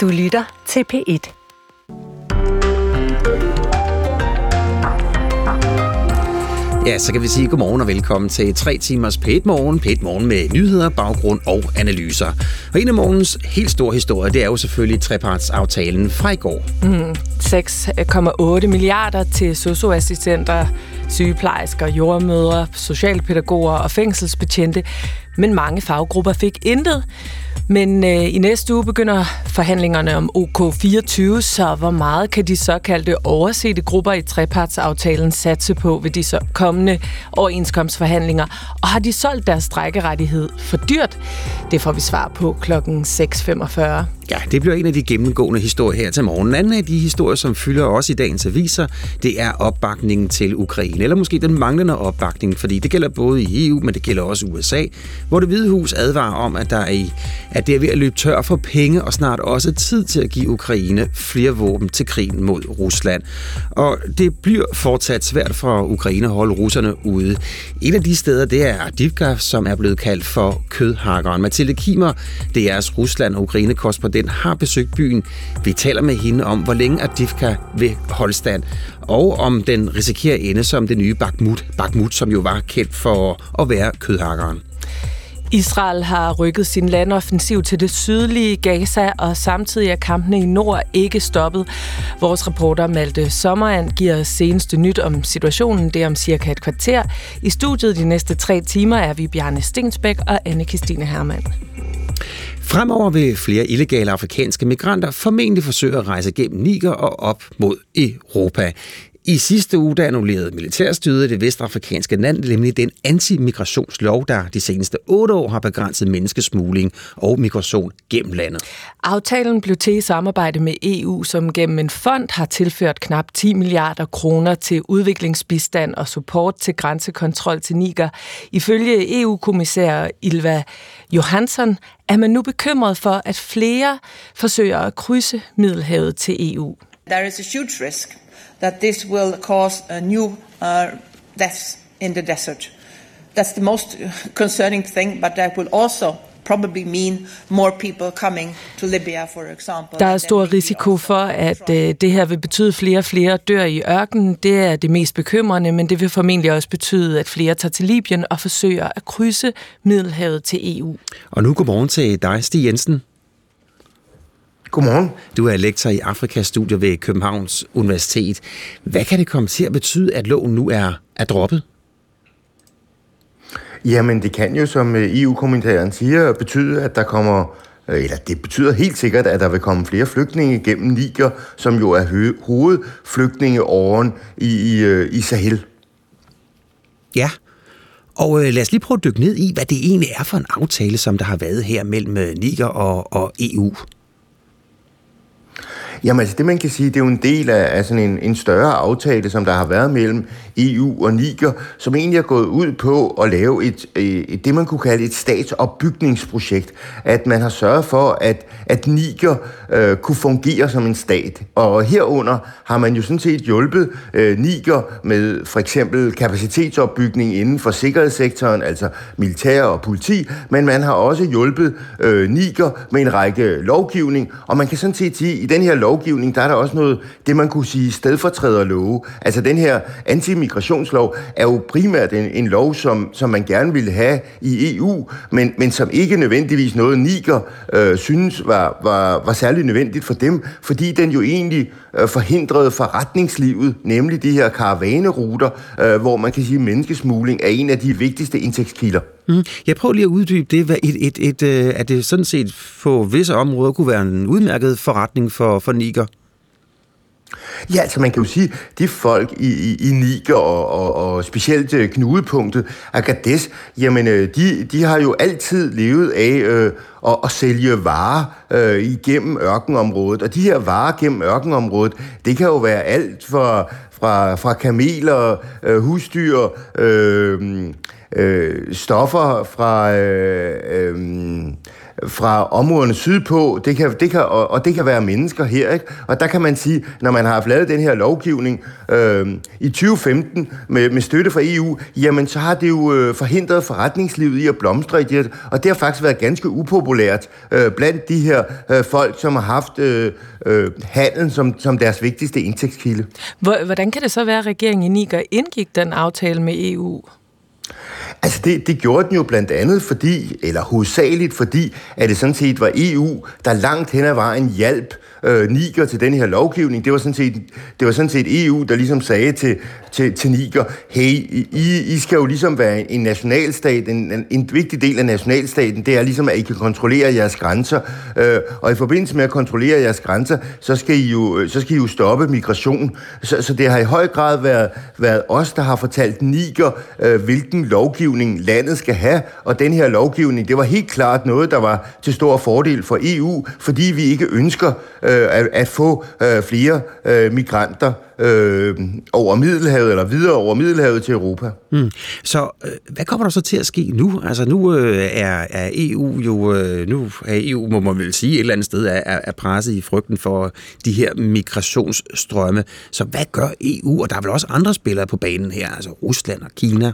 Du lytter til P1. Ja, så kan vi sige godmorgen og velkommen til 3 timers p Morgen. p Morgen med nyheder, baggrund og analyser. Og en af morgens helt store historie, det er jo selvfølgelig trepartsaftalen fra i går. Mm, 6,8 milliarder til socioassistenter, sygeplejersker, jordmødre, socialpædagoger og fængselsbetjente. Men mange faggrupper fik intet. Men øh, i næste uge begynder forhandlingerne om OK24, så hvor meget kan de såkaldte oversete grupper i trepartsaftalen satse på ved de så kommende overenskomstforhandlinger? Og har de solgt deres strækkerettighed for dyrt? Det får vi svar på klokken 6.45. Ja, det bliver en af de gennemgående historier her til morgen. En anden af de historier, som fylder også i dagens aviser, det er opbakningen til Ukraine, eller måske den manglende opbakning, fordi det gælder både i EU, men det gælder også USA, hvor det hvide hus advarer om, at, der er i, at det er ved at løbe tør for penge og snart også tid til at give Ukraine flere våben til krigen mod Rusland. Og det bliver fortsat svært for Ukraine at holde russerne ude. Et af de steder, det er Adivka, som er blevet kaldt for kødhakkeren. Mathilde Kimer, det er Rusland og Ukraine korrespondent den har besøgt byen. Vi taler med hende om, hvor længe Adivka vil holde stand, og om den risikerer at ende som det nye Bakhmut, Bakhmut som jo var kendt for at være kødhakkeren. Israel har rykket sin landoffensiv til det sydlige Gaza, og samtidig er kampene i nord ikke stoppet. Vores reporter Malte Sommerand giver seneste nyt om situationen, det om cirka et kvarter. I studiet de næste tre timer er vi Bjarne Stensbæk og anne Christine Hermann. Fremover vil flere illegale afrikanske migranter formentlig forsøge at rejse gennem Niger og op mod Europa. I sidste uge der annullerede militærstyret det vestafrikanske land, nemlig den antimigrationslov, der de seneste otte år har begrænset menneskesmugling og migration gennem landet. Aftalen blev til i samarbejde med EU, som gennem en fond har tilført knap 10 milliarder kroner til udviklingsbistand og support til grænsekontrol til Niger. Ifølge EU-kommissær Ilva Johansson er man nu bekymret for, at flere forsøger at krydse Middelhavet til EU. There is a huge risk that this will cause a new uh, deaths in the desert. That's the most concerning thing, but that will also probably mean more people coming to Libya, for example. Der er stor risiko for, at øh, det her vil betyde, flere og flere dør i ørkenen. Det er det mest bekymrende, men det vil formentlig også betyde, at flere tager til Libyen og forsøger at krydse Middelhavet til EU. Og nu godmorgen til dig, Stig Jensen. Godmorgen. Du er lektor i Afrikastudier ved Københavns Universitet. Hvad kan det komme til at betyde, at loven nu er, er droppet? Jamen, det kan jo, som øh, EU-kommentaren siger, betyde, at der kommer øh, eller det betyder helt sikkert, at der vil komme flere flygtninge gennem Niger, som jo er hovedflygtningeåren i, i, øh, i Sahel. Ja, og øh, lad os lige prøve at dykke ned i, hvad det egentlig er for en aftale, som der har været her mellem Niger og, og EU. Jamen altså det man kan sige, det er jo en del af, af sådan en, en større aftale, som der har været mellem EU og Niger, som egentlig er gået ud på at lave et, øh, et det man kunne kalde et statsopbygningsprojekt. At man har sørget for, at, at Niger øh, kunne fungere som en stat. Og herunder har man jo sådan set hjulpet øh, Niger med for eksempel kapacitetsopbygning inden for sikkerhedssektoren, altså militær og politi, men man har også hjulpet øh, Niger med en række lovgivning, og man kan sådan set sige, at i den her lov lovgivning, der er der også noget, det man kunne sige stedfortræderlove. Altså den her antimigrationslov er jo primært en, en lov, som, som man gerne ville have i EU, men, men som ikke nødvendigvis noget Niger øh, synes var, var, var særlig nødvendigt for dem, fordi den jo egentlig øh, forhindrede forretningslivet, nemlig de her karavaneruter, øh, hvor man kan sige, at menneskesmugling er en af de vigtigste indtægtskilder. Mm. Jeg prøver lige at uddybe det, Hvad et, et, et, øh, at det sådan set på visse områder kunne være en udmærket forretning for, for Niger. Ja, altså man kan jo sige, de folk i, i, i Niger og, og, og specielt øh, knudepunktet Agadez, jamen øh, de, de har jo altid levet af øh, at, at sælge varer øh, igennem ørkenområdet. Og de her varer gennem ørkenområdet, det kan jo være alt fra, fra, fra kameler, øh, husdyr, øh, øh, stoffer fra... Øh, øh, fra områderne sydpå, det kan, det kan, og, og det kan være mennesker her. Ikke? Og der kan man sige, når man har lavet den her lovgivning øh, i 2015 med, med støtte fra EU, jamen så har det jo øh, forhindret forretningslivet i at blomstre i det, og det har faktisk været ganske upopulært øh, blandt de her øh, folk, som har haft øh, øh, handel som, som deres vigtigste indtægtskilde. Hvordan kan det så være, at regeringen i Niger indgik den aftale med EU? Altså det, det gjorde den jo blandt andet fordi, eller hovedsageligt fordi, at det sådan set var EU, der langt hen ad vejen hjalp øh, Niger til den her lovgivning. Det var, sådan set, det var sådan set EU, der ligesom sagde til, til, til Niger, hey, I, I skal jo ligesom være en nationalstat, en, en, en vigtig del af nationalstaten, det er ligesom, at I kan kontrollere jeres grænser, øh, og i forbindelse med at kontrollere jeres grænser, så skal I jo, øh, så skal I jo stoppe migration. Så, så det har i høj grad været, været os, der har fortalt Niger, øh, hvilken lovgivning landet skal have, og den her lovgivning, det var helt klart noget, der var til stor fordel for EU, fordi vi ikke ønsker øh, at, at få øh, flere øh, migranter øh, over Middelhavet, eller videre over Middelhavet til Europa. Mm. Så øh, hvad kommer der så til at ske nu? Altså nu øh, er, er EU jo, øh, nu er EU, må man vel sige, et eller andet sted er, er presset i frygten for de her migrationsstrømme. Så hvad gør EU? Og der er vel også andre spillere på banen her, altså Rusland og Kina.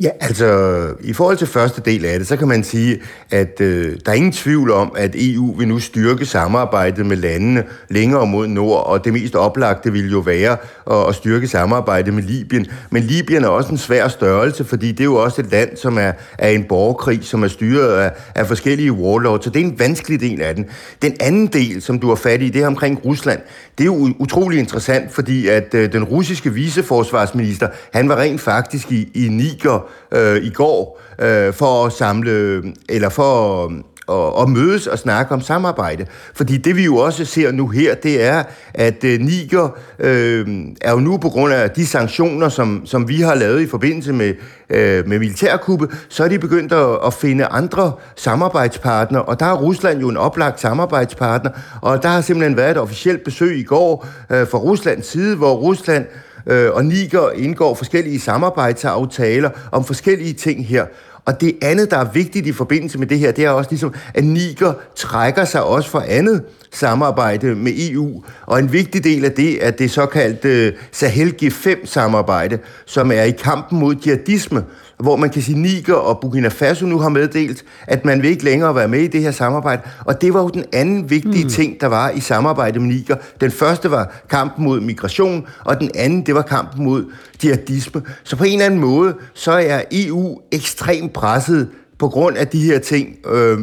Ja, altså i forhold til første del af det, så kan man sige, at øh, der er ingen tvivl om, at EU vil nu styrke samarbejdet med landene længere mod nord, og det mest oplagte vil jo være at, at styrke samarbejdet med Libyen. Men Libyen er også en svær størrelse, fordi det er jo også et land, som er, er en borgerkrig, som er styret af, af forskellige warlords, så det er en vanskelig del af den. Den anden del, som du har fat i, det er omkring Rusland. Det er jo utrolig interessant, fordi at øh, den russiske viceforsvarsminister, han var rent faktisk i, i Niger øh, i går øh, for at samle, eller for øh, at, at mødes og snakke om samarbejde. Fordi det vi jo også ser nu her, det er, at øh, Niger øh, er jo nu på grund af de sanktioner, som, som vi har lavet i forbindelse med, øh, med militærkuppe, så er de begyndt at, at finde andre samarbejdspartnere, og der er Rusland jo en oplagt samarbejdspartner, og der har simpelthen været et officielt besøg i går øh, fra Ruslands side, hvor Rusland øh, og Niger indgår forskellige samarbejdsaftaler om forskellige ting her. Og det andet, der er vigtigt i forbindelse med det her, det er også ligesom, at Niger trækker sig også for andet samarbejde med EU. Og en vigtig del af det er det såkaldte øh, Sahel G5-samarbejde, som er i kampen mod jihadisme, hvor man kan sige, Niger og Burkina Faso nu har meddelt, at man vil ikke længere være med i det her samarbejde. Og det var jo den anden vigtige mm. ting, der var i samarbejdet med Niger. Den første var kampen mod migration, og den anden, det var kampen mod jihadisme. Så på en eller anden måde, så er EU ekstremt presset på grund af de her ting, øh,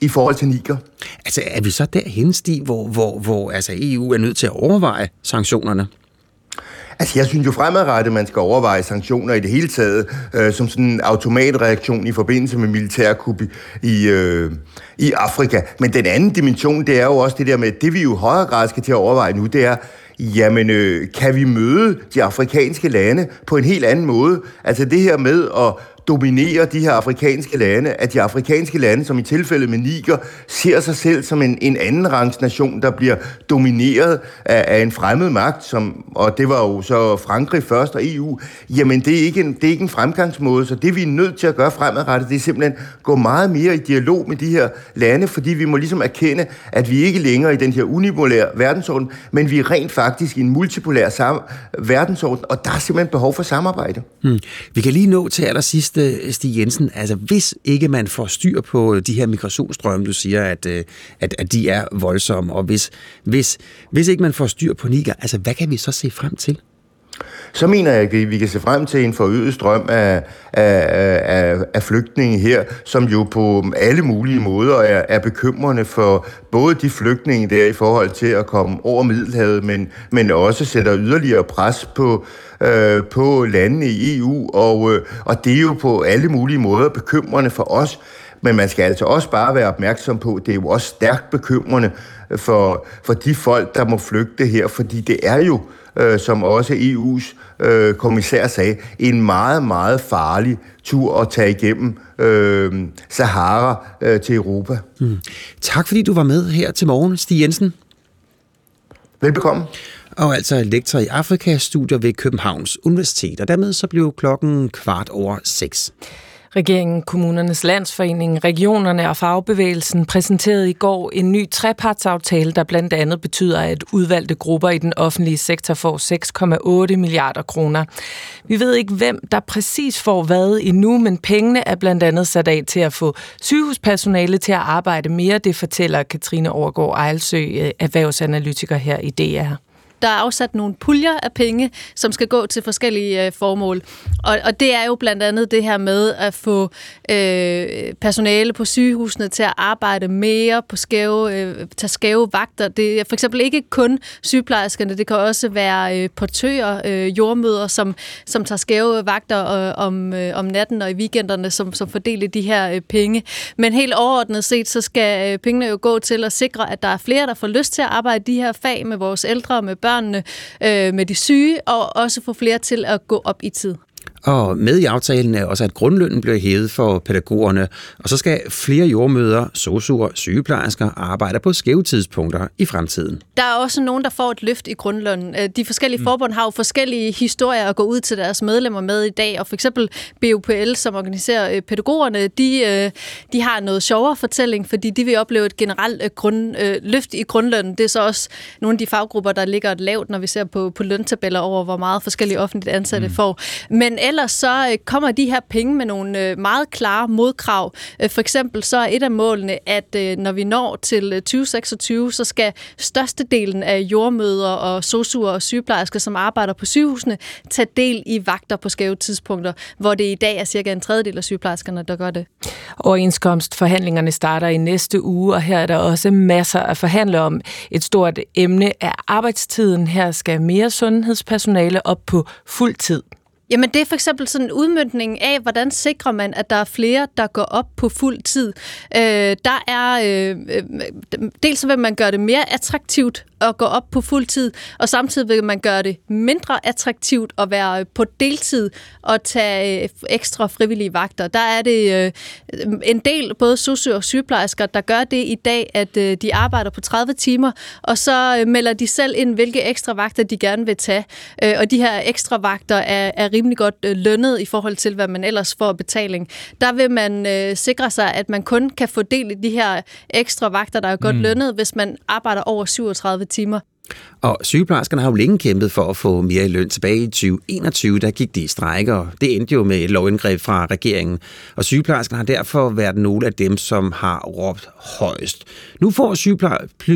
i forhold til Niger. Altså er vi så derhen, Stig, hvor, hvor, hvor altså EU er nødt til at overveje sanktionerne? Altså, jeg synes jo fremadrettet, man skal overveje sanktioner i det hele taget, øh, som sådan en automatreaktion i forbindelse med militærkup i, øh, i Afrika. Men den anden dimension, det er jo også det der med, det vi jo i højere grad skal til at overveje nu, det er, jamen, øh, kan vi møde de afrikanske lande på en helt anden måde? Altså det her med at dominerer de her afrikanske lande, at de afrikanske lande, som i tilfældet med Niger, ser sig selv som en, en anden nation, der bliver domineret af, af en fremmed magt, som, og det var jo så Frankrig først og EU, jamen det er, ikke en, det er ikke en fremgangsmåde, så det vi er nødt til at gøre fremadrettet, det er simpelthen gå meget mere i dialog med de her lande, fordi vi må ligesom erkende, at vi ikke længere i den her unipolære verdensorden, men vi er rent faktisk i en multipolær verdensorden, og der er simpelthen behov for samarbejde. Hmm. Vi kan lige nå til allersidst sidste, Stig Jensen, altså hvis ikke man får styr på de her migrationsstrømme, du siger, at, øh, at, at de er voldsomme, og hvis, hvis, hvis ikke man får styr på Niger, altså hvad kan vi så se frem til? så mener jeg, at vi kan se frem til en forøget strøm af, af, af, af flygtninge her, som jo på alle mulige måder er, er bekymrende for både de flygtninge der i forhold til at komme over Middelhavet, men, men også sætter yderligere pres på, øh, på landene i EU, og, øh, og det er jo på alle mulige måder bekymrende for os, men man skal altså også bare være opmærksom på, at det er jo også stærkt bekymrende for, for de folk, der må flygte her, fordi det er jo, øh, som også EU's øh, kommissær sagde, en meget, meget farlig tur at tage igennem øh, Sahara øh, til Europa. Mm. Tak fordi du var med her til morgen, Stig Jensen. Velbekomme. Og altså lektor i Afrika-studier ved Københavns Universitet. Og dermed så blev klokken kvart over seks. Regeringen, Kommunernes Landsforening, regionerne og fagbevægelsen præsenterede i går en ny trepartsaftale, der blandt andet betyder, at udvalgte grupper i den offentlige sektor får 6,8 milliarder kroner. Vi ved ikke, hvem der præcis får hvad endnu, men pengene er blandt andet sat af til at få sygehuspersonale til at arbejde mere. Det fortæller Katrine Overgaard Ejlsø, eh, erhvervsanalytiker her i DR der er afsat nogle puljer af penge, som skal gå til forskellige øh, formål. Og, og det er jo blandt andet det her med at få øh, personale på sygehusene til at arbejde mere på skæve, øh, tage skæve vagter. Det er for eksempel ikke kun sygeplejerskerne, det kan også være øh, portører, øh, jordmøder, som, som tager skæve vagter øh, om, øh, om natten og i weekenderne, som, som fordeler de her øh, penge. Men helt overordnet set, så skal øh, pengene jo gå til at sikre, at der er flere, der får lyst til at arbejde i de her fag med vores ældre og med børn børnene, øh, med de syge, og også få flere til at gå op i tid. Og med i aftalen er også, at grundlønnen bliver hævet for pædagogerne, og så skal flere jordmøder, sosuer, sygeplejersker arbejde på skæve tidspunkter i fremtiden. Der er også nogen, der får et løft i grundlønnen. Øh, de forskellige mm. forbund har jo forskellige historier at gå ud til deres medlemmer med i dag, og for eksempel BUPL, som organiserer øh, pædagogerne, de, øh, de har noget sjovere fortælling, fordi de vil opleve et generelt grund, løft i grundlønnen. Det er så også nogle af de faggrupper, der ligger lavt, når vi ser på, på løntabeller over, hvor meget forskellige offentligt ansatte mm. får. Men ellers så øh, kommer de her penge med nogle øh, meget klare modkrav. Øh, for eksempel så er et af målene, at når vi når til 2026, så skal størstedelen af jordmøder og sosuer og sygeplejersker, som arbejder på sygehusene, tage del i vagter på skæve tidspunkter, hvor det i dag er cirka en tredjedel af sygeplejerskerne, der gør det. Overenskomstforhandlingerne starter i næste uge, og her er der også masser at forhandle om. Et stort emne er arbejdstiden. Her skal mere sundhedspersonale op på fuld tid. Jamen det er for eksempel sådan en udmyndning af, hvordan sikrer man, at der er flere, der går op på fuld tid. Øh, der er øh, øh dels så vil man gøre det mere attraktivt at gå op på fuld tid, og samtidig vil man gøre det mindre attraktivt at være på deltid og tage øh, ekstra frivillige vagter. Der er det øh, en del, både soci og sygeplejersker, der gør det i dag, at øh, de arbejder på 30 timer, og så melder de selv ind, hvilke ekstra vagter de gerne vil tage. Og de her ekstra vagter er, er rimelig godt lønnet i forhold til, hvad man ellers får betaling. Der vil man øh, sikre sig, at man kun kan få del i de her ekstra vagter, der er godt mm. lønnet, hvis man arbejder over 37 timer. Og sygeplejerskerne har jo længe kæmpet for at få mere i løn. Tilbage i 2021, der gik de i strejker, og det endte jo med et lovindgreb fra regeringen. Og sygeplejerskerne har derfor været nogle af dem, som har råbt højst. Nu får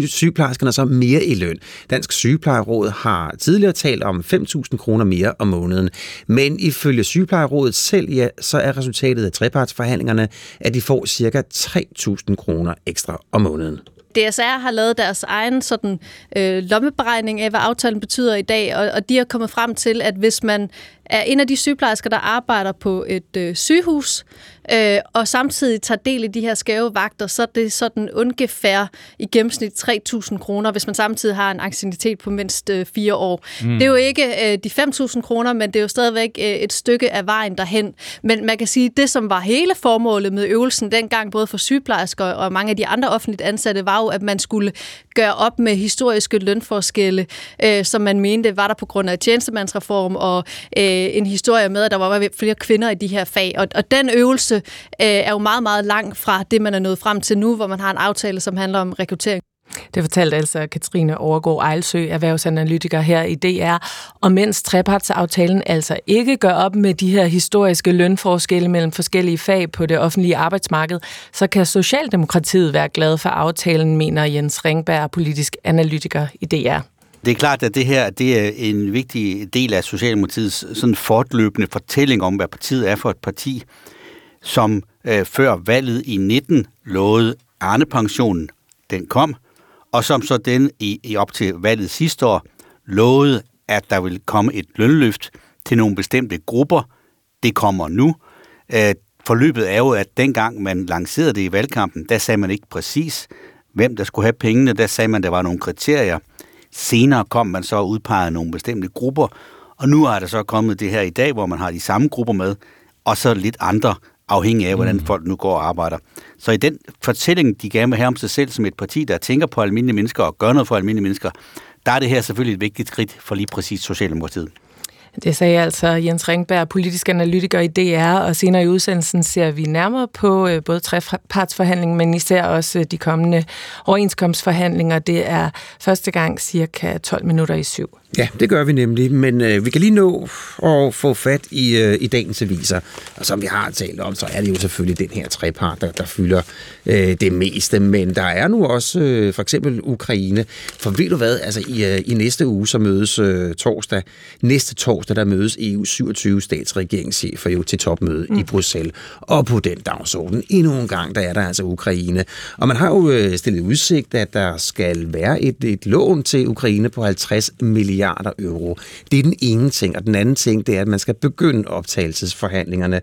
sygeplejerskerne så mere i løn. Dansk Sygeplejeråd har tidligere talt om 5.000 kroner mere om måneden. Men ifølge Sygeplejerådet selv, ja, så er resultatet af trepartsforhandlingerne, at de får ca. 3.000 kroner ekstra om måneden. DSR har lavet deres egen sådan, øh, lommeberegning af, hvad aftalen betyder i dag, og, og de er kommet frem til, at hvis man er en af de sygeplejersker, der arbejder på et øh, sygehus, øh, og samtidig tager del i de her skæve vagter, så er det sådan ungefær i gennemsnit 3.000 kroner, hvis man samtidig har en ancienitet på mindst øh, fire år. Mm. Det er jo ikke øh, de 5.000 kroner, men det er jo stadigvæk øh, et stykke af vejen derhen. Men man kan sige, at det, som var hele formålet med øvelsen dengang, både for sygeplejersker og mange af de andre offentligt ansatte, var jo, at man skulle gøre op med historiske lønforskelle, øh, som man mente var der på grund af tjenestemandsreform og øh, en historie med, at der var flere kvinder i de her fag. Og, og den øvelse øh, er jo meget, meget lang fra det, man er nået frem til nu, hvor man har en aftale, som handler om rekruttering. Det fortalte altså Katrine Overgaard Ejlsø, erhvervsanalytiker her i DR. Og mens trepartsaftalen altså ikke gør op med de her historiske lønforskelle mellem forskellige fag på det offentlige arbejdsmarked, så kan Socialdemokratiet være glad for aftalen, mener Jens Ringberg, politisk analytiker i DR. Det er klart, at det her det er en vigtig del af Socialdemokratiets sådan fortløbende fortælling om, hvad partiet er for et parti, som øh, før valget i 19 lovede Arne-pensionen. Den kom, og som så den i, i op til valget sidste år lovede, at der vil komme et lønløft til nogle bestemte grupper. Det kommer nu. Øh, forløbet er jo, at dengang man lancerede det i valgkampen, der sagde man ikke præcis, hvem der skulle have pengene. Der sagde man, at der var nogle kriterier. Senere kom man så og udpegede nogle bestemte grupper, og nu er der så kommet det her i dag, hvor man har de samme grupper med, og så lidt andre, afhængig af, hvordan mm. folk nu går og arbejder. Så i den fortælling, de gerne vil have om sig selv som et parti, der tænker på almindelige mennesker og gør noget for almindelige mennesker, der er det her selvfølgelig et vigtigt skridt for lige præcis Socialdemokratiet. Det sagde altså Jens Ringberg, politisk analytiker i DR, og senere i udsendelsen ser vi nærmere på øh, både trepartsforhandlingen, men især også øh, de kommende overenskomstforhandlinger. Det er første gang cirka 12 minutter i syv. Ja, det gør vi nemlig, men øh, vi kan lige nå at få fat i, øh, i dagens aviser. Og som vi har talt om, så er det jo selvfølgelig den her trepart, der, der fylder øh, det meste. Men der er nu også øh, for eksempel Ukraine. For ved du hvad, altså i, øh, i næste uge, så mødes øh, torsdag, næste torsdag, der mødes EU 27 statsregeringschefer jo til topmøde mm. i Bruxelles. Og på den dagsorden, endnu en gang, der er der altså Ukraine. Og man har jo øh, stillet udsigt, at der skal være et, et lån til Ukraine på 50 milliarder milliarder euro. Det er den ene ting. Og den anden ting, det er, at man skal begynde optagelsesforhandlingerne.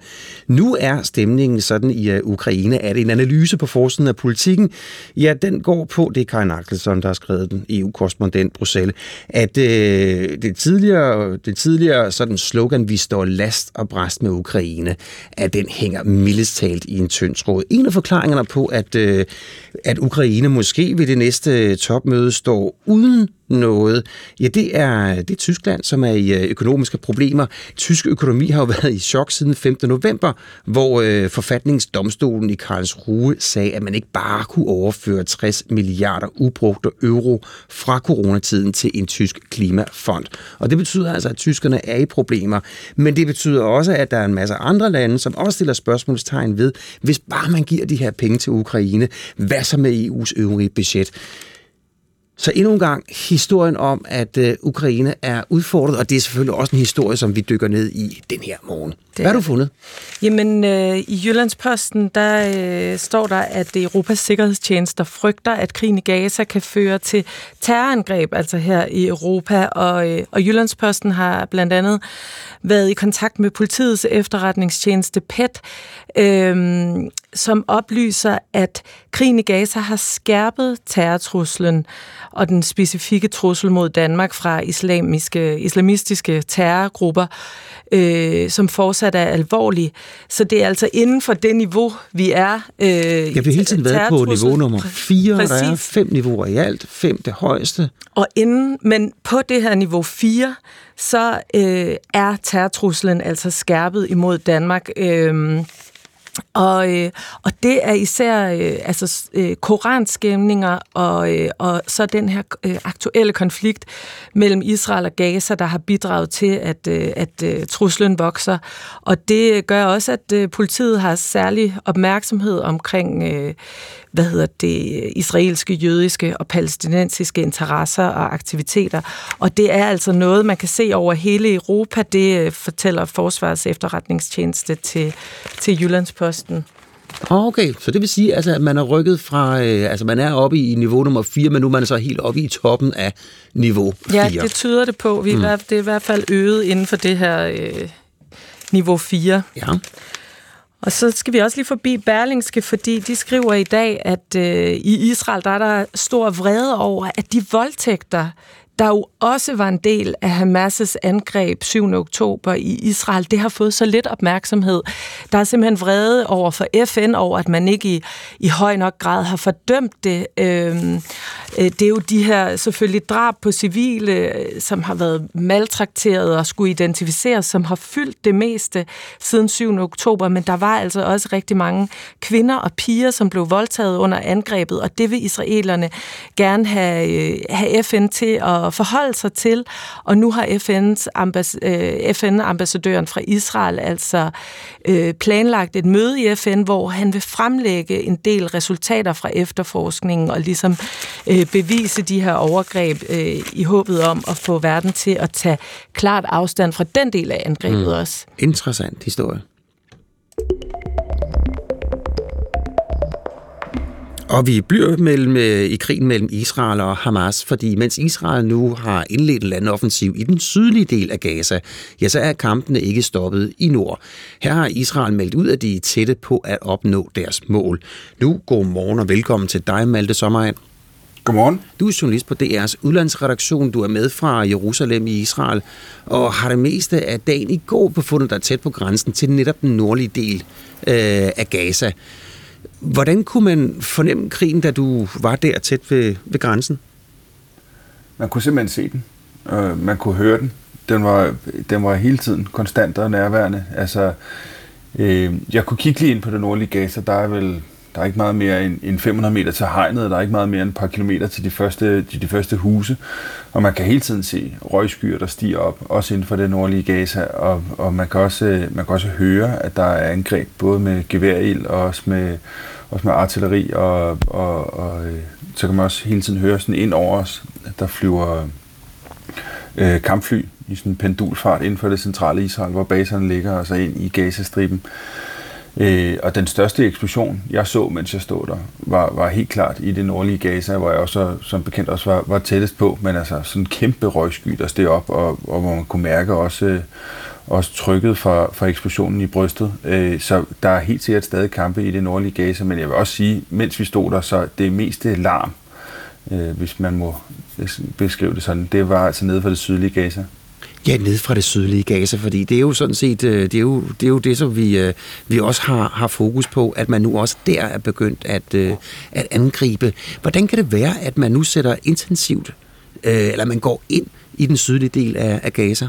Nu er stemningen sådan i øh, Ukraine, at en analyse på forsiden af politikken, ja, den går på, det er Karin Axelsson, der har skrevet den, EU-korrespondent Bruxelles, at øh, det tidligere, det tidligere sådan slogan, vi står last og bræst med Ukraine, at den hænger mildest talt i en tynd tråd. En af forklaringerne på, at, øh, at Ukraine måske ved det næste øh, topmøde står uden noget, ja, det er, det er Tyskland, som er i øh, økonomiske problemer. Tysk økonomi har jo været i chok siden 5. november, hvor øh, forfatningsdomstolen i Karlsruhe sagde, at man ikke bare kunne overføre 60 milliarder ubrugte euro fra coronatiden til en tysk klimafond. Og det betyder altså, at tyskerne er i problemer. Men det betyder også, at der er en masse andre lande, som også stiller spørgsmålstegn ved, hvis bare man giver de her penge til Ukraine, hvad så med EU's øvrige budget? Så endnu en gang historien om, at øh, Ukraine er udfordret, og det er selvfølgelig også en historie, som vi dykker ned i den her morgen. Hvad har du fundet? Jamen, øh, i Jyllandsposten, der øh, står der, at Europas sikkerhedstjenester frygter, at krigen i Gaza kan føre til terrorangreb, altså her i Europa. Og, øh, og Jyllandsposten har blandt andet været i kontakt med politiets efterretningstjeneste PET, øh, som oplyser, at krigen i Gaza har skærpet terrortruslen og den specifikke trussel mod Danmark fra islamiske, islamistiske terrorgrupper, øh, som fortsat er alvorlig. Så det er altså inden for det niveau, vi er. Øh, ja, vi har hele tiden været på niveau nummer 4, Præcis. der er fem niveauer i alt, fem det højeste. Og inden, men på det her niveau 4, så øh, er terrortruslen altså skærpet imod Danmark. Øh, og, øh, og det er især øh, altså, øh, koranskæmninger og, øh, og så den her øh, aktuelle konflikt mellem Israel og Gaza, der har bidraget til, at, øh, at øh, truslen vokser. Og det gør også, at øh, politiet har særlig opmærksomhed omkring øh, hvad hedder det, israelske, jødiske og palæstinensiske interesser og aktiviteter. Og det er altså noget, man kan se over hele Europa. Det øh, fortæller Forsvars efterretningstjeneste til, til Jyllandsposten. Okay, så det vil sige, altså, at man er rykket fra, øh, altså man er oppe i niveau nummer 4, men nu er man så helt oppe i toppen af niveau 4. Ja, det tyder det på. Vi mm. er, det er i hvert fald øget inden for det her øh, niveau 4. Ja. Og så skal vi også lige forbi Berlingske, fordi de skriver i dag, at øh, i Israel der er der stor vrede over, at de voldtægter, der jo også var en del af Hamas' angreb 7. oktober i Israel, det har fået så lidt opmærksomhed. Der er simpelthen vrede over for FN over, at man ikke i, i høj nok grad har fordømt det. Øhm, øh, det er jo de her selvfølgelig drab på civile, øh, som har været maltrakteret og skulle identificeres, som har fyldt det meste siden 7. oktober, men der var altså også rigtig mange kvinder og piger, som blev voldtaget under angrebet, og det vil israelerne gerne have, øh, have FN til at at forholde sig til. Og nu har FN's ambass- øh, FN-ambassadøren fra Israel altså øh, planlagt et møde i FN, hvor han vil fremlægge en del resultater fra efterforskningen og ligesom øh, bevise de her overgreb øh, i håbet om at få verden til at tage klart afstand fra den del af angrebet mm. også. Interessant historie. Og vi bliver mellem, øh, i krigen mellem Israel og Hamas, fordi mens Israel nu har indledt en landoffensiv i den sydlige del af Gaza, ja, så er kampene ikke stoppet i nord. Her har Israel meldt ud, at de er tætte på at opnå deres mål. Nu god morgen og velkommen til dig, Malte Sommerand. Godmorgen. Du er journalist på DR's udlandsredaktion. Du er med fra Jerusalem i Israel, og har det meste af dagen i går befundet dig tæt på grænsen til netop den nordlige del øh, af Gaza. Hvordan kunne man fornemme krigen, da du var der tæt ved, ved grænsen? Man kunne simpelthen se den. Øh, man kunne høre den. den var, den var hele tiden konstant og nærværende. Altså, øh, jeg kunne kigge lige ind på det nordlige Gaza, der er vel der er ikke meget mere end, end 500 meter til hegnet, der er ikke meget mere end et par kilometer til de første, til de første huse, og man kan hele tiden se røgskyer, der stiger op, også inden for det nordlige Gaza, og, og man, kan også, man kan også høre, at der er angreb både med geværild og også med, også med artilleri, og, og, og øh, så kan man også hele tiden høre sådan ind over os, at der flyver øh, kampfly i sådan en pendulfart inden for det centrale Israel, hvor baserne ligger, og så ind i Gazastriben. Øh, og den største eksplosion, jeg så, mens jeg stod der, var, var helt klart i det nordlige Gaza, hvor jeg også som bekendt også var, var tættest på, men altså sådan en kæmpe røgsky, der steg op, og, og hvor man kunne mærke også, også trykket fra, fra eksplosionen i brystet. Øh, så der er helt sikkert stadig kampe i det nordlige Gaza, men jeg vil også sige, mens vi stod der, så det meste larm, øh, hvis man må beskrive det sådan, det var altså nede for det sydlige Gaza. Ja, ned fra det sydlige Gaza, fordi det er jo sådan set, øh, det er jo det, er jo det som vi, øh, vi også har, har fokus på, at man nu også der er begyndt at, øh, at angribe. Hvordan kan det være, at man nu sætter intensivt, eller man går ind i den sydlige del af, af Gaza?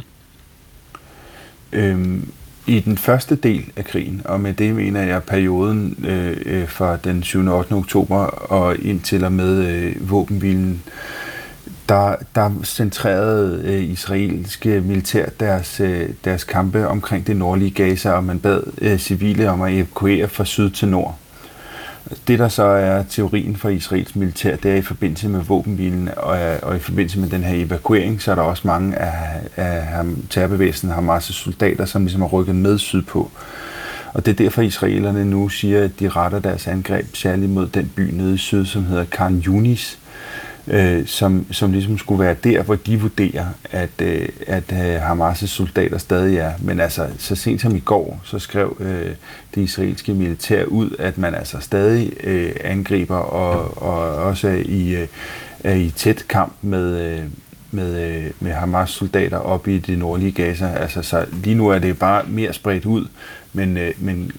Øhm, I den første del af krigen, og med det mener jeg perioden øh, fra den 7. og 8. oktober og indtil og med øh, våbenhvilen der, der centrerede øh, israelske militær deres, øh, deres kampe omkring det nordlige Gaza, og man bad øh, civile om at evakuere fra syd til nord. Det, der så er teorien for Israels militær, det er i forbindelse med våbenhvilen og, øh, og i forbindelse med den her evakuering, så er der også mange af, af terrorbevægelsen Hamas' soldater, som ligesom har rykket med sydpå. Og det er derfor, israelerne nu siger, at de retter deres angreb særligt mod den by nede i syd, som hedder Khan Yunis, øh, som, som ligesom skulle være der, hvor de vurderer, at, øh, at øh, Hamas' soldater stadig er. Men altså, så sent som i går, så skrev øh, det israelske militær ud, at man altså stadig øh, angriber og, og også er i, øh, er i tæt kamp med, øh, med, øh, med Hamas soldater op i det nordlige Gaza. Altså, så lige nu er det bare mere spredt ud, men, øh, men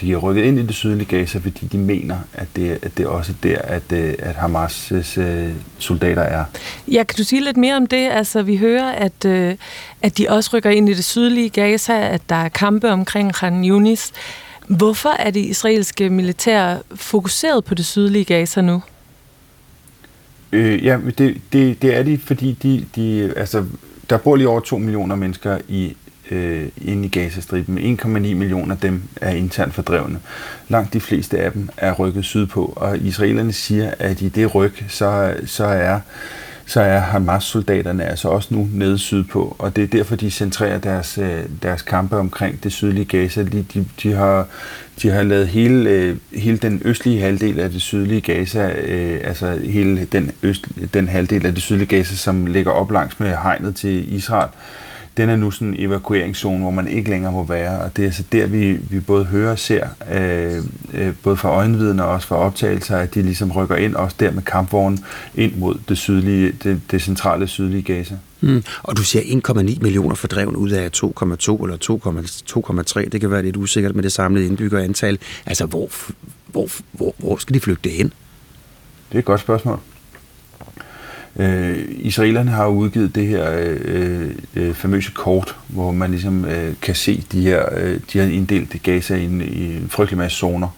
de er rykket ind i det sydlige Gaza, fordi de mener, at det, at det er også der, at, øh, at Hamas' øh, soldater er. Ja, kan du sige lidt mere om det? Altså, vi hører, at, øh, at de også rykker ind i det sydlige Gaza, at der er kampe omkring Khan Yunis. Hvorfor er det israelske militær fokuseret på det sydlige Gaza nu? Øh, ja, det, det, det er de, fordi de, de, altså, der bor lige over to millioner mennesker i øh, inde i Gazastriben. 1,9 millioner af dem er internt fordrevne. Langt de fleste af dem er rykket sydpå, og israelerne siger, at i det ryg, så, så er så er Hamas-soldaterne altså også nu nede sydpå, og det er derfor, de centrerer deres, øh, deres kampe omkring det sydlige Gaza. De, de, de, har, de har lavet hele, øh, hele den østlige halvdel af det sydlige Gaza, øh, altså hele den, øst, den halvdel af det sydlige Gaza, som ligger op langs med hegnet til Israel, den er nu sådan en evakueringszone, hvor man ikke længere må være, og det er altså der, vi, vi både hører og ser, øh, øh, både fra øjenviden og også fra optagelser, at de ligesom rykker ind, også der med kampvognen, ind mod det, sydlige, det, det centrale sydlige Gaza. Mm. Og du siger 1,9 millioner fordrevne ud af 2,2 eller 2,3. Det kan være lidt usikkert med det samlede indbyggerantal. Altså, hvor, hvor, hvor, hvor skal de flygte hen? Det er et godt spørgsmål. Øh, israelerne har udgivet det her øh, øh, famøse kort, hvor man ligesom øh, kan se de her, øh, de har inddelt Gaza i en, i en frygtelig masse zoner,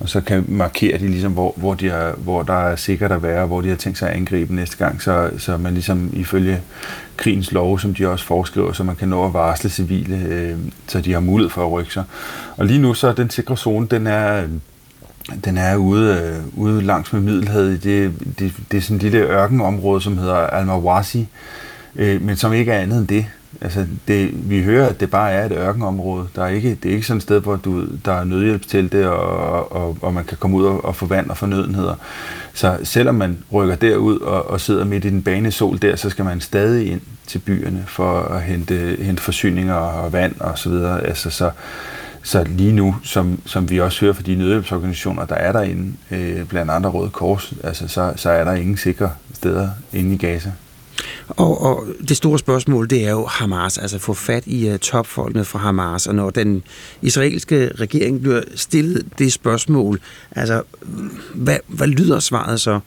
og så kan markere de ligesom, hvor, hvor, de er, hvor der er sikkert at være, hvor de har tænkt sig at angribe næste gang, så, så man ligesom ifølge krigens lov, som de også foreskriver, så man kan nå at varsle civile, øh, så de har mulighed for at rykke sig. Og lige nu så er den sikre zone, den er den er ude, øh, ude langs med Middelhavet. Det, det, det er sådan et lille ørkenområde, som hedder Al-Mawasi, øh, men som ikke er andet end det. Altså, det, vi hører, at det bare er et ørkenområde. Der er ikke, det er ikke sådan et sted, hvor du, der er nødhjælp til det, og, og, og man kan komme ud og, og få vand og fornødenheder. Så selvom man rykker derud og, og sidder midt i den bane sol der, så skal man stadig ind til byerne for at hente, hente forsyninger og vand og så videre. Altså, så, så lige nu, som, som vi også hører fra de nødhjælpsorganisationer, der er derinde, øh, blandt andre Røde Kors, altså, så, så er der ingen sikre steder inde i Gaza. Og, og det store spørgsmål, det er jo Hamas, altså få fat i uh, topfolkene fra Hamas, og når den israelske regering bliver stillet det spørgsmål, altså, hvad, hvad lyder svaret så?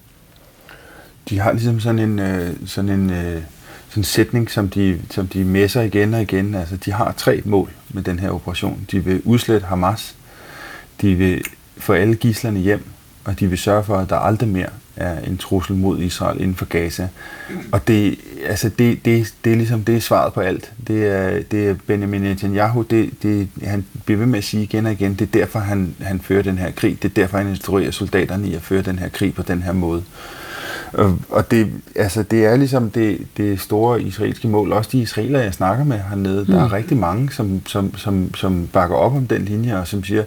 De har ligesom sådan en, øh, sådan en øh, en sætning, som de, som de messer igen og igen. Altså, de har tre mål med den her operation. De vil udslette Hamas, de vil få alle gislerne hjem, og de vil sørge for, at der aldrig mere er en trussel mod Israel inden for Gaza. Og det, altså det, det, det er ligesom det er svaret på alt. Det er, det er Benjamin Netanyahu, det, det, han bliver ved med at sige igen og igen, det er derfor, han, han fører den her krig. Det er derfor, han instruerer soldaterne i at føre den her krig på den her måde og det, altså, det er ligesom det, det store israelske mål. Også de israelere, jeg snakker med hernede, mm. der er mm. rigtig mange, som, som, som, som bakker op om den linje, og som siger,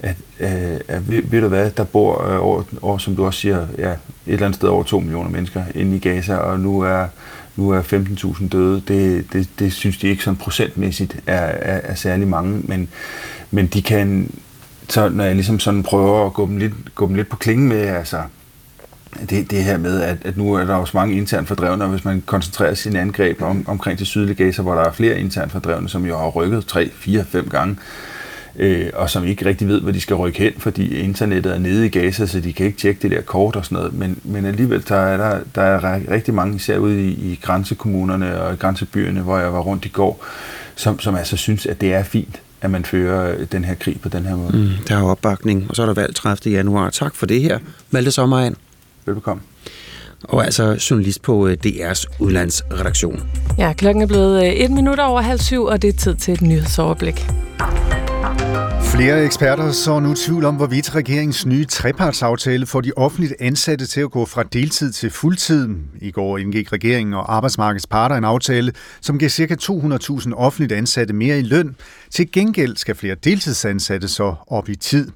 at, øh, at ved, ved du hvad, der bor øh, over, over, som du også siger, ja, et eller andet sted over 2 millioner mennesker inde i Gaza, og nu er, nu er 15.000 døde. Det, det, det synes de ikke sådan procentmæssigt er, er, er særlig mange, men, men de kan, så når jeg ligesom sådan prøver at gå dem lidt, gå dem lidt på klingen med, altså, det, det her med, at, at nu er der også mange internt fordrevne, og hvis man koncentrerer sine angreb om, omkring det sydlige Gaza, hvor der er flere internt fordrevne, som jo har rykket 3, 4, 5 gange, øh, og som ikke rigtig ved, hvor de skal rykke hen, fordi internettet er nede i Gaza, så de kan ikke tjekke det der kort og sådan noget. Men, men alligevel, der er der, der er rigtig mange, især ude i, i grænsekommunerne og i grænsebyerne, hvor jeg var rundt i går, som, som altså synes, at det er fint, at man fører øh, den her krig på den her måde. Mm, der er opbakning, og så er der valg 30. januar. Tak for det her. Malte Sommerand. Velbekomme. Og altså journalist på øh, DR's udlandsredaktion. Ja, klokken er blevet øh, et minut over halv syv, og det er tid til et nyhedsoverblik. Flere eksperter så nu tvivl om, hvorvidt regeringens nye trepartsaftale får de offentligt ansatte til at gå fra deltid til fuldtid. I går indgik regeringen og arbejdsmarkedets parter en aftale, som giver ca. 200.000 offentligt ansatte mere i løn. Til gengæld skal flere deltidsansatte så op i tid.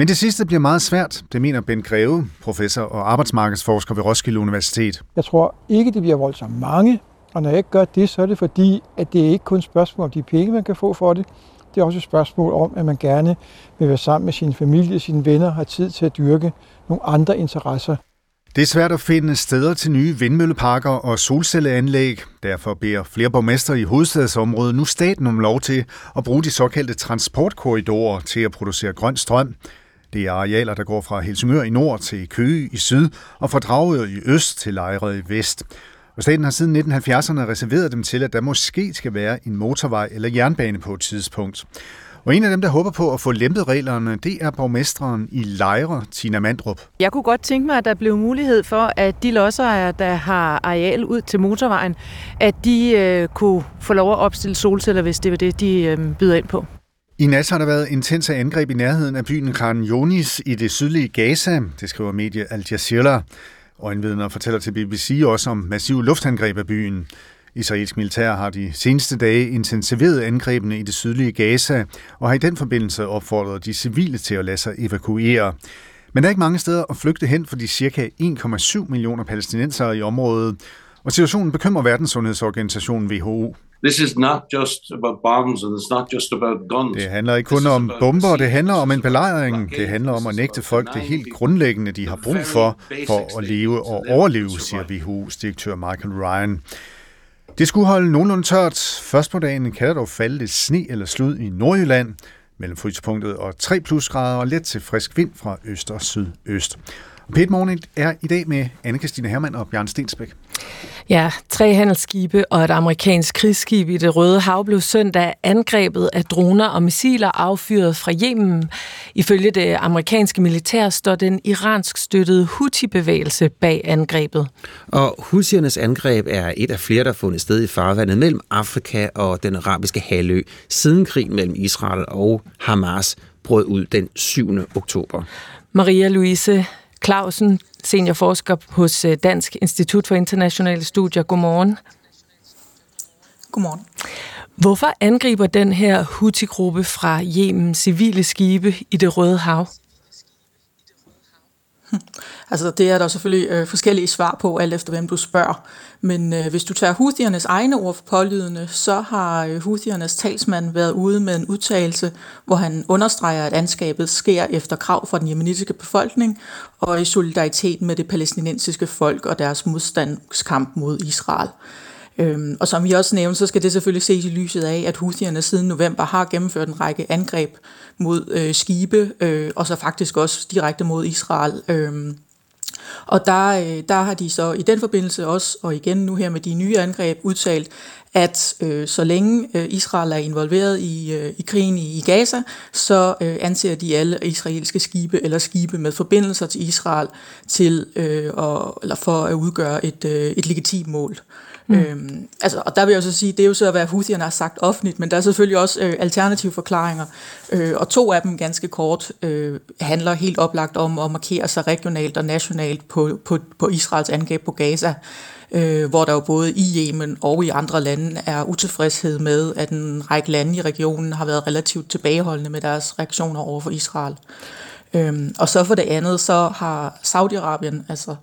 Men det sidste bliver meget svært, det mener Ben Greve, professor og arbejdsmarkedsforsker ved Roskilde Universitet. Jeg tror ikke, det bliver voldsomt mange, og når jeg ikke gør det, så er det fordi, at det er ikke kun et spørgsmål om de penge, man kan få for det. Det er også et spørgsmål om, at man gerne vil være sammen med sin familie, sine venner, har tid til at dyrke nogle andre interesser. Det er svært at finde steder til nye vindmølleparker og solcelleanlæg. Derfor beder flere borgmester i hovedstadsområdet nu staten om lov til at bruge de såkaldte transportkorridorer til at producere grøn strøm. Det er arealer, der går fra Helsingør i nord til Køge i syd og fra Dragør i øst til Lejre i vest. Og staten har siden 1970'erne reserveret dem til, at der måske skal være en motorvej eller jernbane på et tidspunkt. Og en af dem, der håber på at få lempet reglerne, det er borgmesteren i Lejre, Tina Mandrup. Jeg kunne godt tænke mig, at der blev mulighed for, at de lodsejere, der har areal ud til motorvejen, at de øh, kunne få lov at opstille solceller, hvis det var det, de øh, byder ind på. I nat har der været intense angreb i nærheden af byen Khan Yunis i det sydlige Gaza, det skriver medie Al Jazeera. Øjenvidner fortæller til BBC også om massive luftangreb af byen. Israelsk militær har de seneste dage intensiveret angrebene i det sydlige Gaza og har i den forbindelse opfordret de civile til at lade sig evakuere. Men der er ikke mange steder at flygte hen for de cirka 1,7 millioner palæstinensere i området, og situationen bekymrer Verdenssundhedsorganisationen WHO. This is not just about bombs and it's not just about guns. Det handler ikke kun om bomber, det handler om en belejring. Det handler om at nægte folk det helt grundlæggende, de har brug for, for at leve og overleve, siger WHO's direktør Michael Ryan. Det skulle holde nogenlunde tørt. Først på dagen kan der dog falde lidt sne eller slud i Nordjylland, mellem frysepunktet og 3 plusgrader og let til frisk vind fra øst og sydøst. Pet Morning er i dag med anne Christine Hermann og Bjørn Stensbæk. Ja, tre handelsskibe og et amerikansk krigsskib i det Røde Hav blev søndag angrebet af droner og missiler affyret fra Yemen. Ifølge det amerikanske militær står den iransk støttede Houthi-bevægelse bag angrebet. Og Houthiernes angreb er et af flere, der er fundet sted i farvandet mellem Afrika og den arabiske halvø, siden krigen mellem Israel og Hamas brød ud den 7. oktober. Maria Louise Clausen, seniorforsker hos øh, Dansk Institut for Internationale Studier. Godmorgen. Godmorgen. Hvorfor angriber den her Houthi-gruppe fra Yemen civile skibe i det Røde Hav? Altså det er der selvfølgelig øh, forskellige svar på, alt efter hvem du spørger. Men øh, hvis du tager Houthiernes egne ord for pålydende, så har øh, Houthiernes talsmand været ude med en udtalelse, hvor han understreger, at anskabet sker efter krav fra den jemenitiske befolkning og i solidaritet med det palæstinensiske folk og deres modstandskamp mod Israel. Øhm, og som I også nævnte, så skal det selvfølgelig ses i lyset af, at Houthierne siden november har gennemført en række angreb mod øh, skibe, øh, og så faktisk også direkte mod Israel. Øh, Og der, øh, der har de så i den forbindelse også, og igen nu her med de nye angreb, udtalt, at øh, så længe øh, Israel er involveret i, øh, i krigen i, i Gaza, så øh, anser de alle israelske skibe eller skibe med forbindelser til Israel til øh, og, eller for at udgøre et, øh, et legitimt mål. Mm. Øhm, altså, og der vil jeg så sige, det er jo så, hvad Houthierne har sagt offentligt, men der er selvfølgelig også øh, alternative forklaringer, øh, og to af dem ganske kort øh, handler helt oplagt om at markere sig regionalt og nationalt på, på, på Israels angreb på Gaza øh, hvor der jo både i Yemen og i andre lande er utilfredshed med, at en række lande i regionen har været relativt tilbageholdende med deres reaktioner over for Israel. Øhm, og så for det andet, så har Saudi-Arabien, altså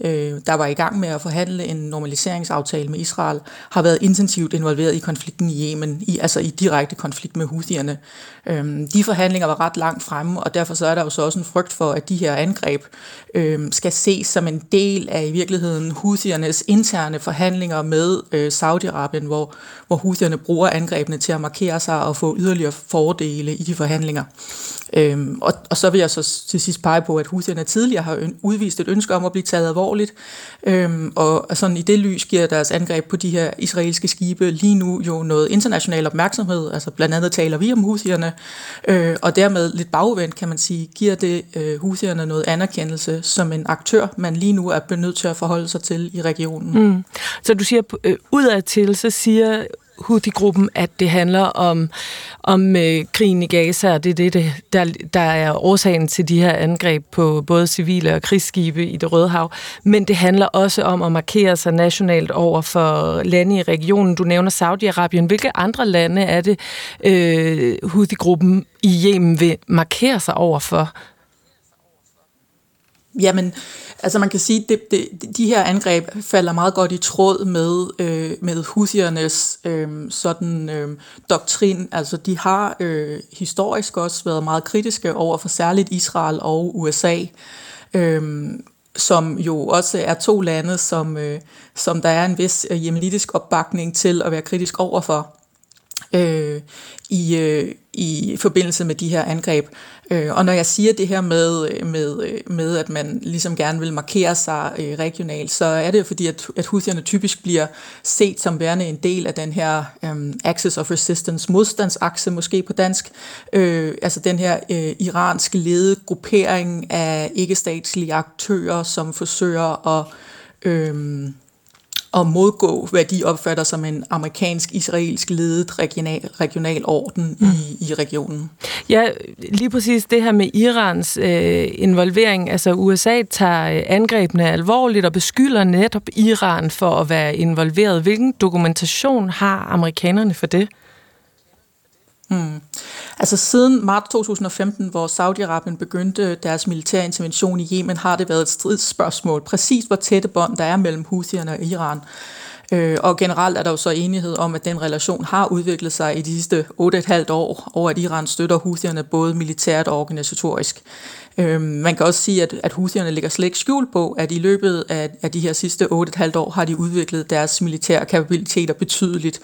øh, der var i gang med at forhandle en normaliseringsaftale med Israel, har været intensivt involveret i konflikten i Yemen, i, altså i direkte konflikt med Houthierne. Øh, de forhandlinger var ret langt fremme, og derfor så er der jo så også en frygt for, at de her angreb øh, skal ses som en del af i virkeligheden Houthiernes interne forhandlinger med øh, Saudi-Arabien, hvor, hvor Houthierne bruger angrebene til at markere sig og få yderligere fordele i de forhandlinger. Øhm, og, og så vil jeg så til sidst pege på, at Houthierne tidligere har udvist et ønske om at blive taget alvorligt, øhm, og sådan i det lys giver deres angreb på de her israelske skibe lige nu jo noget international opmærksomhed, altså blandt andet taler vi om husierne, øh, og dermed lidt bagvendt kan man sige, giver det øh, husierne noget anerkendelse som en aktør, man lige nu er nødt til at forholde sig til i regionen. Mm. Så du siger, øh, udadtil, så siger Houthi-gruppen, at det handler om, om øh, krigen i Gaza, og det er det, det der, der er årsagen til de her angreb på både civile og krigsskibe i det Røde Hav. Men det handler også om at markere sig nationalt over for lande i regionen. Du nævner Saudi-Arabien. Hvilke andre lande er det, øh, Houthi-gruppen i Yemen vil markere sig over for? Jamen, Altså man kan sige, at det, det, de her angreb falder meget godt i tråd med, øh, med husiernes øh, sådan øh, doktrin. Altså de har øh, historisk også været meget kritiske over for særligt Israel og USA. Øh, som jo også er to lande, som, øh, som der er en vis øh, jemenitisk opbakning til at være kritisk overfor øh, i, øh, i forbindelse med de her angreb. Øh, og når jeg siger det her med, øh, med, øh, med, at man ligesom gerne vil markere sig øh, regionalt, så er det jo fordi, at, at Houthierne typisk bliver set som værende en del af den her øh, Axis of Resistance, modstandsakse måske på dansk, øh, altså den her øh, iransk ledede gruppering af ikke-statslige aktører, som forsøger at øh, at modgå, hvad de opfatter som en amerikansk-israelsk ledet regional, regional orden mm. i, i regionen. Ja, lige præcis det her med Irans øh, involvering. Altså USA tager angrebene alvorligt og beskylder netop Iran for at være involveret. Hvilken dokumentation har amerikanerne for det? Mm. Altså siden marts 2015, hvor Saudi-Arabien begyndte deres militære intervention i Yemen, har det været et stridsspørgsmål, præcis hvor tætte bånd der er mellem Houthierne og Iran. Øh, og generelt er der jo så enighed om, at den relation har udviklet sig i de sidste 8,5 år, over at Iran støtter Houthierne både militært og organisatorisk. Øh, man kan også sige, at, at husierne ligger slet ikke skjult på, at i løbet af, af de her sidste 8,5 år har de udviklet deres militære kapabiliteter betydeligt.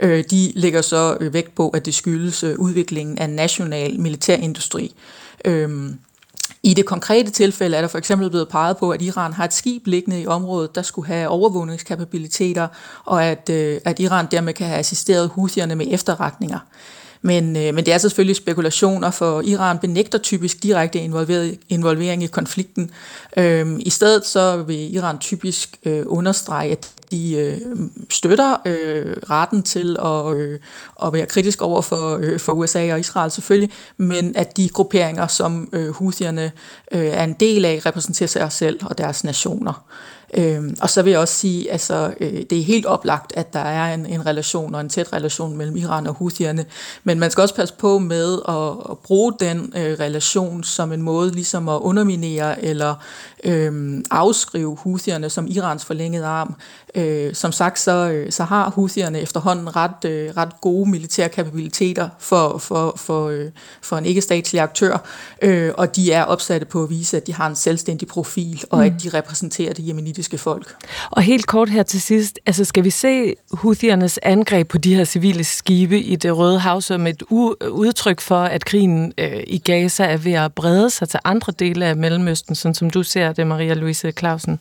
Øh, de lægger så øh, vægt på, at det skyldes øh, udviklingen af national militærindustri. Øhm, i det konkrete tilfælde er der for eksempel blevet peget på, at Iran har et skib liggende i området, der skulle have overvågningskapabiliteter, og at, øh, at Iran dermed kan have assisteret husierne med efterretninger. Men, øh, men det er selvfølgelig spekulationer, for Iran benægter typisk direkte involvering i konflikten. Øh, I stedet så vil Iran typisk øh, understrege, at de øh, støtter øh, retten til at, øh, at være kritisk over for, øh, for USA og Israel selvfølgelig, men at de grupperinger, som øh, Houthierne øh, er en del af, repræsenterer sig selv og deres nationer. Øhm, og så vil jeg også sige, altså øh, det er helt oplagt, at der er en, en relation og en tæt relation mellem Iran og Houthierne, men man skal også passe på med at, at bruge den øh, relation som en måde ligesom at underminere eller øh, afskrive Houthierne som Irans forlængede arm. Øh, som sagt, så, øh, så har Houthierne efterhånden ret, øh, ret gode militære kapabiliteter for, for, for, øh, for en ikke-statslig aktør, øh, og de er opsatte på at vise, at de har en selvstændig profil, og mm. at de repræsenterer det jemenitiske folk. Og helt kort her til sidst, altså skal vi se Houthiernes angreb på de her civile skibe i det Røde Hav som et udtryk for, at krigen øh, i Gaza er ved at brede sig til andre dele af Mellemøsten, sådan som du ser det, Maria Louise Clausen?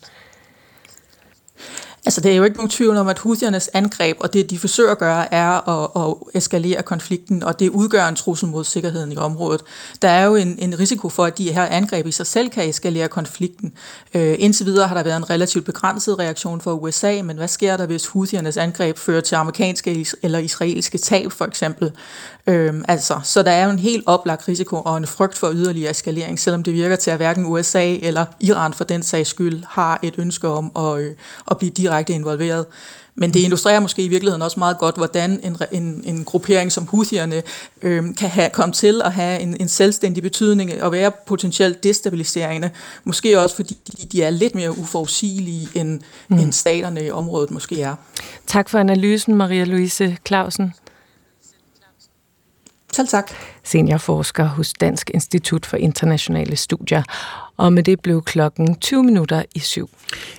Altså, det er jo ikke nogen tvivl om, at Houthiernes angreb og det, de forsøger at gøre, er at, at eskalere konflikten, og det udgør en trussel mod sikkerheden i området. Der er jo en, en risiko for, at de her angreb i sig selv kan eskalere konflikten. Øh, indtil videre har der været en relativt begrænset reaktion fra USA, men hvad sker der, hvis Houthiernes angreb fører til amerikanske eller israelske tab, for eksempel? Øhm, altså, så der er jo en helt oplagt risiko og en frygt for yderligere eskalering, selvom det virker til, at hverken USA eller Iran for den sags skyld har et ønske om at, øh, at blive direkte involveret. Men det illustrerer måske i virkeligheden også meget godt, hvordan en, en, en gruppering som Houthierne øh, kan have, komme til at have en, en selvstændig betydning og være potentielt destabiliserende. Måske også fordi de er lidt mere uforudsigelige, end, mm. end staterne i området måske er. Tak for analysen, Maria Louise Clausen. Selv tak. Seniorforsker hos Dansk Institut for Internationale Studier. Og med det blev klokken 20 minutter i syv.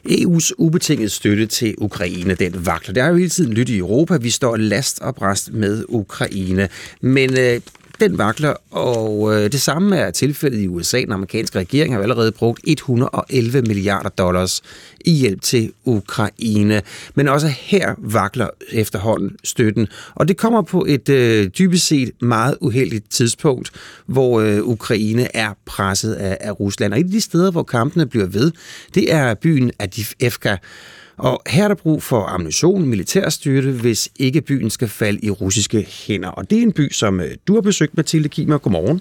EU's ubetingede støtte til Ukraine, den vakler. Der er jo hele tiden lyttet i Europa. Vi står last og bræst med Ukraine. Men øh, den vakler, og øh, det samme er tilfældet i USA. Den amerikanske regering har allerede brugt 111 milliarder dollars i hjælp til Ukraine. Men også her vakler efterhånden støtten, og det kommer på et øh, dybest set meget uheldigt tidspunkt, hvor øh, Ukraine er presset af, af Rusland. Og et af de steder, hvor kampene bliver ved, det er byen Adifka, og her er der brug for ammunition, militærstyrte, hvis ikke byen skal falde i russiske hænder. Og det er en by, som øh, du har besøgt, Mathilde Kimer. Godmorgen.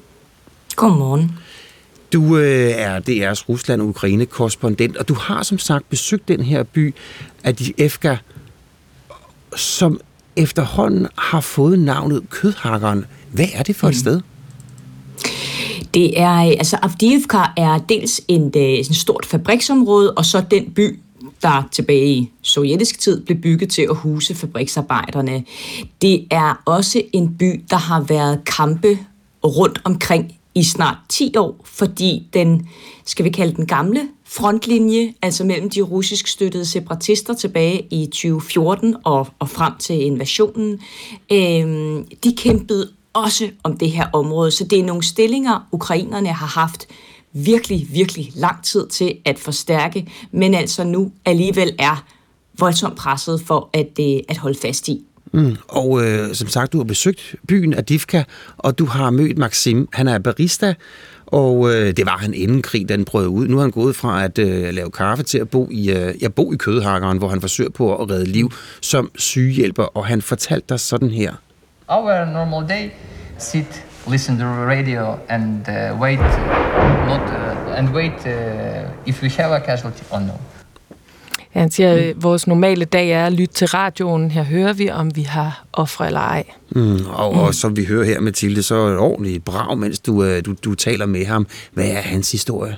Godmorgen. Du øh, er DR's Rusland-Ukraine-korrespondent, og du har som sagt besøgt den her by, Adifka, som efterhånden har fået navnet Kødhakkeren. Hvad er det for et mm. sted? Det er, altså Avdiivka er dels en, øh, en stort fabriksområde, og så den by, der tilbage i sovjetisk tid blev bygget til at huse fabriksarbejderne. Det er også en by, der har været kampe rundt omkring i snart 10 år, fordi den, skal vi kalde den gamle frontlinje, altså mellem de russisk støttede separatister tilbage i 2014 og, og frem til invasionen, øh, de kæmpede også om det her område. Så det er nogle stillinger, ukrainerne har haft virkelig, virkelig lang tid til at forstærke, men altså nu alligevel er voldsomt presset for at, øh, at holde fast i. Mm. Og øh, som sagt, du har besøgt byen Adivka, og du har mødt Maxim. Han er barista, og øh, det var han inden krig, den brød ud. Nu er han gået fra at øh, lave kaffe til at bo i, øh, ja, bo i kødhakkeren, hvor han forsøger på at redde liv som sygehjælper, og han fortalte dig sådan her. Our normal day, sit listen to the radio and uh, wait, not uh, and wait uh, if we have a casualty or no. Han siger, at mm. vores normale dag er at lytte til radioen. Her hører vi, om vi har ofre eller ej. Mm, og, mm. og som vi hører her, Mathilde, så er det ordentligt brag, mens du, øh, du, du taler med ham. Hvad er hans historie?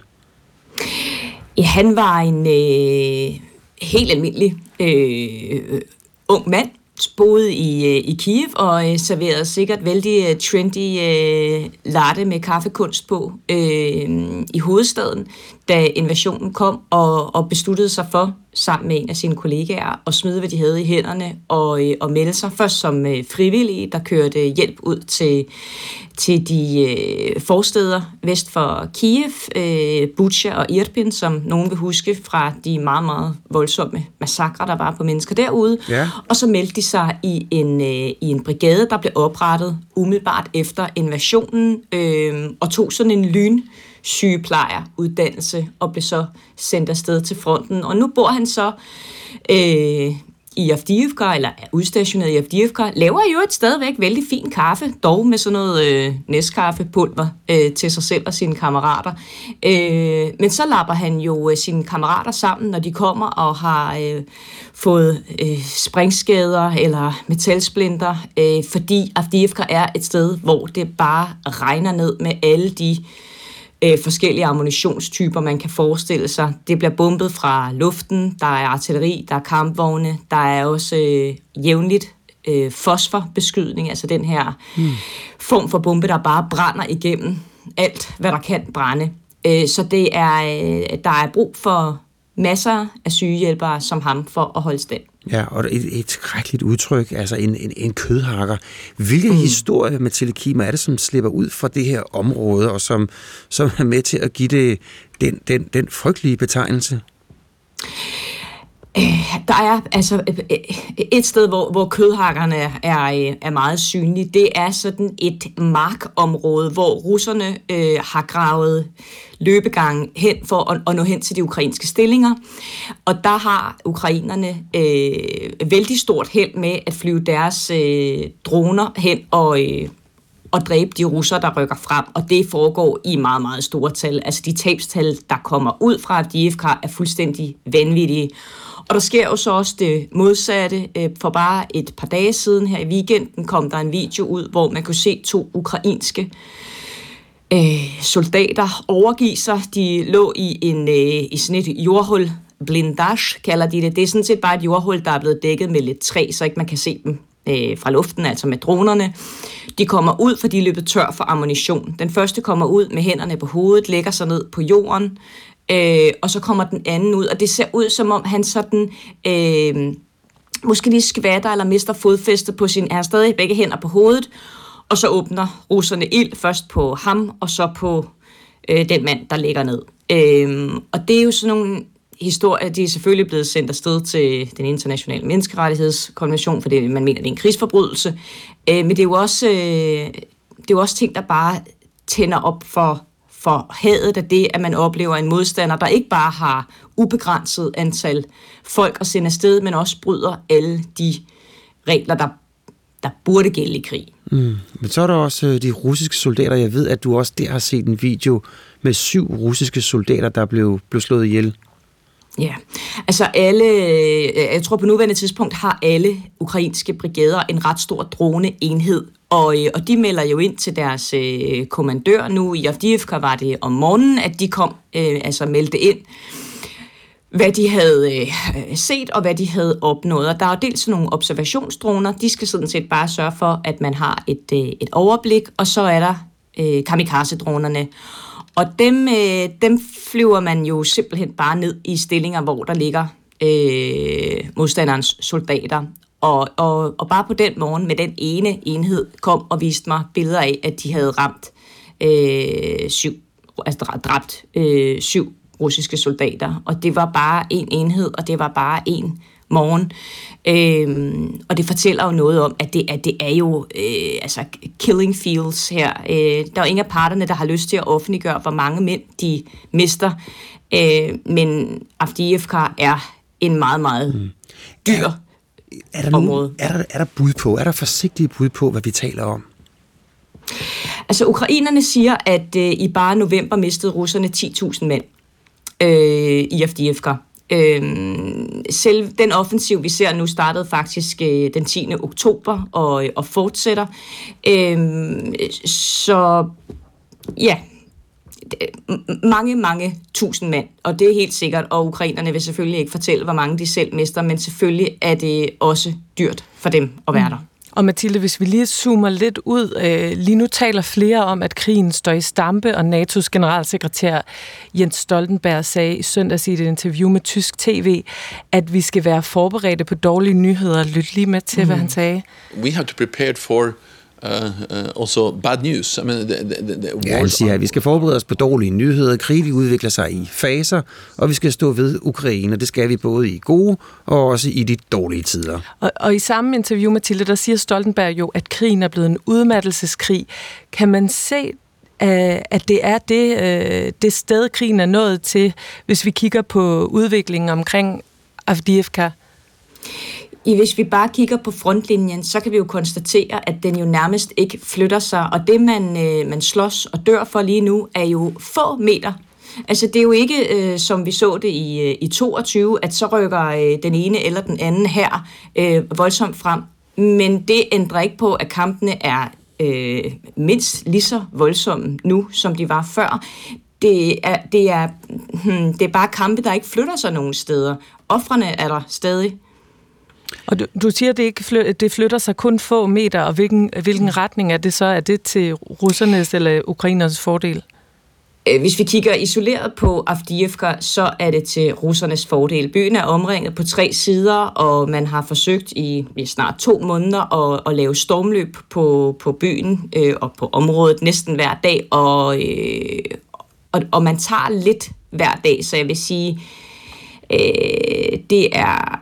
Ja, han var en øh, helt almindelig øh, ung mand, boede i, øh, i Kiev og øh, serverede sikkert vældig øh, trendy øh, latte med kaffekunst på øh, i hovedstaden, da invasionen kom, og, og besluttede sig for, sammen med en af sine kollegaer, at smide, hvad de havde i hænderne, og, øh, og melde sig først som øh, frivillige, der kørte hjælp ud til, til de øh, forsteder vest for Kiev, øh, Bucha og Irpin, som nogen vil huske fra de meget, meget voldsomme massakre, der var på mennesker derude. Ja. Og så meldte de sig i en, øh, i en brigade, der blev oprettet umiddelbart efter invasionen, øh, og tog sådan en lyn sygeplejeruddannelse og blev så sendt afsted til fronten. Og nu bor han så øh, i Avdiivka, eller er udstationeret i Avdiivka, laver jo et stadigvæk vældig fin kaffe, dog med sådan noget øh, næstkaffepulver øh, til sig selv og sine kammerater. Øh, men så lapper han jo øh, sine kammerater sammen, når de kommer og har øh, fået øh, springskader eller metalsplinter, øh, fordi Avdiivka er et sted, hvor det bare regner ned med alle de øh, forskellige ammunitionstyper, man kan forestille sig. Det bliver bombet fra luften, der er artilleri, der er kampvogne, der er også øh, jævnligt øh, fosforbeskydning, altså den her mm. form for bombe, der bare brænder igennem alt, hvad der kan brænde. Øh, så det er, øh, der er brug for masser af sygehjælpere som ham for at holde stand. Ja, og et, et skrækkeligt udtryk, altså en, en, en kødhakker. Hvilke mm. historie, Mathilde Kim, er det, som slipper ud fra det her område, og som, som er med til at give det den, den, den frygtelige betegnelse? Øh, der er altså øh, øh, et sted, hvor, hvor kødhakkerne er, er meget synlige. Det er sådan et markområde, hvor russerne øh, har gravet løbegang hen for at, at nå hen til de ukrainske stillinger. Og der har ukrainerne øh, vældig stort held med at flyve deres øh, droner hen og, øh, og dræbe de russer, der rykker frem, og det foregår i meget, meget store tal. Altså de tabstal, der kommer ud fra DFK, er fuldstændig vanvittige. Og der sker jo så også det modsatte. Øh, for bare et par dage siden her i weekenden kom der en video ud, hvor man kunne se to ukrainske øh, soldater overgive sig. De lå i, en, øh, i sådan et jordhul, blindage kalder de det. Det er sådan set bare et jordhul, der er blevet dækket med lidt træ, så ikke man kan se dem øh, fra luften, altså med dronerne. De kommer ud, for de er løbet tør for ammunition. Den første kommer ud med hænderne på hovedet, lægger sig ned på jorden, øh, og så kommer den anden ud, og det ser ud som om han sådan... Øh, måske lige skvatter eller mister fodfæstet på sin... Han har stadig begge hænder på hovedet, og så åbner russerne ild først på ham, og så på øh, den mand, der ligger ned. Øh, og det er jo sådan nogle historier, de er selvfølgelig blevet sendt afsted til den internationale menneskerettighedskonvention, fordi man mener, det er en krigsforbrydelse. Øh, men det er jo også, øh, det er jo også ting, der bare tænder op for for hadet af det, at man oplever en modstander, der ikke bare har ubegrænset antal folk at sende afsted, men også bryder alle de regler, der, der burde gælde i krig. Mm. Men så er der også øh, de russiske soldater. Jeg ved, at du også der har set en video med syv russiske soldater, der blev, blev slået ihjel. Ja, altså alle, øh, jeg tror på nuværende tidspunkt har alle ukrainske brigader en ret stor droneenhed, og, øh, og de melder jo ind til deres øh, kommandør nu. I Avdiivka var det om morgenen, at de kom, øh, altså meldte ind, hvad de havde øh, set og hvad de havde opnået. Og der er dels nogle observationsdroner, de skal sådan set bare sørge for, at man har et, øh, et overblik, og så er der øh, kamikaze-dronerne. Og dem, øh, dem flyver man jo simpelthen bare ned i stillinger, hvor der ligger øh, modstanderens soldater. Og, og, og bare på den morgen med den ene enhed kom og viste mig billeder af, at de havde ramt øh, syv, altså dræbt øh, syv russiske soldater. Og det var bare en enhed, og det var bare en morgen. Øhm, og det fortæller jo noget om, at det, at det er jo øh, altså killing fields her. Øh, der er ingen af parterne, der har lyst til at offentliggøre, hvor mange mænd de mister. Øh, men Avdiivka er en meget, meget mm. Er der, nogen, er, der, er der bud på, er der forsigtige bud på, hvad vi taler om? Altså, ukrainerne siger, at øh, i bare november mistede russerne 10.000 mænd øh, i Avdiivka. Øh, selv den offensiv, vi ser nu, startede faktisk øh, den 10. oktober og, og fortsætter. Øh, så ja, mange, mange tusind mand, og det er helt sikkert, og ukrainerne vil selvfølgelig ikke fortælle, hvor mange de selv mister, men selvfølgelig er det også dyrt for dem at være mm. der. Og Mathilde, hvis vi lige zoomer lidt ud, øh, lige nu taler flere om, at krigen står i stampe, og NATO's generalsekretær Jens Stoltenberg sagde i søndags i et interview med tysk tv, at vi skal være forberedte på dårlige nyheder. Lyt lige med til, mm. hvad han sagde. We have to prepare for Uh, uh, also bad news. I mean, the, the, the ja, han siger, at vi skal forberede os på dårlige nyheder. Krigen udvikler sig i faser, og vi skal stå ved Ukraine. Det skal vi både i gode og også i de dårlige tider. Og, og i samme interview, Mathilde, der siger Stoltenberg jo, at krigen er blevet en udmattelseskrig. Kan man se øh, at det er det, øh, det sted, krigen er nået til, hvis vi kigger på udviklingen omkring Avdiivka? Hvis vi bare kigger på frontlinjen, så kan vi jo konstatere, at den jo nærmest ikke flytter sig, og det man, øh, man slås og dør for lige nu, er jo få meter Altså, det er jo ikke, øh, som vi så det i, øh, i 22, at så rykker øh, den ene eller den anden her øh, voldsomt frem. Men det ændrer ikke på, at kampene er øh, mindst lige så voldsomme nu, som de var før. Det er, det, er, hmm, det er bare kampe, der ikke flytter sig nogen steder. Offrene er der stadig. Og du, du siger, at det, ikke flytter, det flytter sig kun få meter, og hvilken, hvilken retning er det så? Er det til russernes eller ukrainernes fordel? Øh, hvis vi kigger isoleret på Avdiivka, så er det til russernes fordel. Byen er omringet på tre sider, og man har forsøgt i, i snart to måneder at, at lave stormløb på, på byen øh, og på området næsten hver dag, og, øh, og, og man tager lidt hver dag, så jeg vil sige, øh, det er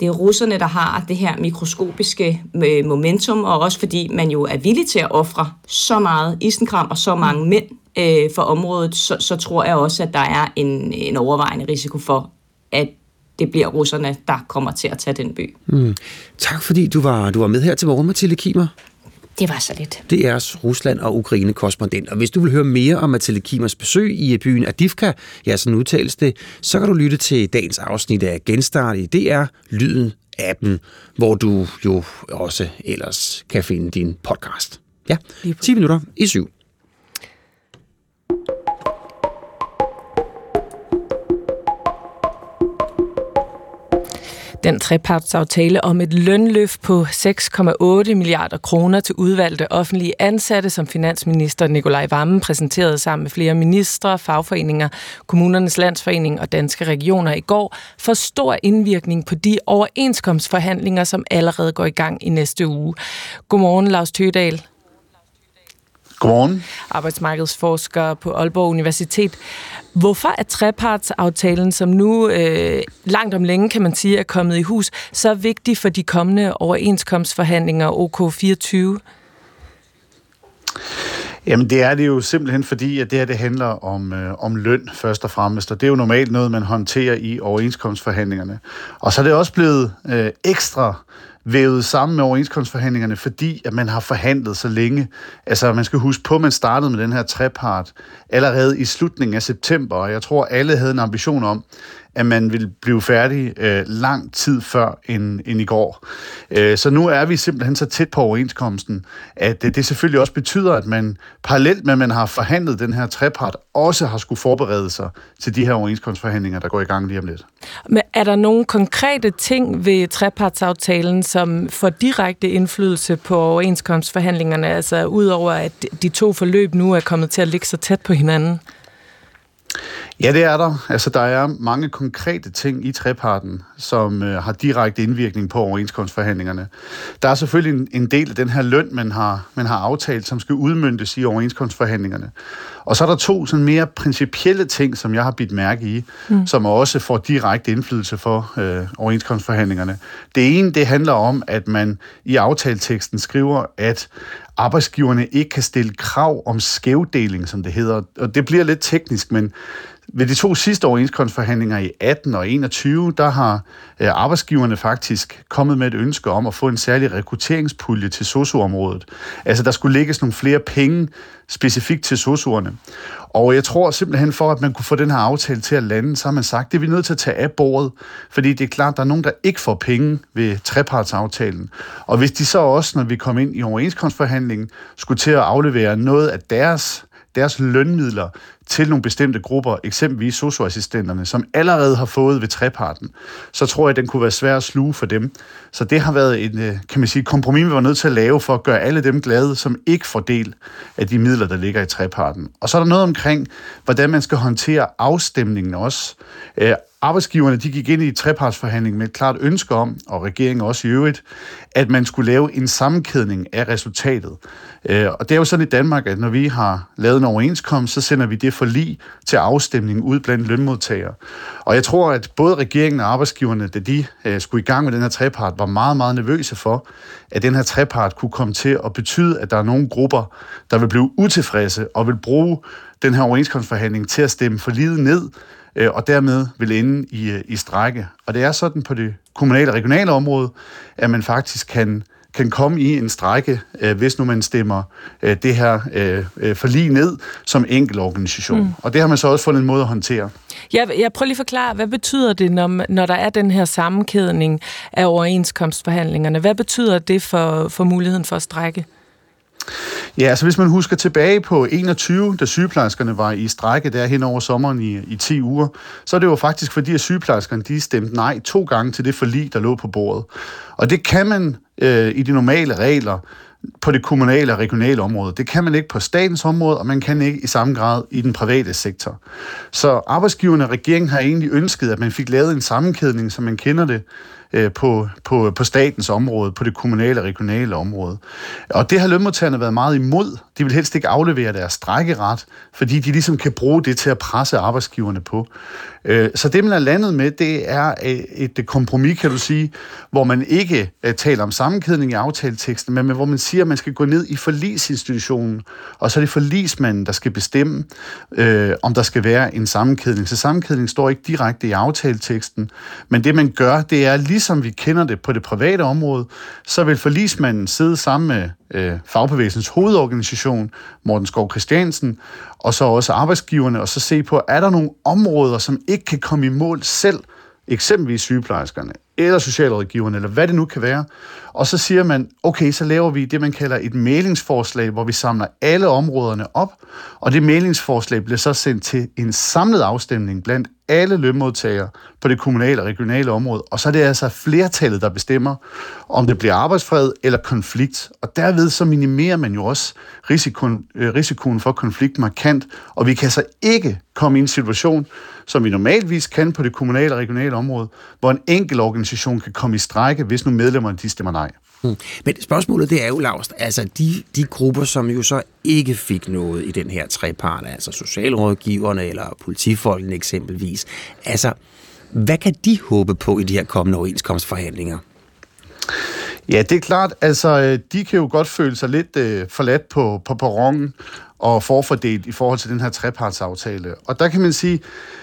det er russerne, der har det her mikroskopiske øh, momentum, og også fordi man jo er villig til at ofre så meget isenkram og så mange mænd øh, for området, så, så tror jeg også, at der er en, en overvejende risiko for, at det bliver russerne, der kommer til at tage den by. Mm. Tak fordi du var, du var med her til morgen, Mathilde Kimer. Det var så lidt. Det er Rusland og Ukraine korrespondent. Og hvis du vil høre mere om Mathilde Kimers besøg i byen Adivka, ja, sådan udtales det, så kan du lytte til dagens afsnit af Genstart i DR Lyden appen, hvor du jo også ellers kan finde din podcast. Ja, 10 minutter i syv. Den trepartsaftale om et lønløft på 6,8 milliarder kroner til udvalgte offentlige ansatte, som finansminister Nikolaj Vammen præsenterede sammen med flere ministre, fagforeninger, kommunernes landsforening og danske regioner i går, får stor indvirkning på de overenskomstforhandlinger, som allerede går i gang i næste uge. Godmorgen, Lars Tødal. Godmorgen. Arbejdsmarkedsforsker på Aalborg Universitet. Hvorfor er trepartsaftalen, som nu øh, langt om længe kan man sige er kommet i hus, så vigtig for de kommende overenskomstforhandlinger OK24? Jamen det er det jo simpelthen fordi, at det her det handler om, øh, om løn først og fremmest, og det er jo normalt noget, man håndterer i overenskomstforhandlingerne. Og så er det også blevet øh, ekstra vævet sammen med overenskomstforhandlingerne, fordi at man har forhandlet så længe. Altså, man skal huske på, at man startede med den her trepart allerede i slutningen af september, og jeg tror, alle havde en ambition om, at man ville blive færdig øh, lang tid før end, end i går. Øh, så nu er vi simpelthen så tæt på overenskomsten, at øh, det selvfølgelig også betyder, at man parallelt med, at man har forhandlet den her trepart, også har skulle forberede sig til de her overenskomstforhandlinger, der går i gang lige om lidt. Men er der nogle konkrete ting ved trepartsaftalen, som får direkte indflydelse på overenskomstforhandlingerne, altså udover at de to forløb nu er kommet til at ligge så tæt på hinanden? Ja, det er der. Altså, der er mange konkrete ting i treparten, som øh, har direkte indvirkning på overenskomstforhandlingerne. Der er selvfølgelig en, en del af den her løn, man har, man har aftalt, som skal udmyndtes i overenskomstforhandlingerne. Og så er der to sådan mere principielle ting, som jeg har bidt mærke i, mm. som også får direkte indflydelse for øh, overenskomstforhandlingerne. Det ene, det handler om, at man i aftaleteksten skriver, at arbejdsgiverne ikke kan stille krav om skævdeling, som det hedder. Og det bliver lidt teknisk, men ved de to sidste overenskomstforhandlinger i 18 og 21, der har øh, arbejdsgiverne faktisk kommet med et ønske om at få en særlig rekrutteringspulje til socioområdet. Altså der skulle lægges nogle flere penge specifikt til socioerne. Og jeg tror simpelthen for, at man kunne få den her aftale til at lande, så har man sagt, det er vi nødt til at tage af bordet, fordi det er klart, der er nogen, der ikke får penge ved trepartsaftalen. Og hvis de så også, når vi kom ind i overenskomstforhandlingen, skulle til at aflevere noget af deres deres lønmidler til nogle bestemte grupper, eksempelvis socioassistenterne, som allerede har fået ved treparten, så tror jeg, at den kunne være svær at sluge for dem. Så det har været en, øh, kan man sige, kompromis, vi var nødt til at lave for at gøre alle dem glade, som ikke får del af de midler, der ligger i treparten. Og så er der noget omkring, hvordan man skal håndtere afstemningen også. Øh, Arbejdsgiverne de gik ind i trepartsforhandling med et klart ønske om, og regeringen også i øvrigt, at man skulle lave en sammenkædning af resultatet. Øh, og det er jo sådan i Danmark, at når vi har lavet en overenskomst, så sender vi det for lige til afstemning ud blandt lønmodtagere. Og jeg tror, at både regeringen og arbejdsgiverne, da de øh, skulle i gang med den her trepart, var meget, meget nervøse for, at den her trepart kunne komme til at betyde, at der er nogle grupper, der vil blive utilfredse og vil bruge den her overenskomstforhandling til at stemme for livet ned, øh, og dermed vil ende i, øh, i strække. Og det er sådan på det kommunale og regionale område, at man faktisk kan kan komme i en strække, øh, hvis nu man stemmer øh, det her øh, øh forlig ned som enkel organisation. Mm. Og det har man så også fundet en måde at håndtere. Jeg, jeg prøver lige at forklare, hvad betyder det, når, når der er den her sammenkædning af overenskomstforhandlingerne? Hvad betyder det for, for muligheden for at strække? Ja, altså hvis man husker tilbage på 21, da sygeplejerskerne var i strække der hen over sommeren i, i 10 uger, så er det jo faktisk fordi, at sygeplejerskerne de stemte nej to gange til det forlig, der lå på bordet. Og det kan man øh, i de normale regler på det kommunale og regionale område. Det kan man ikke på statens område, og man kan ikke i samme grad i den private sektor. Så arbejdsgiverne og regeringen har egentlig ønsket, at man fik lavet en sammenkædning, som man kender det, øh, på, på, på statens område, på det kommunale og regionale område. Og det har lønmodtagerne været meget imod. De vil helst ikke aflevere deres strækkeret, fordi de ligesom kan bruge det til at presse arbejdsgiverne på. Øh, så det, man er landet med, det er øh, et kompromis, kan du sige, hvor man ikke øh, taler om sammenkædning i aftaleteksten, men hvor man siger, at man skal gå ned i forlisinstitutionen, og så er det forlismanden, der skal bestemme, øh, om der skal være en sammenkædning. Så sammenkædning står ikke direkte i aftaleteksten, men det man gør, det er ligesom vi kender det på det private område, så vil forlismanden sidde sammen med øh, fagbevægelsens hovedorganisation, Morten Skov Christiansen, og så også arbejdsgiverne, og så se på, er der nogle områder, som ikke kan komme i mål selv, eksempelvis sygeplejerskerne, eller socialrådgiveren, eller hvad det nu kan være. Og så siger man, okay, så laver vi det, man kalder et mailingsforslag, hvor vi samler alle områderne op, og det mailingsforslag bliver så sendt til en samlet afstemning blandt alle lønmodtagere på det kommunale og regionale område, og så er det altså flertallet, der bestemmer, om det bliver arbejdsfred eller konflikt. Og derved så minimerer man jo også risikoen, øh, risikoen for konflikt markant, og vi kan så ikke komme i en situation, som vi normalvis kan på det kommunale og regionale område, hvor en enkelt organisation kan komme i strække, hvis nu medlemmerne de stemmer nej. Hmm. Men spørgsmålet det er jo, Lars, altså de, de grupper, som jo så ikke fik noget i den her trepart, altså socialrådgiverne eller politifolkene eksempelvis, altså hvad kan de håbe på i de her kommende overenskomstforhandlinger? Ja, det er klart. Altså, øh, de kan jo godt føle sig lidt øh, forladt på, på perronen og forfordelt i forhold til den her trepartsaftale. Og der kan man sige,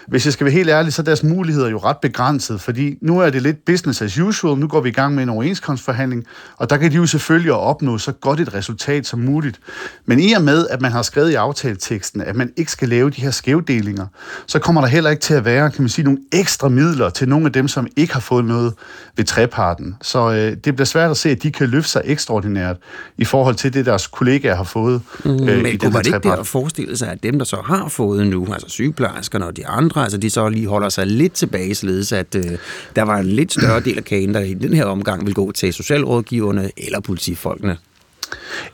hvis jeg skal være helt ærlig, så er deres muligheder jo ret begrænset, fordi nu er det lidt business as usual, nu går vi i gang med en overenskomstforhandling, og der kan de jo selvfølgelig opnå så godt et resultat som muligt. Men i og med, at man har skrevet i aftaleteksten, at man ikke skal lave de her skævdelinger, så kommer der heller ikke til at være, kan man sige, nogle ekstra midler til nogle af dem, som ikke har fået noget ved treparten. Så øh, det bliver svært at se, at de kan løfte sig ekstraordinært i forhold til det, deres kollegaer har fået øh, mm, i den her ikke der at forestille sig, at dem, der så har fået nu, altså sygeplejerskerne og de andre, altså de så lige holder sig lidt tilbage, således at øh, der var en lidt større del af kagen, der i den her omgang vil gå til socialrådgiverne eller politifolkene?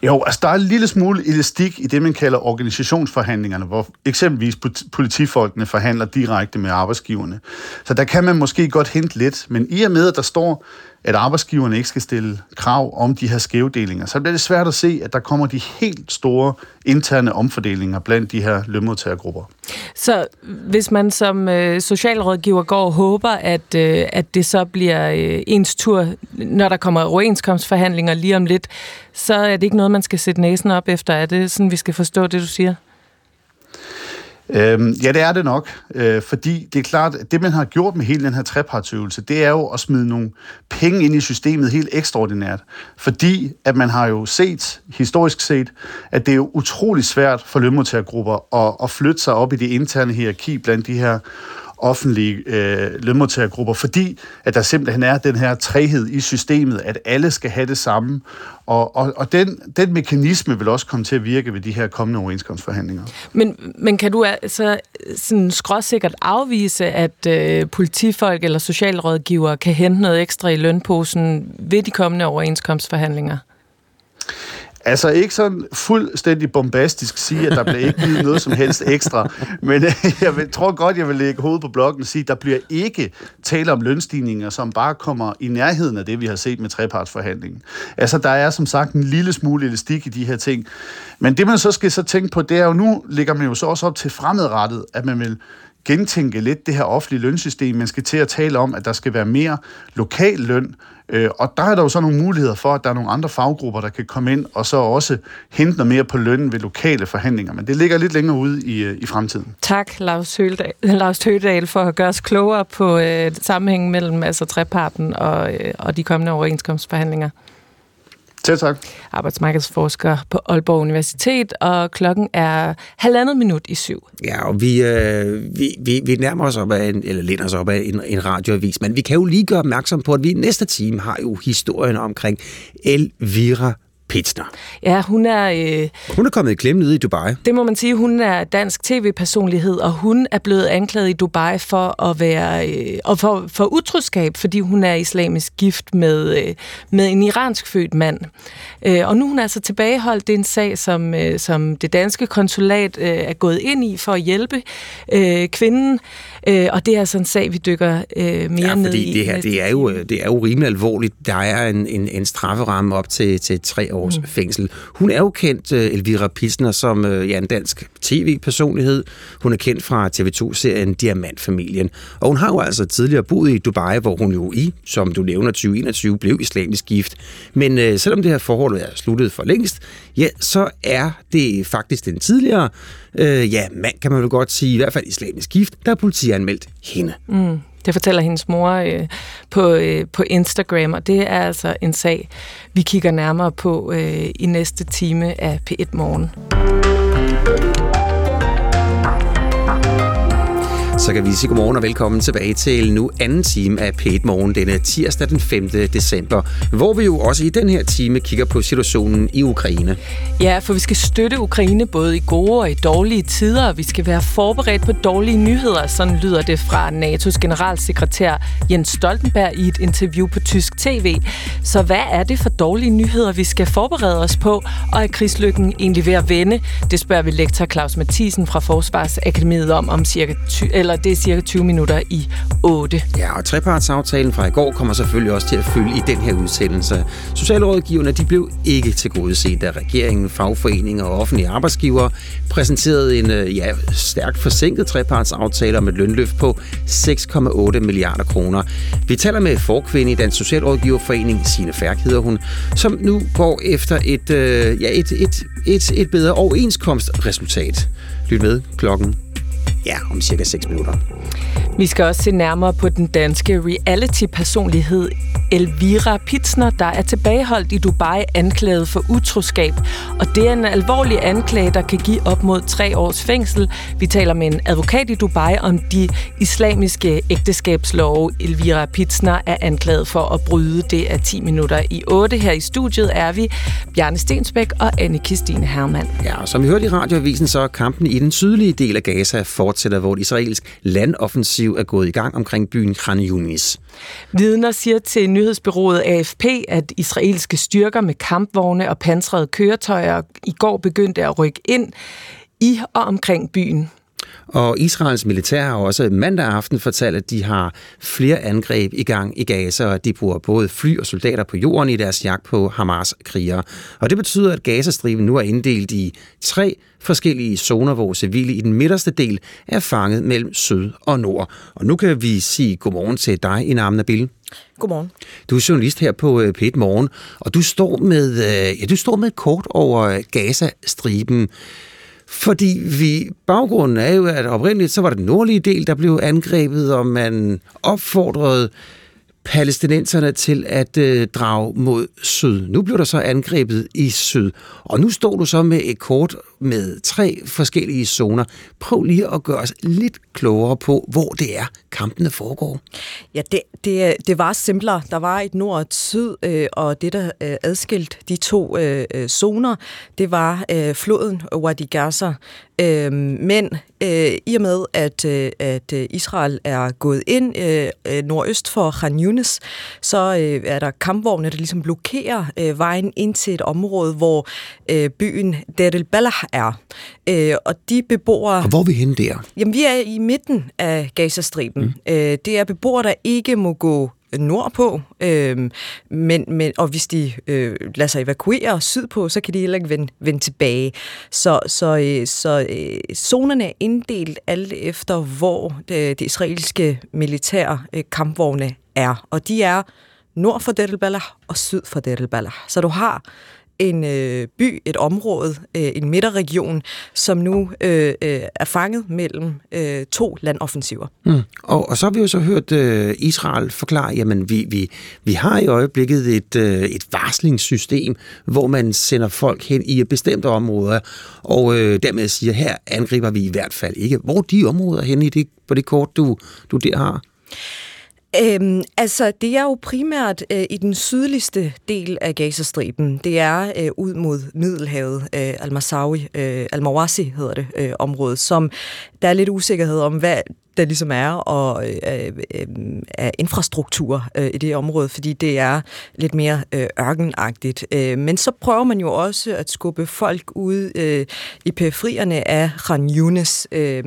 Jo, altså der er en lille smule elastik i det, man kalder organisationsforhandlingerne, hvor eksempelvis politifolkene forhandler direkte med arbejdsgiverne. Så der kan man måske godt hente lidt, men i og med, at der står, at arbejdsgiverne ikke skal stille krav om de her skævdelinger, så bliver det svært at se, at der kommer de helt store interne omfordelinger blandt de her lønmodtagergrupper. Så hvis man som øh, socialrådgiver går og håber, at, øh, at det så bliver øh, ens tur, når der kommer overenskomstforhandlinger lige om lidt, så er det ikke noget, man skal sætte næsen op efter. Er det sådan, vi skal forstå det, du siger? Øhm, ja, det er det nok, øh, fordi det er klart, at det man har gjort med hele den her trepartsøvelse, det er jo at smide nogle penge ind i systemet helt ekstraordinært, fordi at man har jo set, historisk set, at det er jo utrolig svært for lønmodtagergrupper at, at flytte sig op i det interne hierarki blandt de her offentlige øh, lønmodtagergrupper, fordi at der simpelthen er den her træhed i systemet, at alle skal have det samme. Og, og, og den, den mekanisme vil også komme til at virke ved de her kommende overenskomstforhandlinger. Men, men kan du altså sådan skråsikkert afvise, at øh, politifolk eller socialrådgivere kan hente noget ekstra i lønposen ved de kommende overenskomstforhandlinger? Altså ikke sådan fuldstændig bombastisk sige, at der bliver ikke givet noget som helst ekstra, men øh, jeg vil, tror godt, jeg vil lægge hovedet på blokken og sige, at der bliver ikke tale om lønstigninger, som bare kommer i nærheden af det, vi har set med trepartsforhandlingen. Altså der er som sagt en lille smule elastik i de her ting, men det man så skal så tænke på, det er jo, nu ligger man jo så også op til fremadrettet, at man vil gentænke lidt det her offentlige lønsystem. Man skal til at tale om, at der skal være mere lokal løn, Øh, og der er der jo så nogle muligheder for, at der er nogle andre faggrupper, der kan komme ind og så også hente noget mere på lønnen ved lokale forhandlinger. Men det ligger lidt længere ude i, øh, i fremtiden. Tak, Lars, Høldal, Lars Tøgedal, for at gøre os klogere på øh, sammenhængen mellem altså, treparten og, øh, og de kommende overenskomstforhandlinger. Selv tak. Arbejdsmarkedsforsker på Aalborg Universitet, og klokken er halvandet minut i syv. Ja, og vi, øh, vi, vi, vi nærmer os op af, en, eller læner os op af en, en radioavis, men vi kan jo lige gøre opmærksom på, at vi næste time har jo historien omkring Elvira Pitsner. Ja, hun er... Øh, hun er kommet i klemme nede i Dubai. Det må man sige. Hun er dansk tv-personlighed, og hun er blevet anklaget i Dubai for at være øh, og for, for utroskab, fordi hun er islamisk gift med, øh, med en iransk født mand. Øh, og nu er hun altså tilbageholdt. Det er en sag, som, øh, som det danske konsulat øh, er gået ind i for at hjælpe øh, kvinden. Øh, og det er altså en sag, vi dykker øh, mere ja, ned i. det her, det er, jo, det er jo rimelig alvorligt. Der er en, en, en strafferamme op til, til tre års mm. fængsel. Hun er jo kendt, øh, Elvira Pilsner, som øh, ja, en dansk tv-personlighed. Hun er kendt fra TV2-serien Diamantfamilien. Og hun har jo altså tidligere boet i Dubai, hvor hun jo i, som du nævner, 2021 blev islamisk gift. Men øh, selvom det her forhold er sluttet for længst, ja, så er det faktisk den tidligere øh, ja, mand kan man vel godt sige, i hvert fald islamisk gift, der er politianmeldt hende. Mm. Det fortæller hendes mor øh, på, øh, på Instagram, og det er altså en sag, vi kigger nærmere på øh, i næste time af P1 Morgen. Så kan vi sige godmorgen og velkommen tilbage til nu anden time af p Morgen denne tirsdag den 5. december, hvor vi jo også i den her time kigger på situationen i Ukraine. Ja, for vi skal støtte Ukraine både i gode og i dårlige tider, vi skal være forberedt på dårlige nyheder, sådan lyder det fra NATO's generalsekretær Jens Stoltenberg i et interview på tysk tv. Så hvad er det for dårlige nyheder, vi skal forberede os på, og er krigslykken egentlig ved at vende? Det spørger vi lektor Claus Mathisen fra Forsvarsakademiet om om cirka 20, eller det er cirka 20 minutter i 8. Ja, og trepartsaftalen fra i går kommer selvfølgelig også til at følge i den her udsendelse. Socialrådgiverne de blev ikke til gode set, da regeringen, fagforeninger og offentlige arbejdsgivere præsenterede en øh, ja, stærkt forsinket trepartsaftale om et lønløft på 6,8 milliarder kroner. Vi taler med forkvinde i Dansk Socialrådgiverforening, Signe Færk hedder hun, som nu går efter et, øh, ja, et, et, et, et bedre overenskomstresultat. Lyt med klokken ja, om cirka 6 minutter. Vi skal også se nærmere på den danske reality-personlighed Elvira Pitsner, der er tilbageholdt i Dubai anklaget for utroskab. Og det er en alvorlig anklage, der kan give op mod tre års fængsel. Vi taler med en advokat i Dubai om de islamiske ægteskabslove. Elvira Pitsner er anklaget for at bryde. Det er 10 minutter i 8. Her i studiet er vi Bjarne Stensbæk og anne Christine Hermann. Ja, og som vi hørte i radioavisen, så er kampen i den sydlige del af Gaza fortsætter, hvor et israelsk landoffensiv er gået i gang omkring byen Khan Yunis. Vidner siger til nyhedsbyrået AFP, at israelske styrker med kampvogne og pansrede køretøjer i går begyndte at rykke ind i og omkring byen. Og Israels militær har også mandag aften fortalt, at de har flere angreb i gang i Gaza, og de bruger både fly og soldater på jorden i deres jagt på Hamas-krigere. Og det betyder, at Gazastriben nu er inddelt i tre forskellige zoner, hvor civile i den midterste del er fanget mellem syd og nord. Og nu kan vi sige godmorgen til dig, Inam Nabil. Godmorgen. Du er journalist her på øh, P1 Morgen, og du står med, øh, ja, du står med et kort over Gaza-striben. Fordi vi, baggrunden er jo, at oprindeligt så var det den nordlige del, der blev angrebet, og man opfordrede palæstinenserne til at øh, drage mod syd. Nu blev der så angrebet i syd, og nu står du så med et kort med tre forskellige zoner. Prøv lige at gøre os lidt klogere på, hvor det er, kampene foregår. Ja, det, det, det var simplere. Der var et nord og et syd, øh, og det, der øh, adskilte de to øh, øh zoner, det var øh, floden Wadi Gaza. Øh, men øh, i og med, at, øh, at Israel er gået ind øh, øh, nordøst for Khan Yunis, så øh, er der kampvogne, der ligesom blokerer øh, vejen ind til et område, hvor øh, byen Deir el-Balah er. Øh, og de beboere... Og hvor er vi henne der? Jamen, vi er i midten af Gazastriben. Mm. Øh, det er beboere, der ikke må gå nordpå, øh, men, men, og hvis de øh, lader sig evakuere sydpå, så kan de heller ikke vende, vende tilbage. Så, så, øh, så øh, zonerne er inddelt alt efter, hvor det, det israelske militær øh, kampvogne er. Og de er nord for Deir og syd for Deir Så du har en øh, by, et område, øh, en midterregion, som nu øh, øh, er fanget mellem øh, to landoffensiver. Mm. Og, og så har vi jo så hørt øh, Israel forklare, jamen vi, vi, vi har i øjeblikket et, øh, et varslingssystem, hvor man sender folk hen i et bestemte områder, og øh, dermed siger, her angriber vi i hvert fald ikke. Hvor er de områder hen i det, på det kort, du, du der har? Øhm, altså, det er jo primært øh, i den sydligste del af Gazastriben. Det er øh, ud mod Middelhavet, øh, Al-Masawi, øh, Al-Mawasi hedder det, øh, området, som der er lidt usikkerhed om, hvad der ligesom er og øh, øh, er infrastruktur øh, i det område, fordi det er lidt mere øh, ørkenagtigt. Øh, men så prøver man jo også at skubbe folk ud øh, i periferierne af Khan Yunis. Øh,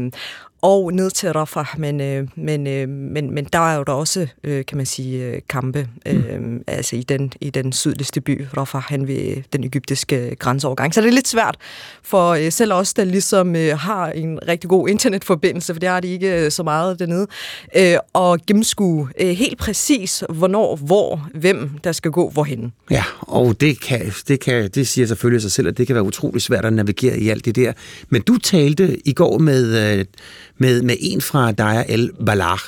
og ned til Rafah, men, øh, men, øh, men, men der er jo der også, øh, kan man sige, øh, kampe øh, mm. altså i den, i den sydligste by, Rafah, hen ved den egyptiske grænseovergang. Så det er lidt svært for øh, selv os, der ligesom øh, har en rigtig god internetforbindelse, for det har de ikke øh, så meget dernede, øh, og gennemskue øh, helt præcis, hvornår, hvor, hvem der skal gå hvorhen. Ja, og det, kan, det, kan, det siger selvfølgelig sig selv, at det kan være utrolig svært at navigere i alt det der. Men du talte i går med... Øh, med, med en fra Daya El Balah.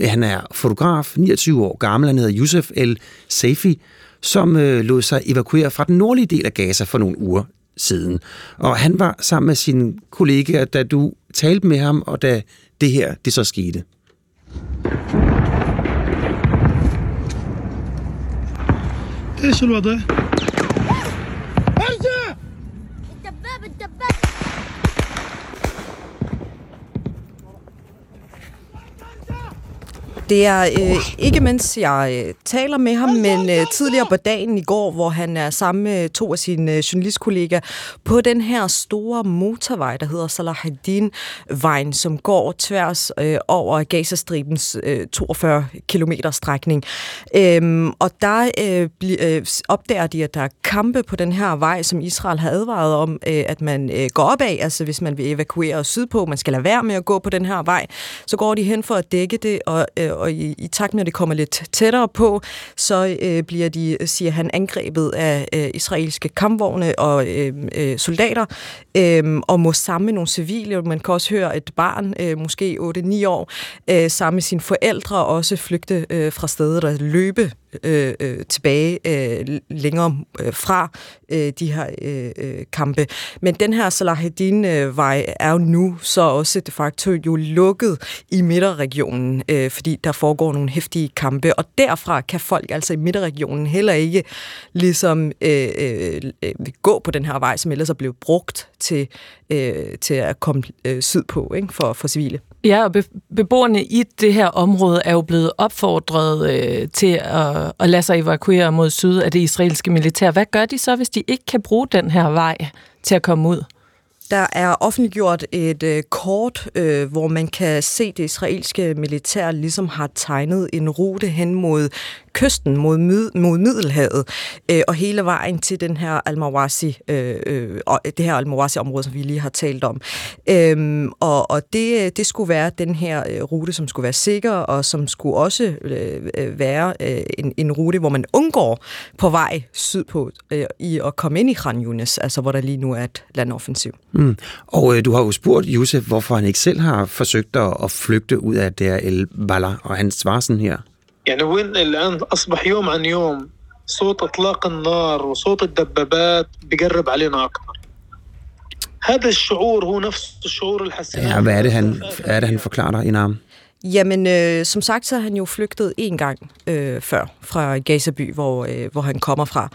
Han er fotograf, 29 år gammel, han hedder Yusuf El Safi, som øh, lod sig evakuere fra den nordlige del af Gaza for nogle uger siden. Og han var sammen med sine kollegaer, da du talte med ham, og da det her det så skete. ايش الوضع؟ Det er øh, ikke mens jeg øh, taler med ham, men øh, tidligere på dagen i går, hvor han er sammen med to af sine øh, journalistkollegaer på den her store motorvej, der hedder Salahadin-vejen, som går tværs øh, over Gazastribens øh, 42 km strækning. Øhm, og der øh, bl- øh, opdager de, at der er kampe på den her vej, som Israel har advaret om, øh, at man øh, går op af, altså hvis man vil evakuere sydpå, man skal lade være med at gå på den her vej, så går de hen for at dække det, og øh, og i, i takt med, at det kommer lidt tættere på, så øh, bliver de, siger han, angrebet af øh, israelske kampvogne og øh, øh, soldater, øh, og må samle nogle civile. Man kan også høre et barn, øh, måske 8-9 år, øh, sammen med sine forældre, også flygte øh, fra stedet og løbe øh, øh, tilbage øh, længere øh, fra øh, de her øh, øh kampe. Men den her Salahuddin-vej øh, er jo nu så også de facto jo lukket i midterregionen, øh, fordi der foregår nogle hæftige kampe, og derfra kan folk altså i midterregionen heller ikke ligesom øh, øh, øh, gå på den her vej, som ellers er blevet brugt til, øh, til at komme øh, sydpå ikke? For, for civile. Ja, og beboerne i det her område er jo blevet opfordret øh, til at, at lade sig evakuere mod syd af det israelske militær. Hvad gør de så, hvis de ikke kan bruge den her vej til at komme ud? Der er offentliggjort et øh, kort, øh, hvor man kan se det israelske militær ligesom har tegnet en rute hen mod kysten mod, mid, mod Middelhavet, øh, og hele vejen til den her Al-Mawasi, øh, øh, det her Al-Mawasi-område, som vi lige har talt om. Øhm, og og det, det skulle være den her øh, rute, som skulle være sikker, og som skulle også øh, øh, være øh, en, en rute, hvor man undgår på vej sydpå øh, i at komme ind i Khan Yunis, altså hvor der lige nu er et landoffensiv. Mm. Og øh, du har jo spurgt Josef, hvorfor han ikke selv har forsøgt at, flygte ud af der El Bala, og han svarer sådan her. يعني وين الآن؟ أصبح يوم عن يوم صوت إطلاق النار وصوت الدبابات بقرب علينا أكثر. هذا الشعور هو نفس الشعور اللي حسيناه Ja, hvad er det, Jamen, øh, som sagt, så har han jo flygtet en gang øh, før fra Gazaby, hvor, øh, hvor han kommer fra.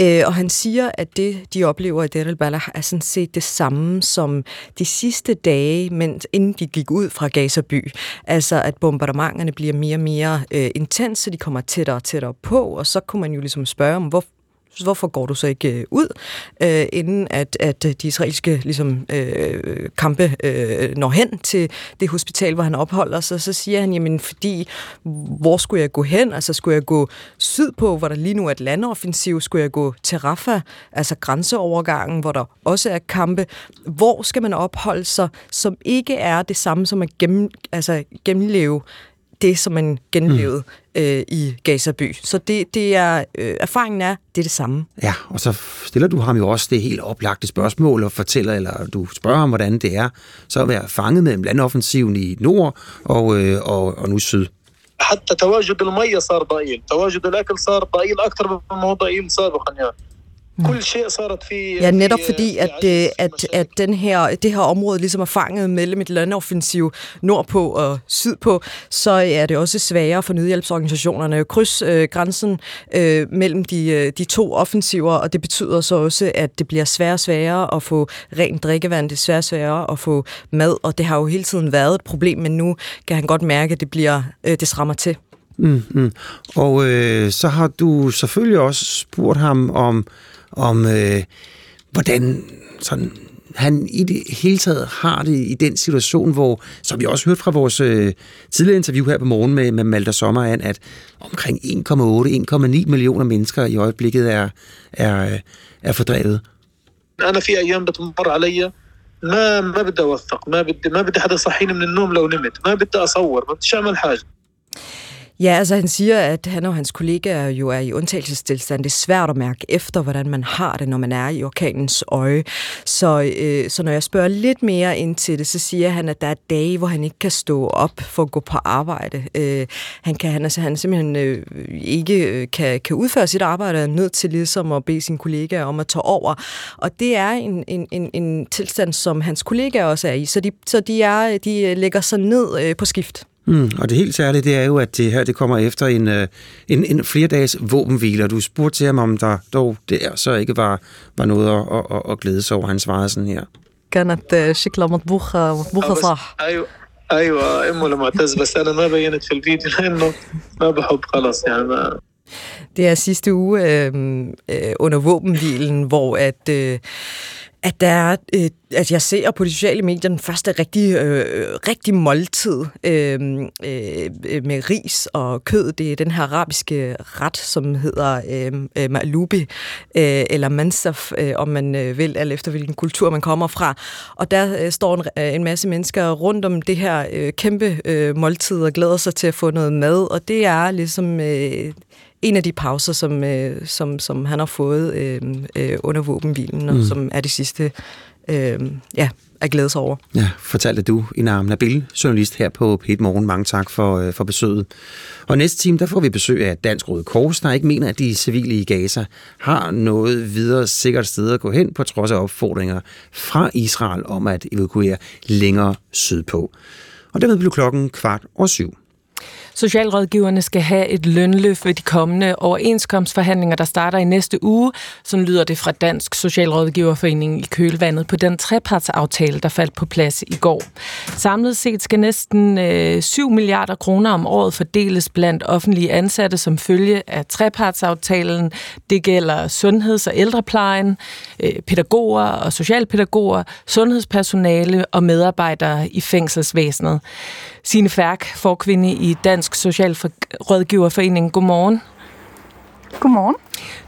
Øh, og han siger, at det, de oplever i Deir al er sådan set det samme som de sidste dage, mens, inden de gik ud fra Gazaby. Altså, at bombardementerne bliver mere og mere øh, intense, de kommer tættere og tættere på, og så kunne man jo ligesom spørge om, hvor, hvorfor går du så ikke øh, ud, øh, inden at, at øh, de israelske ligesom, øh, kampe øh, når hen til det hospital, hvor han opholder sig, så siger han, jamen fordi, hvor skulle jeg gå hen? Altså skulle jeg gå sydpå, hvor der lige nu er et landoffensiv? Skulle jeg gå til Rafah, altså grænseovergangen, hvor der også er kampe? Hvor skal man opholde sig, som ikke er det samme som at gennem, altså, gennemleve det, som man genlevede mm. øh, i Gazaby. Så det, det er, øh, erfaringen er, det er det samme. Ja, og så stiller du ham jo også det helt oplagte spørgsmål og fortæller, eller du spørger ham, hvordan det er, så at være fanget mellem landoffensiven i nord og, øh, og, og nu syd. حتى تواجد المية صار ضئيل تواجد الأكل صار ضئيل أكثر مما هو ضئيل سابقا يعني Ja, netop fordi, at, øh, at, at den her, det her område ligesom er fanget mellem et landoffensiv nordpå og sydpå, så er det også sværere for nødhjælpsorganisationerne at krydse øh, grænsen øh, mellem de, øh, de to offensiver, og det betyder så også, at det bliver sværere og sværere at få rent drikkevand, det er sværere og sværere at få mad, og det har jo hele tiden været et problem, men nu kan han godt mærke, at det, bliver, øh, det strammer til. Mm, mm. Og øh, så har du selvfølgelig også spurgt ham om, om øh, hvordan sådan, han i det hele taget har det i den situation, hvor, som vi også hørte fra vores øh, tidligere interview her på morgen med, med Malta Sommerand, at omkring 1,8-1,9 millioner mennesker i øjeblikket er, er, er fordrevet. انا في ايام بتمر علي ما ما بدي اوثق ما بدي ما بدي حدا يصحيني من النوم لو نمت ما بدي اصور ما بديش اعمل حاجه Ja, altså han siger, at han og hans kollegaer jo er i undtagelsestilstand. Det er svært at mærke efter, hvordan man har det, når man er i orkanens øje. Så, øh, så når jeg spørger lidt mere ind til det, så siger han, at der er dage, hvor han ikke kan stå op for at gå på arbejde. Øh, han kan han, altså, han simpelthen øh, ikke øh, kan, kan udføre sit arbejde, og er nødt til ligesom at bede sine kollegaer om at tage over. Og det er en, en, en, en tilstand, som hans kollegaer også er i. Så de, så de, er, de øh, lægger sig ned øh, på skift. Mm, og det helt særlige, det er jo, at det her det kommer efter en, øh, en, en flere dages våbenhvile, og du spurgte til ham, om der dog der så ikke var, var noget at, at, at glæde sig over. Han svarede sådan her. كانت شكلها مطبوخة مطبوخة بس- صح ايوه ايوه امه لمعتز بس انا ما بينت في الفيديو لانه ما بحب خلص يعني ما Det er sidste uge øh, øh, under våbenhvilen, hvor at, øh, at, der er, øh, at jeg ser på de sociale medier den første rigtig, øh, rigtig måltid øh, øh, med ris og kød. Det er den her arabiske ret, som hedder øh, øh malubi øh, eller mansaf, øh, om man øh, vil, alt efter hvilken kultur man kommer fra. Og der øh, står en, øh, en masse mennesker rundt om det her øh, kæmpe øh, måltid og glæder sig til at få noget mad, og det er ligesom... Øh, en af de pauser, som, øh, som, som han har fået øh, øh, under våbenhvilen, og Mm. som er de sidste øh, ja, at glæde sig over. Ja, fortalte du, Ina Nabil, journalist her på P1 Morgen. Mange tak for, øh, for besøget. Og næste time, der får vi besøg af Dansk Røde Kors, der ikke mener, at de civile i Gaza har noget videre sikkert sted at gå hen, på trods af opfordringer fra Israel om at evakuere længere sydpå. Og dermed blev klokken kvart og syv. Socialrådgiverne skal have et lønløft ved de kommende overenskomstforhandlinger, der starter i næste uge. Sådan lyder det fra Dansk Socialrådgiverforening i kølvandet på den trepartsaftale, der faldt på plads i går. Samlet set skal næsten øh, 7 milliarder kroner om året fordeles blandt offentlige ansatte som følge af trepartsaftalen. Det gælder sundheds- og ældreplejen, øh, pædagoger og socialpædagoger, sundhedspersonale og medarbejdere i fængselsvæsenet. Sine Færk, forkvinde i Dansk Socialrådgiverforening. Godmorgen. Godmorgen.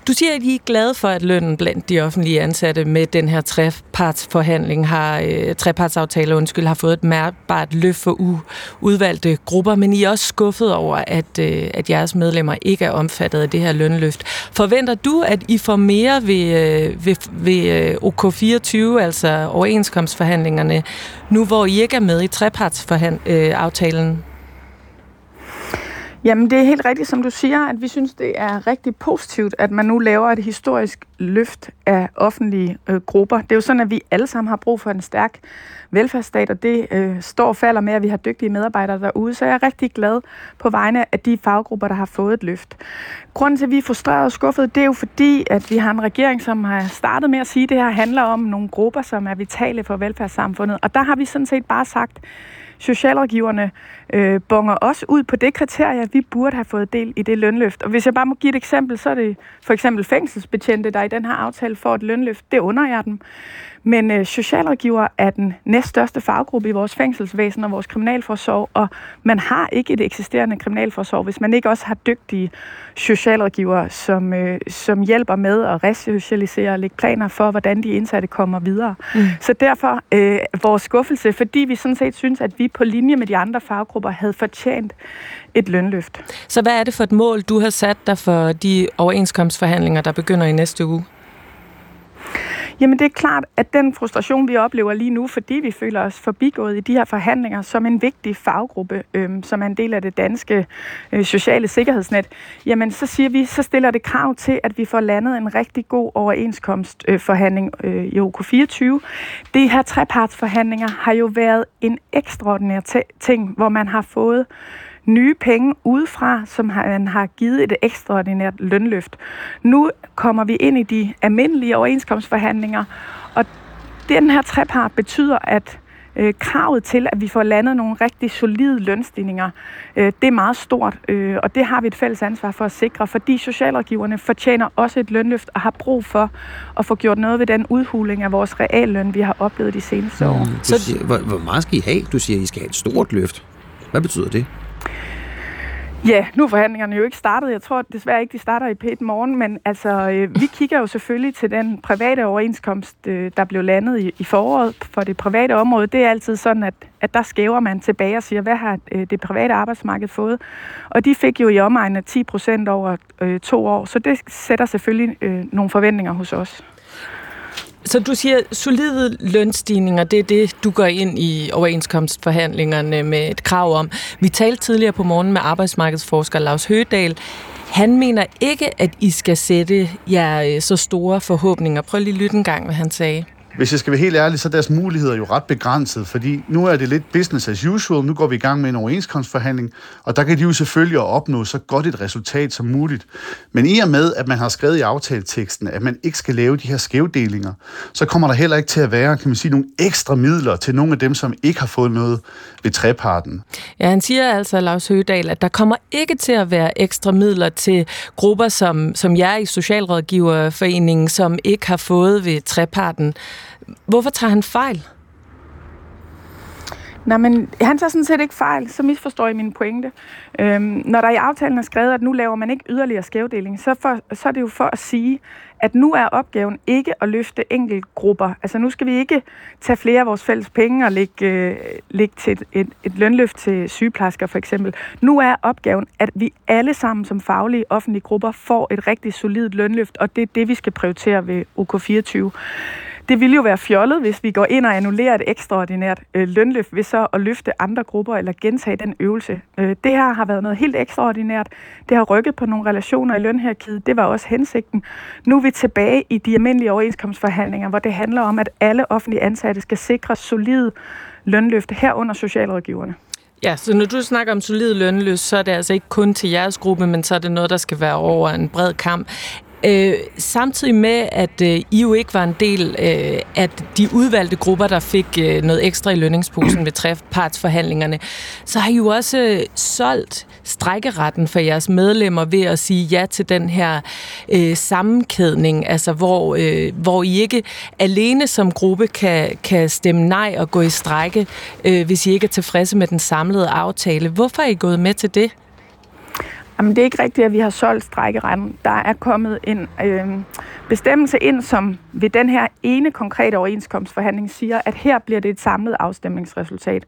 Du siger, at I er glade for, at lønnen blandt de offentlige ansatte med den her trepartsforhandling har, øh, trepartsaftale undskyld, har fået et mærkbart løft for udvalgte grupper, men I er også skuffet over, at, øh, at jeres medlemmer ikke er omfattet af det her lønløft. Forventer du, at I får mere ved, øh, ved, ved øh, OK24, altså overenskomstforhandlingerne, nu hvor I ikke er med i trepartsaftalen? Jamen, det er helt rigtigt, som du siger, at vi synes, det er rigtig positivt, at man nu laver et historisk løft af offentlige øh, grupper. Det er jo sådan, at vi alle sammen har brug for en stærk velfærdsstat, og det øh, står og falder med, at vi har dygtige medarbejdere derude. Så jeg er rigtig glad på vegne af de faggrupper, der har fået et løft. Grunden til, at vi er frustreret og skuffet, det er jo fordi, at vi har en regering, som har startet med at sige, at det her handler om nogle grupper, som er vitale for velfærdssamfundet. Og der har vi sådan set bare sagt, socialrådgiverne øh, bonger også ud på det kriterie, vi burde have fået del i det lønløft. Og hvis jeg bare må give et eksempel, så er det for eksempel fængselsbetjente, der i den her aftale får et lønløft. Det under jeg dem. Men øh, socialrådgiver er den næststørste faggruppe i vores fængselsvæsen og vores kriminalforsorg, og man har ikke et eksisterende kriminalforsorg, hvis man ikke også har dygtige socialrådgivere, som, øh, som hjælper med at resocialisere og lægge planer for, hvordan de indsatte kommer videre. Mm. Så derfor øh, vores skuffelse, fordi vi sådan set synes, at vi på linje med de andre faggrupper havde fortjent et lønløft. Så hvad er det for et mål, du har sat dig for de overenskomstforhandlinger, der begynder i næste uge? Jamen det er klart, at den frustration, vi oplever lige nu, fordi vi føler os forbigået i de her forhandlinger som en vigtig faggruppe, øhm, som er en del af det danske øh, sociale sikkerhedsnet, jamen så siger vi, så stiller det krav til, at vi får landet en rigtig god overenskomstforhandling øh, i OK24. De her trepartsforhandlinger har jo været en ekstraordinær ting, hvor man har fået nye penge udefra, som han har givet et ekstraordinært lønløft. Nu kommer vi ind i de almindelige overenskomstforhandlinger, og den her trepart betyder, at øh, kravet til, at vi får landet nogle rigtig solide lønstigninger, øh, det er meget stort, øh, og det har vi et fælles ansvar for at sikre, fordi socialrådgiverne fortjener også et lønløft og har brug for at få gjort noget ved den udhuling af vores realløn, vi har oplevet de seneste år. Du siger, hvor, hvor meget skal I have? Du siger, at I skal have et stort løft. Hvad betyder det? Ja, nu er forhandlingerne jo ikke startet. Jeg tror desværre ikke, de starter i pæt morgen, men altså, øh, vi kigger jo selvfølgelig til den private overenskomst, øh, der blev landet i, i foråret for det private område. Det er altid sådan, at, at der skæver man tilbage og siger, hvad har øh, det private arbejdsmarked fået? Og de fik jo i omegnen af 10 procent over øh, to år, så det sætter selvfølgelig øh, nogle forventninger hos os. Så du siger, solide lønstigninger, det er det, du går ind i overenskomstforhandlingerne med et krav om. Vi talte tidligere på morgen med arbejdsmarkedsforsker Lars Høgedal. Han mener ikke, at I skal sætte jer øh, så store forhåbninger. Prøv lige at lytte en gang, hvad han sagde. Hvis jeg skal være helt ærlig, så er deres muligheder jo ret begrænset, fordi nu er det lidt business as usual. Nu går vi i gang med en overenskomstforhandling, og der kan de jo selvfølgelig opnå så godt et resultat som muligt. Men i og med, at man har skrevet i aftaleteksten, at man ikke skal lave de her skævdelinger, så kommer der heller ikke til at være, kan man sige, nogle ekstra midler til nogle af dem, som ikke har fået noget ved treparten. Ja, han siger altså, Lars Høgedal, at der kommer ikke til at være ekstra midler til grupper som, som jer i Socialrådgiverforeningen, som ikke har fået ved treparten. Hvorfor tager han fejl? Nej, men han tager sådan set ikke fejl, så misforstår I min pointe. Øhm, når der i aftalen er skrevet, at nu laver man ikke yderligere skævdeling, så, for, så er det jo for at sige, at nu er opgaven ikke at løfte grupper. Altså nu skal vi ikke tage flere af vores fælles penge og lægge, øh, lægge til et, et, et lønløft til sygeplejersker for eksempel. Nu er opgaven, at vi alle sammen som faglige offentlige grupper får et rigtig solidt lønløft, og det er det, vi skal prioritere ved OK24. Det ville jo være fjollet, hvis vi går ind og annullerer et ekstraordinært øh, lønløft ved så at løfte andre grupper eller gentage den øvelse. Øh, det her har været noget helt ekstraordinært. Det har rykket på nogle relationer i lønhierarkiet. Det var også hensigten. Nu er vi tilbage i de almindelige overenskomstforhandlinger, hvor det handler om, at alle offentlige ansatte skal sikre solide lønløfte herunder socialrådgiverne. Ja, så når du snakker om solid lønløs, så er det altså ikke kun til jeres gruppe, men så er det noget, der skal være over en bred kamp. Øh, samtidig med, at øh, I jo ikke var en del øh, af de udvalgte grupper, der fik øh, noget ekstra i lønningsposen ved trepartsforhandlingerne, så har I jo også øh, solgt strækkeretten for jeres medlemmer ved at sige ja til den her øh, sammenkædning, altså hvor, øh, hvor I ikke alene som gruppe kan, kan stemme nej og gå i strække, øh, hvis I ikke er tilfredse med den samlede aftale. Hvorfor er I gået med til det? Jamen, det er ikke rigtigt, at vi har solgt strækkeretten. Der er kommet en øh, bestemmelse ind, som ved den her ene konkrete overenskomstforhandling siger, at her bliver det et samlet afstemningsresultat.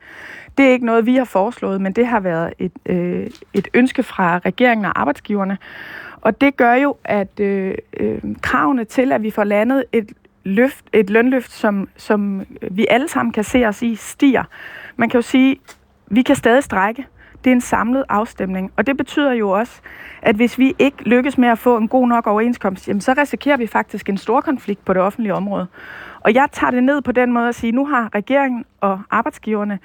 Det er ikke noget, vi har foreslået, men det har været et, øh, et ønske fra regeringen og arbejdsgiverne. Og det gør jo, at øh, øh, kravene til, at vi får landet et løft, et lønløft, som, som vi alle sammen kan se os i, stiger. Man kan jo sige, vi kan stadig strække det er en samlet afstemning. Og det betyder jo også, at hvis vi ikke lykkes med at få en god nok overenskomst, jamen så risikerer vi faktisk en stor konflikt på det offentlige område. Og jeg tager det ned på den måde at sige, at nu har regeringen og arbejdsgiverne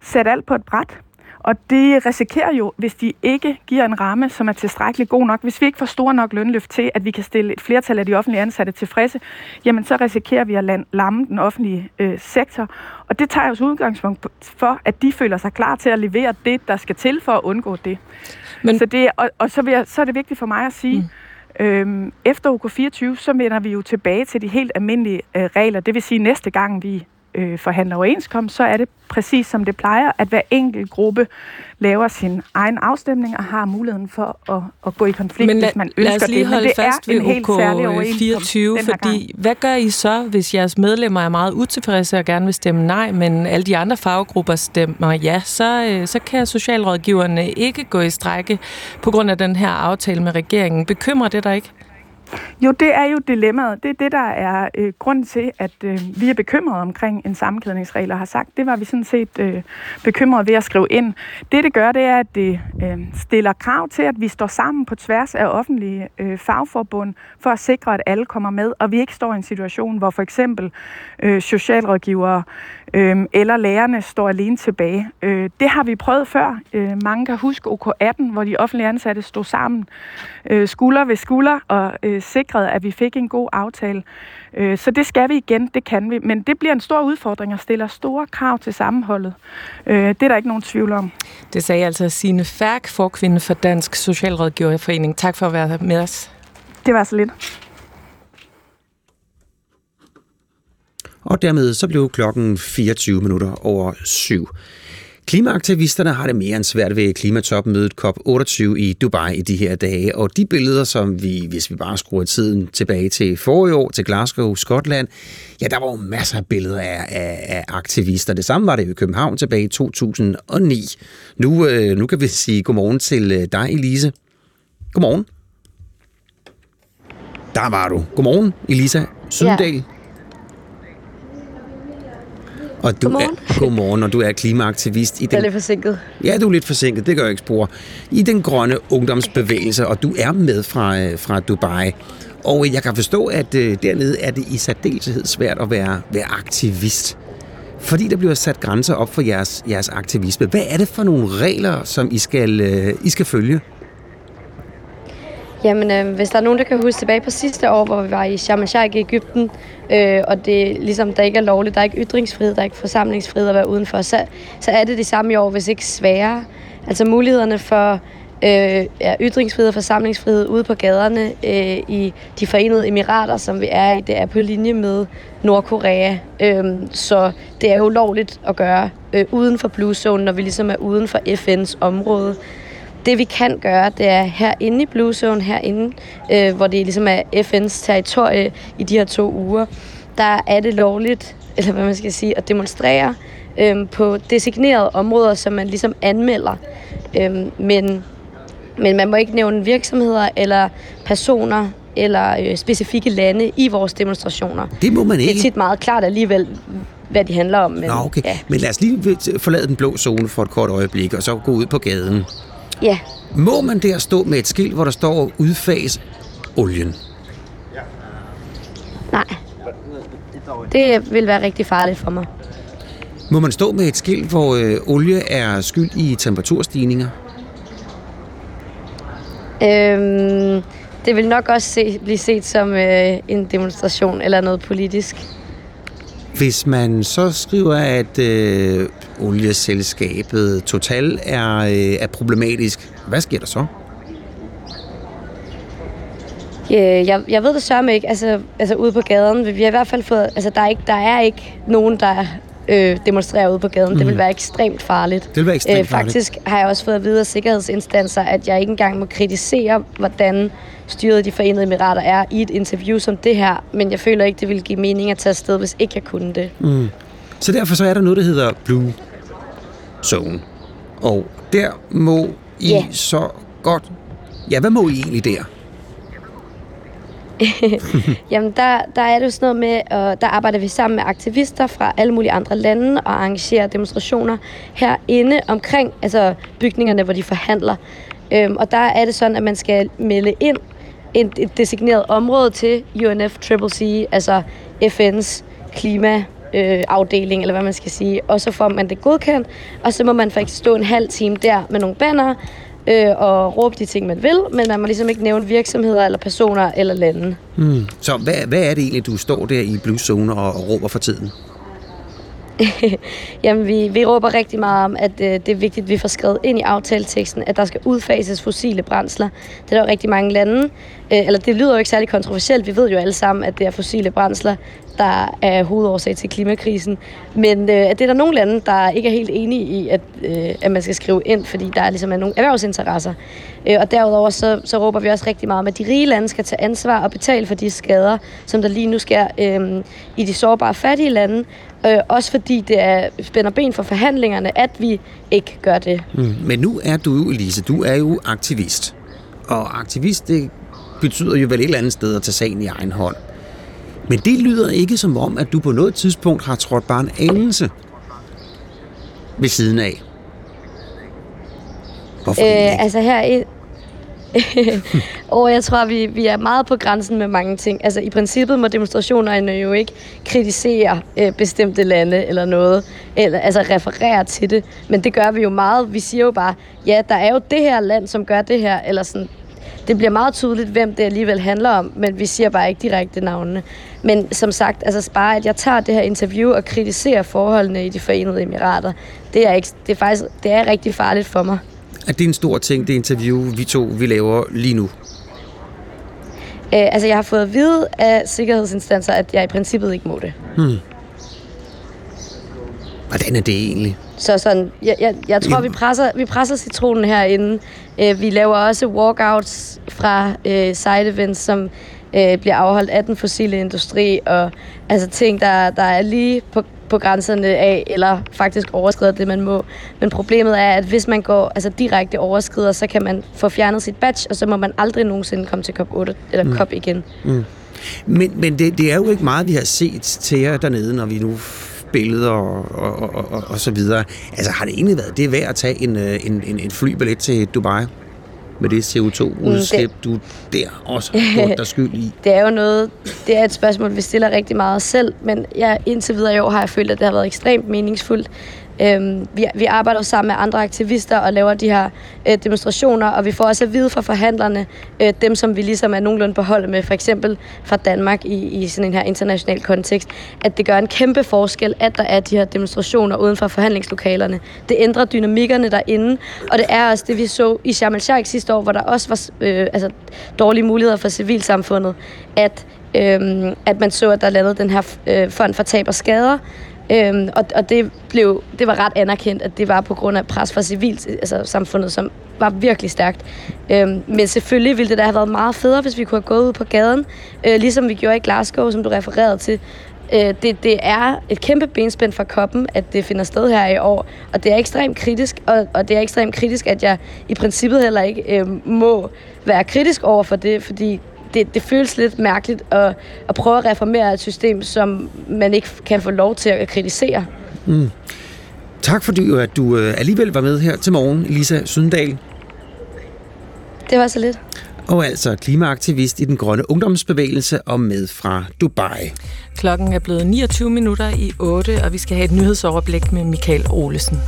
sat alt på et bræt. Og det risikerer jo, hvis de ikke giver en ramme, som er tilstrækkeligt god nok, hvis vi ikke får store nok lønløft til, at vi kan stille et flertal af de offentlige ansatte tilfredse, jamen så risikerer vi at lamme den offentlige øh, sektor. Og det tager jo udgangspunkt for, at de føler sig klar til at levere det, der skal til for at undgå det. Men... Så det og, og så, vil jeg, så er det vigtigt for mig at sige, mm. Øhm, efter UK24, så vender vi jo tilbage til de helt almindelige øh, regler. Det vil sige, næste gang vi øh, forhandler overenskomst, så er det præcis som det plejer, at hver enkelt gruppe laver sin egen afstemning og har muligheden for at, at gå i konflikt, Men la- hvis man ønsker lad os lige det. holde det fast en ved OK 24, fordi gang. hvad gør I så, hvis jeres medlemmer er meget utilfredse og gerne vil stemme nej, men alle de andre faggrupper stemmer ja, så, øh, så kan socialrådgiverne ikke gå i strække på grund af den her aftale med regeringen. Bekymrer det dig ikke? Jo, det er jo dilemmaet. Det er det, der er øh, grund til, at øh, vi er bekymrede omkring en sammenkædningsregel, og har sagt, det var vi sådan set øh, bekymrede ved at skrive ind. Det, det gør, det er, at det øh, stiller krav til, at vi står sammen på tværs af offentlige øh, fagforbund, for at sikre, at alle kommer med, og vi ikke står i en situation, hvor for eksempel øh, socialrådgivere øh, eller lærerne står alene tilbage. Øh, det har vi prøvet før. Øh, mange kan huske OK18, hvor de offentlige ansatte stod sammen øh, skulder ved skulder og øh, sikrede, at vi fik en god aftale. Øh, så det skal vi igen, det kan vi. Men det bliver en stor udfordring og stiller store krav til sammenholdet. Øh, det er der ikke nogen tvivl om. Det sagde altså Signe Færk, forkvinde for Dansk Socialrådgiverforening. Tak for at være med os. Det var så lidt. Og dermed så blev klokken 24 minutter over syv. Klimaaktivisterne har det mere end svært ved klimatopmødet COP28 i Dubai i de her dage, og de billeder, som vi, hvis vi bare skruer tiden tilbage til forrige år, til Glasgow, Skotland, ja, der var jo masser af billeder af, af, af aktivister. Det samme var det i København tilbage i 2009. Nu, øh, nu kan vi sige godmorgen til øh, dig, Elise. Godmorgen. Der var du. Godmorgen, Elisa Sundal. Ja. Og du godmorgen. Er, godmorgen, og du er klimaaktivist. I den, jeg er lidt forsinket. Ja, du er lidt forsinket, det gør jeg ikke spor. I den grønne ungdomsbevægelse, og du er med fra, øh, fra Dubai. Og jeg kan forstå, at øh, dernede er det i særdeleshed svært at være, være aktivist. Fordi der bliver sat grænser op for jeres, jeres aktivisme. Hvad er det for nogle regler, som I skal, øh, I skal følge? Jamen, øh, hvis der er nogen, der kan huske tilbage på sidste år, hvor vi var i Sharm el-Sheikh i Ægypten, øh, og det ligesom, der ikke er lovligt, der er ikke ytringsfrihed, der er ikke forsamlingsfrihed at være udenfor, så, så er det det samme i år, hvis ikke sværere. Altså mulighederne for øh, ja, ytringsfrihed og forsamlingsfrihed ude på gaderne øh, i de forenede emirater, som vi er i, det er på linje med Nordkorea. Øh, så det er ulovligt at gøre øh, uden for Blue Zone, når vi ligesom er uden for FN's område det vi kan gøre, det er herinde i Blue Zone, herinde, øh, hvor det ligesom er FN's territorie i de her to uger, der er det lovligt, eller hvad man skal sige, at demonstrere øh, på designerede områder, som man ligesom anmelder. Øh, men, men man må ikke nævne virksomheder eller personer eller øh, specifikke lande i vores demonstrationer. Det må man ikke. Det er tit meget klart alligevel, hvad de handler om. Men, Nå, okay. Ja. Men lad os lige forlade den blå zone for et kort øjeblik, og så gå ud på gaden. Ja. Må man der stå med et skilt, hvor der står udfas olien? Nej. Det vil være rigtig farligt for mig. Må man stå med et skilt, hvor øh, olie er skyld i temperaturstigninger? Øhm, det vil nok også se, blive set som øh, en demonstration eller noget politisk. Hvis man så skriver, at øh, olieselskabet Total er, øh, er problematisk, hvad sker der så? Ja, jeg, jeg ved det sørme ikke. Altså, altså ude på gaden, vi har i hvert fald fået... Altså, der er ikke, der er ikke nogen, der øh, demonstrerer ude på gaden. Mm. Det vil Mhm. være ekstremt farligt. Det vil være ekstremt øh, Faktisk farligt. har jeg også fået at vide af sikkerhedsinstanser, at jeg ikke engang må kritisere, hvordan styret i de forenede emirater er i et interview som det her. Men jeg føler ikke, det ville give mening at tage afsted, hvis ikke jeg kunne det. Mm. Så derfor så er der noget, der hedder Blue Zone. Og der må I Ja. så godt... Ja, hvad må I egentlig der? Jamen, der, der er det jo sådan noget med, og der arbejder vi sammen med aktivister fra alle mulige andre lande og arrangerer demonstrationer herinde omkring altså bygningerne, hvor de forhandler. Øhm, og der er det sådan, at man skal melde ind et, et designeret område til UNFCCC, altså FN's klima øh, afdeling, eller hvad man skal sige. Og så får man det godkendt, og så må man faktisk stå en halv time der med nogle banner, øh, og råbe de ting, man vil, men man må ligesom ikke nævne virksomheder, eller personer, eller lande. Mm. Så hvad, hvad er det egentlig, du står der i Blue Zone og, og råber for tiden? Jamen, vi, vi råber rigtig meget om, at øh, det er vigtigt, at vi får skrevet ind i aftaleteksten, at der skal udfases fossile brændsler. Det er der jo rigtig mange lande. Øh, eller det lyder jo ikke særlig kontroversielt. Vi ved jo alle sammen, at det er fossile brændsler, der er hovedårsag til klimakrisen. Men øh, at det er der nogle lande, der ikke er helt enige i, at, øh, at man skal skrive ind, fordi der er ligesom er nogle erhvervsinteresser. Øh, og derudover så, så råber vi også rigtig meget om, at de rige lande skal tage ansvar og betale for de skader, som der lige nu sker øh, i de sårbare fattige lande. Øh, også fordi det er spænder ben for forhandlingerne, at vi ikke gør det. Mm. Men nu er du jo, Elise, du er jo aktivist. Og aktivist, det betyder jo vel et eller andet sted at tage sagen i egen hånd. Men det lyder ikke som om, at du på noget tidspunkt har trådt bare en anelse ved siden af. Hvorfor øh, altså her i... og jeg tror, vi, vi er meget på grænsen med mange ting. Altså i princippet må demonstrationerne jo ikke kritisere øh, bestemte lande eller noget, eller altså referere til det. Men det gør vi jo meget. Vi siger jo bare, ja, der er jo det her land, som gør det her, eller sådan, det bliver meget tydeligt, hvem det alligevel handler om, men vi siger bare ikke direkte navnene. Men som sagt, altså bare at jeg tager det her interview og kritiserer forholdene i de forenede emirater, det er, ikke, det er faktisk det er rigtig farligt for mig. Er det en stor ting, det interview, vi to vi laver lige nu? Øh, altså, jeg har fået at vide af sikkerhedsinstanser, at jeg i princippet ikke må det. Hmm. Hvordan er det egentlig? Så sådan, jeg, jeg, jeg tror, vi presser, vi presser citronen herinde. Øh, vi laver også walkouts fra øh, side events, som øh, bliver afholdt af den fossile industri, og altså ting, der, der er lige på, på grænserne af, eller faktisk overskrider det, man må. Men problemet er, at hvis man går altså direkte overskrider, så kan man få fjernet sit badge, og så må man aldrig nogensinde komme til COP8 eller mm. COP igen. Mm. Men, men det, det er jo ikke meget, vi har set til jer dernede, når vi nu billeder og, og, og, og, og så videre. Altså har det egentlig været det værd at tage en, øh, en, en, en flybillet til Dubai? Med det CO2-udslip, mm, du der også har dig skyld i? Det er jo noget, det er et spørgsmål, vi stiller rigtig meget selv, men jeg, indtil videre i år har jeg følt, at det har været ekstremt meningsfuldt. Øhm, vi, vi arbejder sammen med andre aktivister og laver de her øh, demonstrationer, og vi får også at vide fra forhandlerne, øh, dem som vi ligesom er nogenlunde på hold med, for eksempel fra Danmark i, i sådan en her international kontekst, at det gør en kæmpe forskel, at der er de her demonstrationer uden for forhandlingslokalerne. Det ændrer dynamikkerne derinde, og det er også det, vi så i Sharm el-Sheikh sidste år, hvor der også var øh, altså, dårlige muligheder for civilsamfundet, at, øh, at man så, at der landede den her øh, fond for tab og skader, Øhm, og, og det, blev, det var ret anerkendt, at det var på grund af pres fra civilt altså samfundet, som var virkelig stærkt. Øhm, men selvfølgelig ville det da have været meget federe, hvis vi kunne have gået ud på gaden, øh, ligesom vi gjorde i Glasgow, som du refererede til. Øh, det, det er et kæmpe benspænd for koppen, at det finder sted her i år, og det er ekstremt kritisk, og, og det er ekstremt kritisk, at jeg i princippet heller ikke øh, må være kritisk over for det, fordi det, det føles lidt mærkeligt at, at prøve at reformere et system, som man ikke kan få lov til at kritisere. Mm. Tak fordi at du øh, alligevel var med her til morgen, Lisa Syndal. Det var så lidt. Og altså klimaaktivist i den grønne ungdomsbevægelse og med fra Dubai. Klokken er blevet 29 minutter i 8, og vi skal have et nyhedsoverblik med Michael Olesen.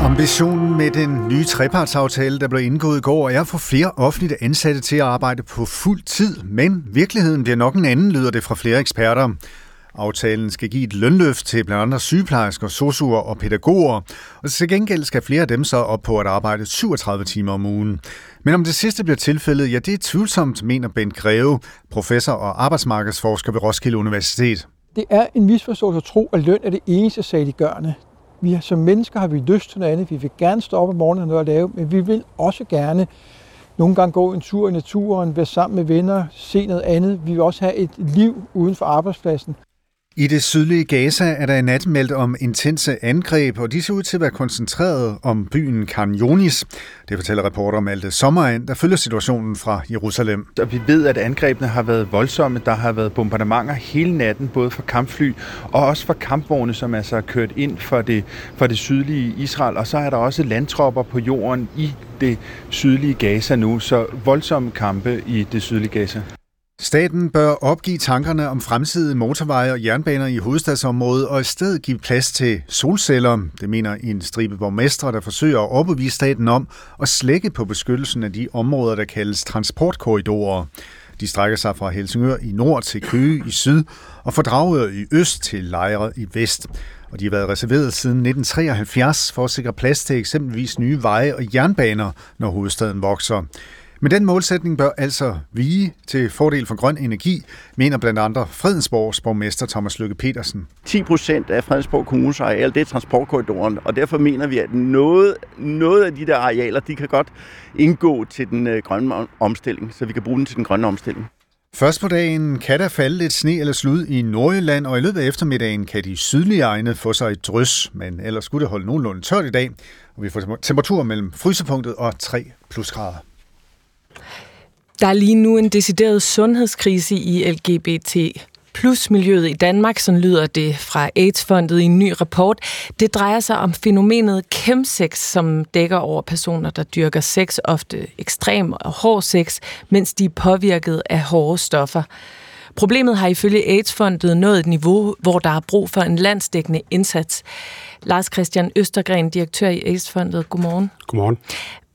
Ambitionen med den nye trepartsaftale, der blev indgået i går, er at få flere offentligt ansatte til at arbejde på fuld tid, men virkeligheden bliver nok en anden, lyder det fra flere eksperter. Aftalen skal give et lønløft til blandt andet sygeplejersker, sosuer og pædagoger, og til gengæld skal flere af dem så op på at arbejde 37 timer om ugen. Men om det sidste bliver tilfældet, ja det er tvivlsomt, mener Bent Greve, professor og arbejdsmarkedsforsker ved Roskilde Universitet. Det er en misforståelse at tro, at løn er det eneste saliggørende. Vi har, som mennesker har vi lyst til noget andet. Vi vil gerne stå op om morgenen og noget at lave, men vi vil også gerne nogle gange gå en tur i naturen, være sammen med venner, se noget andet. Vi vil også have et liv uden for arbejdspladsen. I det sydlige Gaza er der i nat meldt om intense angreb, og de ser ud til at være koncentreret om byen Khan Yunis. Det fortæller reporter Malte Sommeren, der følger situationen fra Jerusalem. Og vi ved, at angrebene har været voldsomme. Der har været bombardementer hele natten, både fra kampfly og også fra kampvogne, som altså er kørt ind for det, for det sydlige Israel. Og så er der også landtropper på jorden i det sydlige Gaza nu, så voldsomme kampe i det sydlige Gaza. Staten bør opgive tankerne om fremtidige motorveje og jernbaner i hovedstadsområdet og i stedet give plads til solceller. Det mener en stribe borgmestre, der forsøger at overbevise staten om at slække på beskyttelsen af de områder, der kaldes transportkorridorer. De strækker sig fra Helsingør i nord til Køge i syd og fra Dragør i øst til Lejre i vest. Og de har været reserveret siden 1973 for at sikre plads til eksempelvis nye veje og jernbaner, når hovedstaden vokser. Men den målsætning bør altså vige til fordel for grøn energi, mener blandt andre Fredensborgs borgmester Thomas Lykke Petersen. 10 procent af Fredensborg Kommunes areal, det er transportkorridoren, og derfor mener vi, at noget, noget af de der arealer, de kan godt indgå til den øh, grønne omstilling, så vi kan bruge den til den grønne omstilling. Først på dagen kan der falde lidt sne eller slud i Nordjylland, og i løbet af eftermiddagen kan de sydlige egne få sig et drys, men ellers skulle det holde nogenlunde tørt i dag, og vi får temperaturer mellem frysepunktet og 3 plusgrader. Der er lige nu en decideret sundhedskrise i LGBT plus miljøet i Danmark, sådan lyder det fra AIDS-fondet i en ny rapport. Det drejer sig om fænomenet chemsex, som dækker over personer, der dyrker sex, ofte ekstrem og hård sex, mens de er påvirket af hårde stoffer. Problemet har ifølge AIDS-fondet nået et niveau, hvor der er brug for en landsdækkende indsats. Lars Christian Østergren, direktør i AIDS-fondet. Godmorgen. Godmorgen.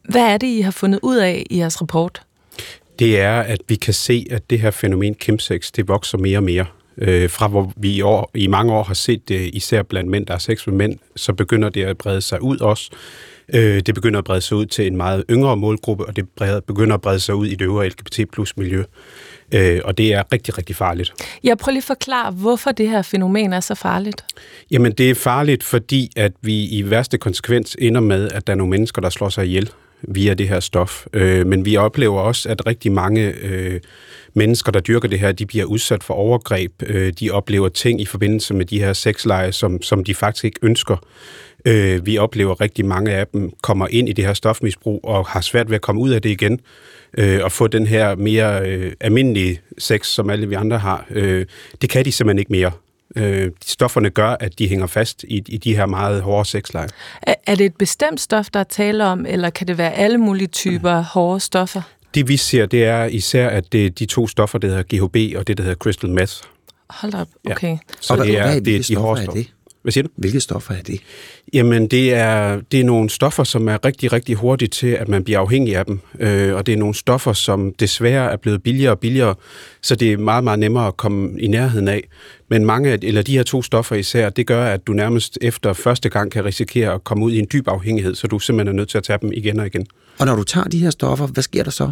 Hvad er det, I har fundet ud af i jeres rapport? Det er, at vi kan se, at det her fænomen chemsex, det vokser mere og mere. Øh, fra hvor vi i, år, i mange år har set det især blandt mænd, der er sex med mænd, så begynder det at brede sig ud også. Øh, det begynder at brede sig ud til en meget yngre målgruppe, og det begynder at brede sig ud i det øvre LGBT plus miljø. Øh, og det er rigtig, rigtig farligt. Jeg prøver lige at forklare, hvorfor det her fænomen er så farligt. Jamen, det er farligt, fordi at vi i værste konsekvens ender med, at der er nogle mennesker, der slår sig ihjel via det her stof. Øh, men vi oplever også, at rigtig mange øh, mennesker, der dyrker det her, de bliver udsat for overgreb. Øh, de oplever ting i forbindelse med de her sexleje, som, som de faktisk ikke ønsker. Øh, vi oplever at rigtig mange af dem kommer ind i det her stofmisbrug og har svært ved at komme ud af det igen øh, og få den her mere øh, almindelige sex, som alle vi andre har. Øh, det kan de simpelthen ikke mere. Øh, stofferne gør, at de hænger fast i, i de her meget hårde sexleje. Er, er det et bestemt stof, der er tale om, eller kan det være alle mulige typer mm. hårde stoffer? Det vi ser, det er især, at det er de to stoffer, der hedder GHB og det, der hedder crystal meth. Hold op, okay. Ja. Så det er, det er de hårde stoffer. Det? Hvad siger du? Hvilke stoffer er det? Jamen, det er, det er nogle stoffer, som er rigtig, rigtig hurtigt til, at man bliver afhængig af dem. Øh, og det er nogle stoffer, som desværre er blevet billigere og billigere, så det er meget, meget nemmere at komme i nærheden af. Men mange af, eller de her to stoffer især, det gør, at du nærmest efter første gang kan risikere at komme ud i en dyb afhængighed, så du simpelthen er nødt til at tage dem igen og igen. Og når du tager de her stoffer, hvad sker der så?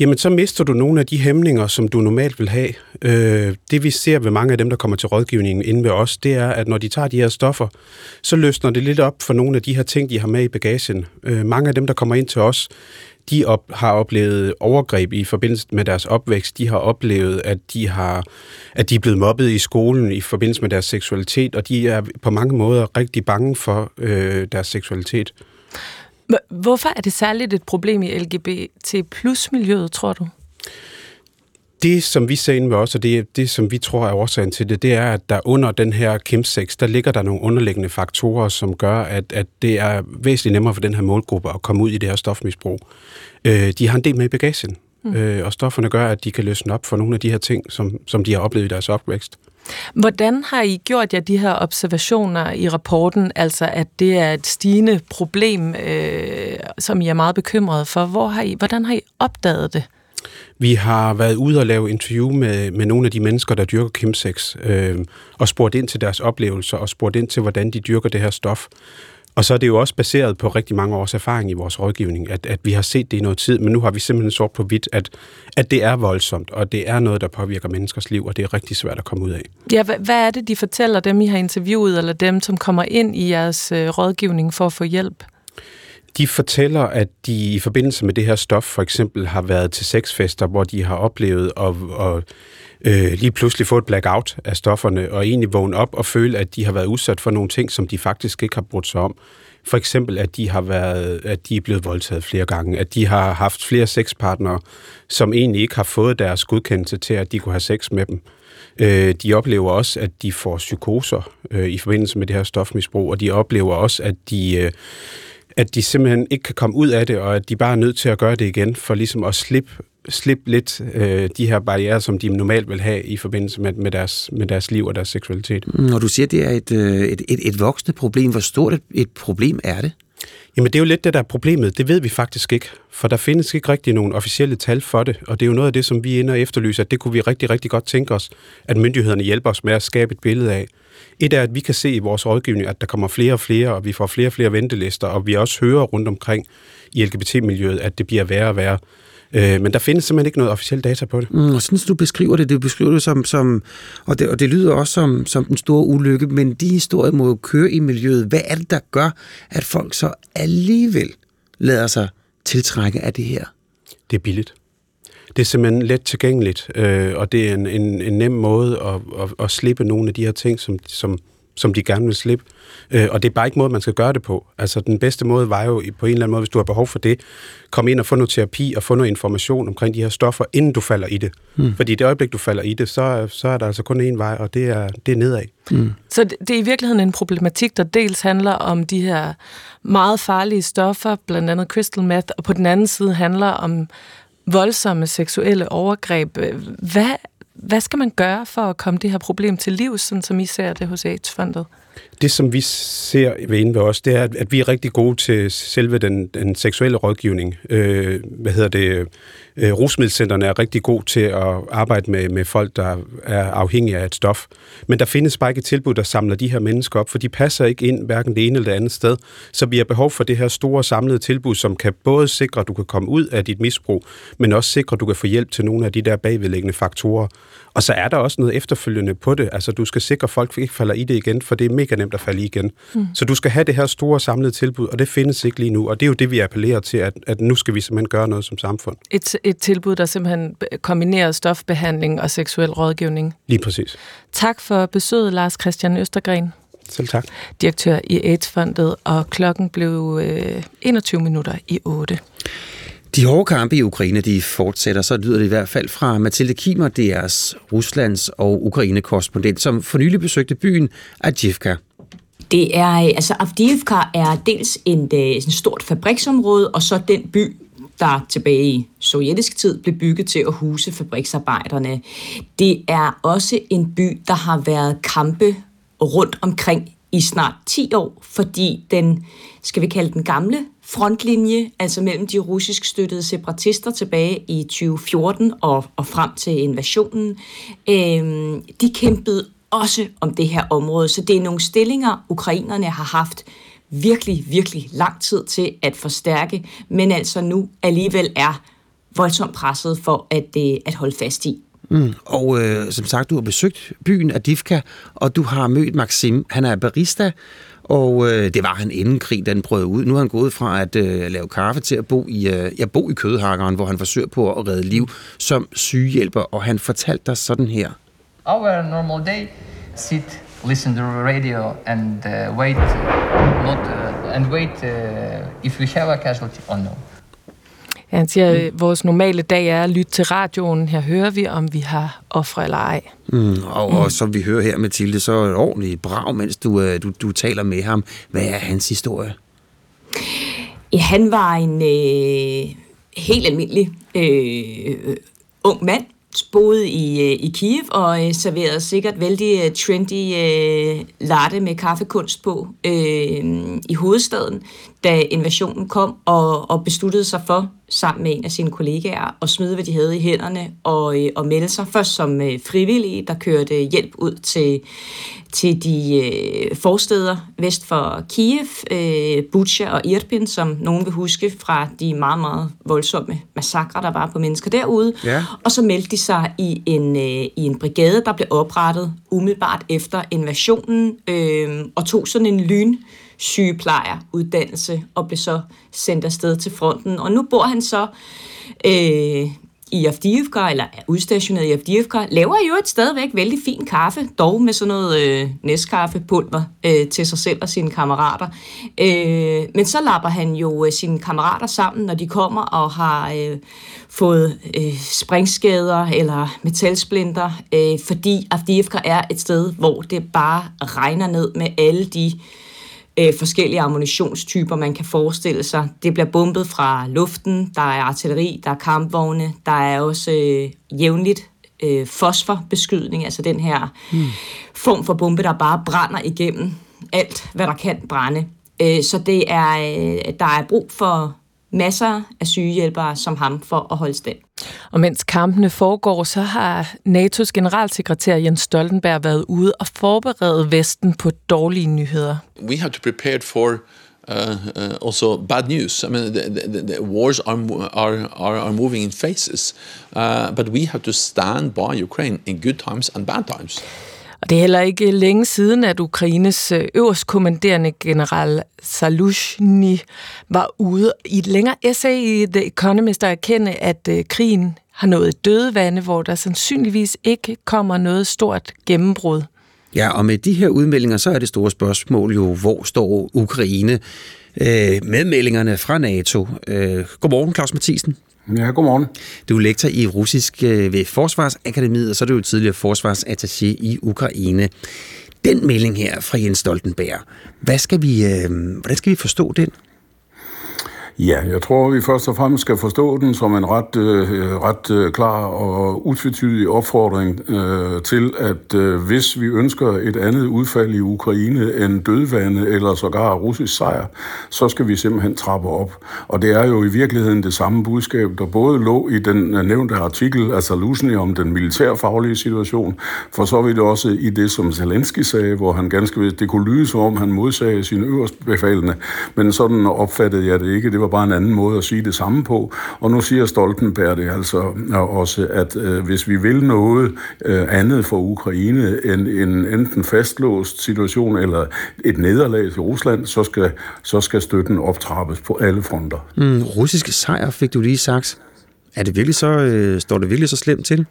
Jamen så mister du nogle af de hæmninger, som du normalt vil have. Øh, det vi ser ved mange af dem, der kommer til rådgivningen inde ved os, det er, at når de tager de her stoffer, så løsner det lidt op for nogle af de her ting, de har med i bagagen. Øh, mange af dem, der kommer ind til os, de op, har oplevet overgreb i forbindelse med deres opvækst. De har oplevet, at de, har, at de er blevet mobbet i skolen i forbindelse med deres seksualitet, og de er på mange måder rigtig bange for øh, deres seksualitet. Hvorfor er det særligt et problem i LGBT plus miljøet, tror du? Det, som vi ser inde med os, og det, det, som vi tror er årsagen til det, det er, at der under den her chemsex, der ligger der nogle underliggende faktorer, som gør, at, at det er væsentligt nemmere for den her målgruppe at komme ud i det her stofmisbrug. Øh, de har en del med i bagagen, mm. øh, og stofferne gør, at de kan løsne op for nogle af de her ting, som, som de har oplevet i deres opvækst. Hvordan har I gjort jer de her observationer i rapporten, altså at det er et stigende problem, øh, som I er meget bekymrede for? Hvor har I, hvordan har I opdaget det? Vi har været ude og lave interview med, med nogle af de mennesker, der dyrker chemsex, øh, og spurgt ind til deres oplevelser, og spurgt ind til, hvordan de dyrker det her stof. Og så er det jo også baseret på rigtig mange års erfaring i vores rådgivning, at, at vi har set det i noget tid, men nu har vi simpelthen sort på hvidt, at, at det er voldsomt, og det er noget, der påvirker menneskers liv, og det er rigtig svært at komme ud af. Ja, hvad, hvad er det, de fortæller dem, I har interviewet, eller dem, som kommer ind i jeres øh, rådgivning for at få hjælp? De fortæller, at de i forbindelse med det her stof for eksempel har været til sexfester, hvor de har oplevet at, at øh, lige pludselig få et blackout af stofferne, og egentlig vågne op og føle, at de har været udsat for nogle ting, som de faktisk ikke har brudt sig om. For eksempel, at de har været, at de er blevet voldtaget flere gange, at de har haft flere sexpartnere, som egentlig ikke har fået deres godkendelse til, at de kunne have sex med dem. Øh, de oplever også, at de får psykoser øh, i forbindelse med det her stofmisbrug, og de oplever også, at de, øh, at de simpelthen ikke kan komme ud af det, og at de bare er nødt til at gøre det igen, for ligesom at slippe slippe lidt øh, de her barriere, som de normalt vil have i forbindelse med, med, deres, med deres liv og deres seksualitet. Når du siger, det er et, øh, et, et, et voksende problem, hvor stort et, et problem er det? Jamen det er jo lidt det, der er problemet. Det ved vi faktisk ikke, for der findes ikke rigtig nogen officielle tal for det, og det er jo noget af det, som vi ender og efterlyser, at det kunne vi rigtig, rigtig godt tænke os, at myndighederne hjælper os med at skabe et billede af. Et er, at vi kan se i vores rådgivning, at der kommer flere og flere, og vi får flere og flere ventelister, og vi også hører rundt omkring i LGBT-miljøet, at det bliver værre og værre. Øh, men der findes simpelthen ikke noget officielt data på det. Mm, og sådan du beskriver det, du beskriver det som, som og, det, og det lyder også som, som den store ulykke, men de historier må jo køre i miljøet. Hvad er det, der gør, at folk så alligevel lader sig tiltrække af det her? Det er billigt. Det er simpelthen let tilgængeligt, øh, og det er en, en, en nem måde at, at, at slippe nogle af de her ting, som, som som de gerne vil slippe. Øh, og det er bare ikke måde, man skal gøre det på. Altså, den bedste måde var jo på en eller anden måde, hvis du har behov for det, komme ind og få noget terapi og få noget information omkring de her stoffer, inden du falder i det. Mm. Fordi det øjeblik, du falder i det, så, så er der altså kun én vej, og det er, det er nedad. Mm. Så det, det er i virkeligheden en problematik, der dels handler om de her meget farlige stoffer, blandt andet crystal meth, og på den anden side handler om voldsomme seksuelle overgreb. Hvad, hvad skal man gøre for at komme det her problem til liv, sådan som I ser det hos AIDS-fondet? Det, som vi ser ved inde ved os, det er, at vi er rigtig gode til selve den, den seksuelle rådgivning. Øh, hvad hedder det? Øh, Rusmiddelcenterne er rigtig gode til at arbejde med, med folk, der er afhængige af et stof. Men der findes bare ikke et tilbud, der samler de her mennesker op, for de passer ikke ind hverken det ene eller det andet sted. Så vi har behov for det her store samlede tilbud, som kan både sikre, at du kan komme ud af dit misbrug, men også sikre, at du kan få hjælp til nogle af de der bagvedliggende faktorer. Og så er der også noget efterfølgende på det. Altså, du skal sikre, at folk ikke falder i det igen, for det er mega nemt at falde i igen. Mm. Så du skal have det her store samlede tilbud, og det findes ikke lige nu. Og det er jo det, vi appellerer til, at, at nu skal vi simpelthen gøre noget som samfund. Et, et tilbud, der simpelthen kombinerer stofbehandling og seksuel rådgivning. Lige præcis. Tak for besøget, Lars Christian Østergren. Selv tak. Direktør i AIDS-fondet, og klokken blev øh, 21 minutter i 8. De hårde kampe i Ukraine, de fortsætter, så lyder det i hvert fald fra Mathilde Kimer, deres Ruslands og Ukraine-korrespondent, som for nylig besøgte byen Avdivka. Det er, altså Avdivka er dels en, øh, en stort fabriksområde, og så den by, der tilbage i sovjetisk tid blev bygget til at huse fabriksarbejderne. Det er også en by, der har været kampe rundt omkring i snart 10 år, fordi den, skal vi kalde den gamle frontlinje, altså mellem de russisk støttede separatister tilbage i 2014 og, og frem til invasionen, øh, de kæmpede også om det her område. Så det er nogle stillinger, ukrainerne har haft virkelig, virkelig lang tid til at forstærke, men altså nu alligevel er voldsomt presset for at, øh, at holde fast i. Mm. Og øh, som sagt, du har besøgt byen Adivka, og du har mødt Maxim. Han er barista, og øh, det var han inden krig, den brød ud. Nu er han gået fra at øh, lave kaffe til at bo i, øh, ja, bo i kødhakkeren, hvor han forsøger på at redde liv som sygehjælper. Og han fortalte dig sådan her. Our normal day, sit, listen to radio and uh, wait, not, uh, and wait uh, if we have a casualty or no. Han siger, at mm. vores normale dag er at lytte til radioen. Her hører vi, om vi har ofre eller ej. Mm, og, mm. og som vi hører her, Mathilde, så er det ordentligt brag, mens du, øh, du, du taler med ham. Hvad er hans historie? Ja, han var en øh, helt almindelig øh, ung mand, boede i, øh, i Kiev og øh, serverede sikkert vældig øh, trendy øh, latte med kaffekunst på øh, i hovedstaden, da invasionen kom, og, og besluttede sig for, sammen med en af sine kollegaer, at smide, hvad de havde i hænderne, og, øh, og melde sig først som øh, frivillige, der kørte hjælp ud til, til de øh, forsteder vest for Kiev, øh, Bucha og Irpin, som nogen vil huske fra de meget, meget voldsomme massakre, der var på mennesker derude. Ja. Og så meldte de sig i en, øh, i en brigade, der blev oprettet umiddelbart efter invasionen, øh, og tog sådan en lyn sygeplejeruddannelse og blev så sendt afsted til fronten. Og nu bor han så øh, i Avdiivka, eller er udstationeret i Avdiivka, laver jo et stadigvæk vældig fin kaffe, dog med sådan noget øh, næstkaffepulver øh, til sig selv og sine kammerater. Øh, men så lapper han jo øh, sine kammerater sammen, når de kommer og har øh, fået øh, springskader eller metalsplinter, øh, fordi Avdiivka er et sted, hvor det bare regner ned med alle de øh, forskellige ammunitionstyper, man kan forestille sig. Det bliver bombet fra luften, der er artilleri, der er kampvogne, der er også øh, jævnligt øh, fosforbeskydning, altså den her hmm. form for bombe, der bare brænder igennem alt, hvad der kan brænde. Øh, så det er, øh, der er brug for masser af sygehjælpere som ham for at holde stand. Og mens kampene foregår, så har NATO's generalsekretær Jens Stoltenberg været ude og forberede Vesten på dårlige nyheder. We have to prepare for uh, uh, also bad news. I mean, the, the, the wars are, are, are, are moving in phases, uh, but we have to stand by Ukraine in good times and bad times. Og det er heller ikke længe siden, at Ukraines øh, øverstkommanderende general Salushny var ude i et længere essay i The Economist at erkende, at øh, krigen har nået døde vande, hvor der sandsynligvis ikke kommer noget stort gennembrud. Ja, og med de her udmeldinger, så er det store spørgsmål jo, hvor står Ukraine øh, med meldingerne fra NATO. Øh, godmorgen, Claus Mathisen. Ja, godmorgen. Du er lektor i russisk øh, ved Forsvarsakademiet, og så er du jo tidligere forsvarsattaché i Ukraine. Den melding her fra Jens Stoltenberg, hvad skal vi, øh, hvordan skal vi forstå den? Ja, jeg tror, vi først og fremmest skal forstå den som en ret, øh, ret øh, klar og utvetydig opfordring øh, til, at øh, hvis vi ønsker et andet udfald i Ukraine end dødvande eller sågar russisk sejr, så skal vi simpelthen trappe op. Og det er jo i virkeligheden det samme budskab, der både lå i den øh, nævnte artikel altså Lusny om den militærfaglige situation, for så vidt også i det, som Zelensky sagde, hvor han ganske vist, det kunne lyde som om han modsagde sine øverstbefalende, men sådan opfattede jeg det ikke. Det var bare en anden måde at sige det samme på. Og nu siger Stoltenberg det altså øh, også, at øh, hvis vi vil noget øh, andet for Ukraine end en enten fastlåst situation eller et nederlag til Rusland, så skal, så skal støtten optrappes på alle fronter. Mm, russiske sejr fik du lige sagt. Er det virkelig så, øh, står det virkelig så slemt til?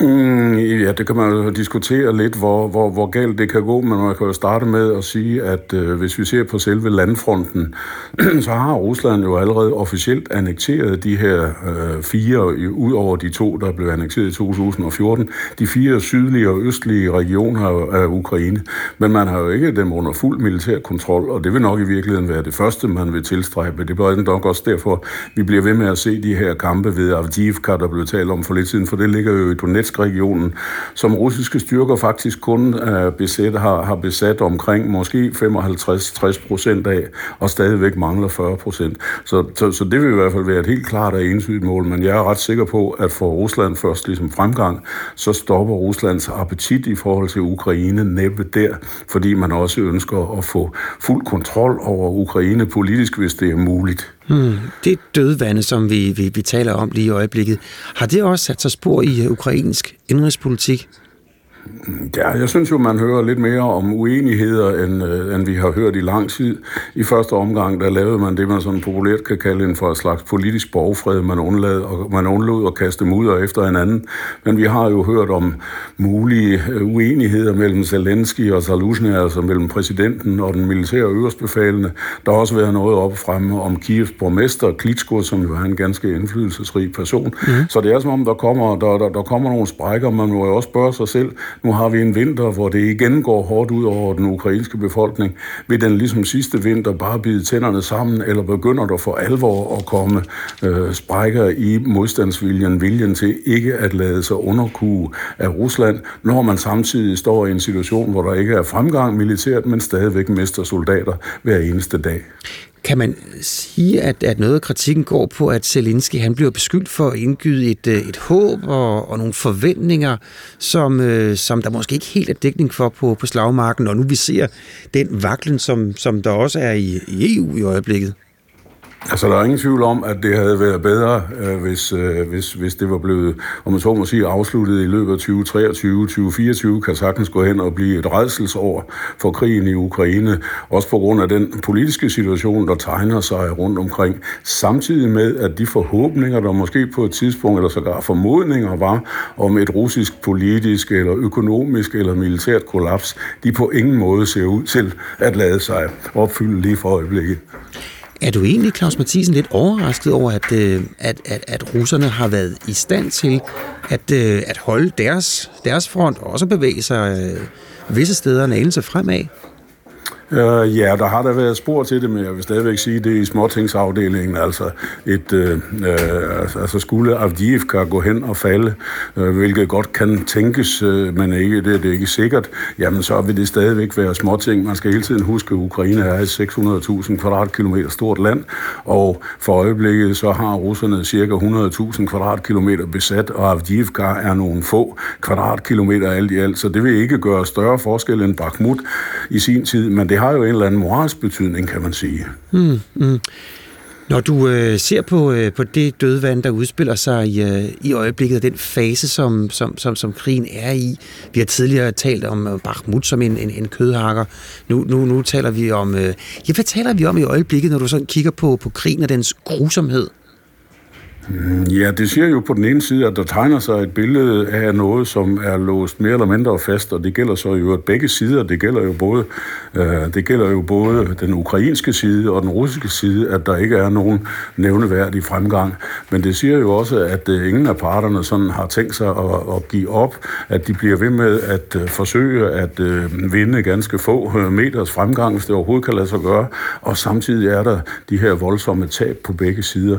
Mm, ja, det kan man jo diskutere lidt, hvor, hvor, hvor galt det kan gå, men man kan jo starte med at sige, at øh, hvis vi ser på selve landfronten, så har Rusland jo allerede officielt annekteret de her øh, fire, ud over de to, der blev annekteret i 2014, de fire sydlige og østlige regioner af Ukraine. Men man har jo ikke dem under fuld militær kontrol, og det vil nok i virkeligheden være det første, man vil tilstræbe. Det bliver nok også derfor, vi bliver ved med at se de her kampe ved Avdiivka, der blev talt om for lidt siden, for det ligger jo i Donetsk Donetsk-regionen, som russiske styrker faktisk kun øh, uh, besat, har, har besat omkring måske 55-60 procent af, og stadigvæk mangler 40 procent. Så, så, så det vil i hvert fald være et helt klart og entydigt mål, men jeg er ret sikker på, at for Rusland først ligesom fremgang, så stopper Ruslands appetit i forhold til Ukraine næppe der, fordi man også ønsker at få fuld kontrol over Ukraine politisk, hvis det er muligt. Hmm. Det dødvande, som vi, vi, vi taler om lige i øjeblikket, har det også sat sig spor i øh, ukrainsk indrigspolitik? Ja, jeg synes jo, man hører lidt mere om uenigheder, end, øh, end vi har hørt i lang tid. I første omgang, der lavede man det, man sådan populært kan kalde en for et slags politisk borgfred. Man undlod, og man undlod at kaste mudder efter hinanden. Men vi har jo hørt om mulige øh, uenigheder mellem Zelensky og Zaluzny, altså mellem præsidenten og den militære øverstbefalende. Der har også været noget op fremme om Kievs borgmester, Klitschko, som jo er en ganske indflydelsesrig person. Mm. Så det er som om, der kommer, der, der, der kommer nogle sprækker. Man må jo også spørge sig selv, nu har vi en vinter, hvor det igen går hårdt ud over den ukrainske befolkning. Vil den ligesom sidste vinter bare bide tænderne sammen, eller begynder der for alvor at komme øh, sprækker i modstandsviljen, viljen til ikke at lade sig underkue af Rusland, når man samtidig står i en situation, hvor der ikke er fremgang militært, men stadigvæk mister soldater hver eneste dag. Kan man sige, at, at noget af kritikken går på, at Zelensky han bliver beskyldt for at indgyde et, øh, et håb og, og nogle forventninger, som, øh, som der måske ikke helt er dækning for på, på slagmarken, og nu vi ser den vaklen, som, som der også er i, i EU i øjeblikket? Altså, der er ingen tvivl om, at det havde været bedre, øh, hvis, øh, hvis, hvis det var blevet, om man så må sige, afsluttet i løbet af 2023. 2024 kan sagtens gå hen og blive et redselsår for krigen i Ukraine, også på grund af den politiske situation, der tegner sig rundt omkring, samtidig med, at de forhåbninger, der måske på et tidspunkt, eller sågar formodninger var, om et russisk politisk, eller økonomisk, eller militært kollaps, de på ingen måde ser ud til at lade sig opfylde lige for øjeblikket. Er du egentlig, Claus Mathisen, lidt overrasket over, at, øh, at, at, at russerne har været i stand til at, øh, at holde deres, deres front og også bevæge sig øh, visse steder en anelse fremad? Uh, ja, der har der været spor til det, men jeg vil stadigvæk sige, det er i småtingsafdelingen. Altså, et, uh, uh, altså skulle Avdiivka gå hen og falde, uh, hvilket godt kan tænkes, uh, men ikke, det, det er ikke sikkert, jamen så vil det stadigvæk være småting. Man skal hele tiden huske, at Ukraine er et 600.000 kvadratkilometer stort land, og for øjeblikket så har russerne cirka 100.000 kvadratkilometer besat, og Avdiivka er nogle få kvadratkilometer alt i alt, så det vil ikke gøre større forskel end Bakhmut i sin tid, men det har jo en eller anden moralsk betydning, kan man sige. Mm, mm. Når du øh, ser på, øh, på det dødvand, der udspiller sig i, øh, i øjeblikket, den fase, som, som, som, som krigen er i. Vi har tidligere talt om øh, Bakhmut som en, en, en kødhakker. Nu, nu, nu taler vi om... Øh, ja, hvad taler vi om i øjeblikket, når du sådan kigger på, på krigen og dens grusomhed? Mm, ja, det siger jo på den ene side, at der tegner sig et billede af noget, som er låst mere eller mindre fast, og det gælder så jo at begge sider. Det gælder jo både, øh, det gælder jo både den ukrainske side og den russiske side, at der ikke er nogen nævneværdig fremgang. Men det siger jo også, at øh, ingen af parterne sådan har tænkt sig at, at give op, at de bliver ved med at øh, forsøge at øh, vinde ganske få øh, meters fremgang, hvis det overhovedet kan lade sig gøre, og samtidig er der de her voldsomme tab på begge sider,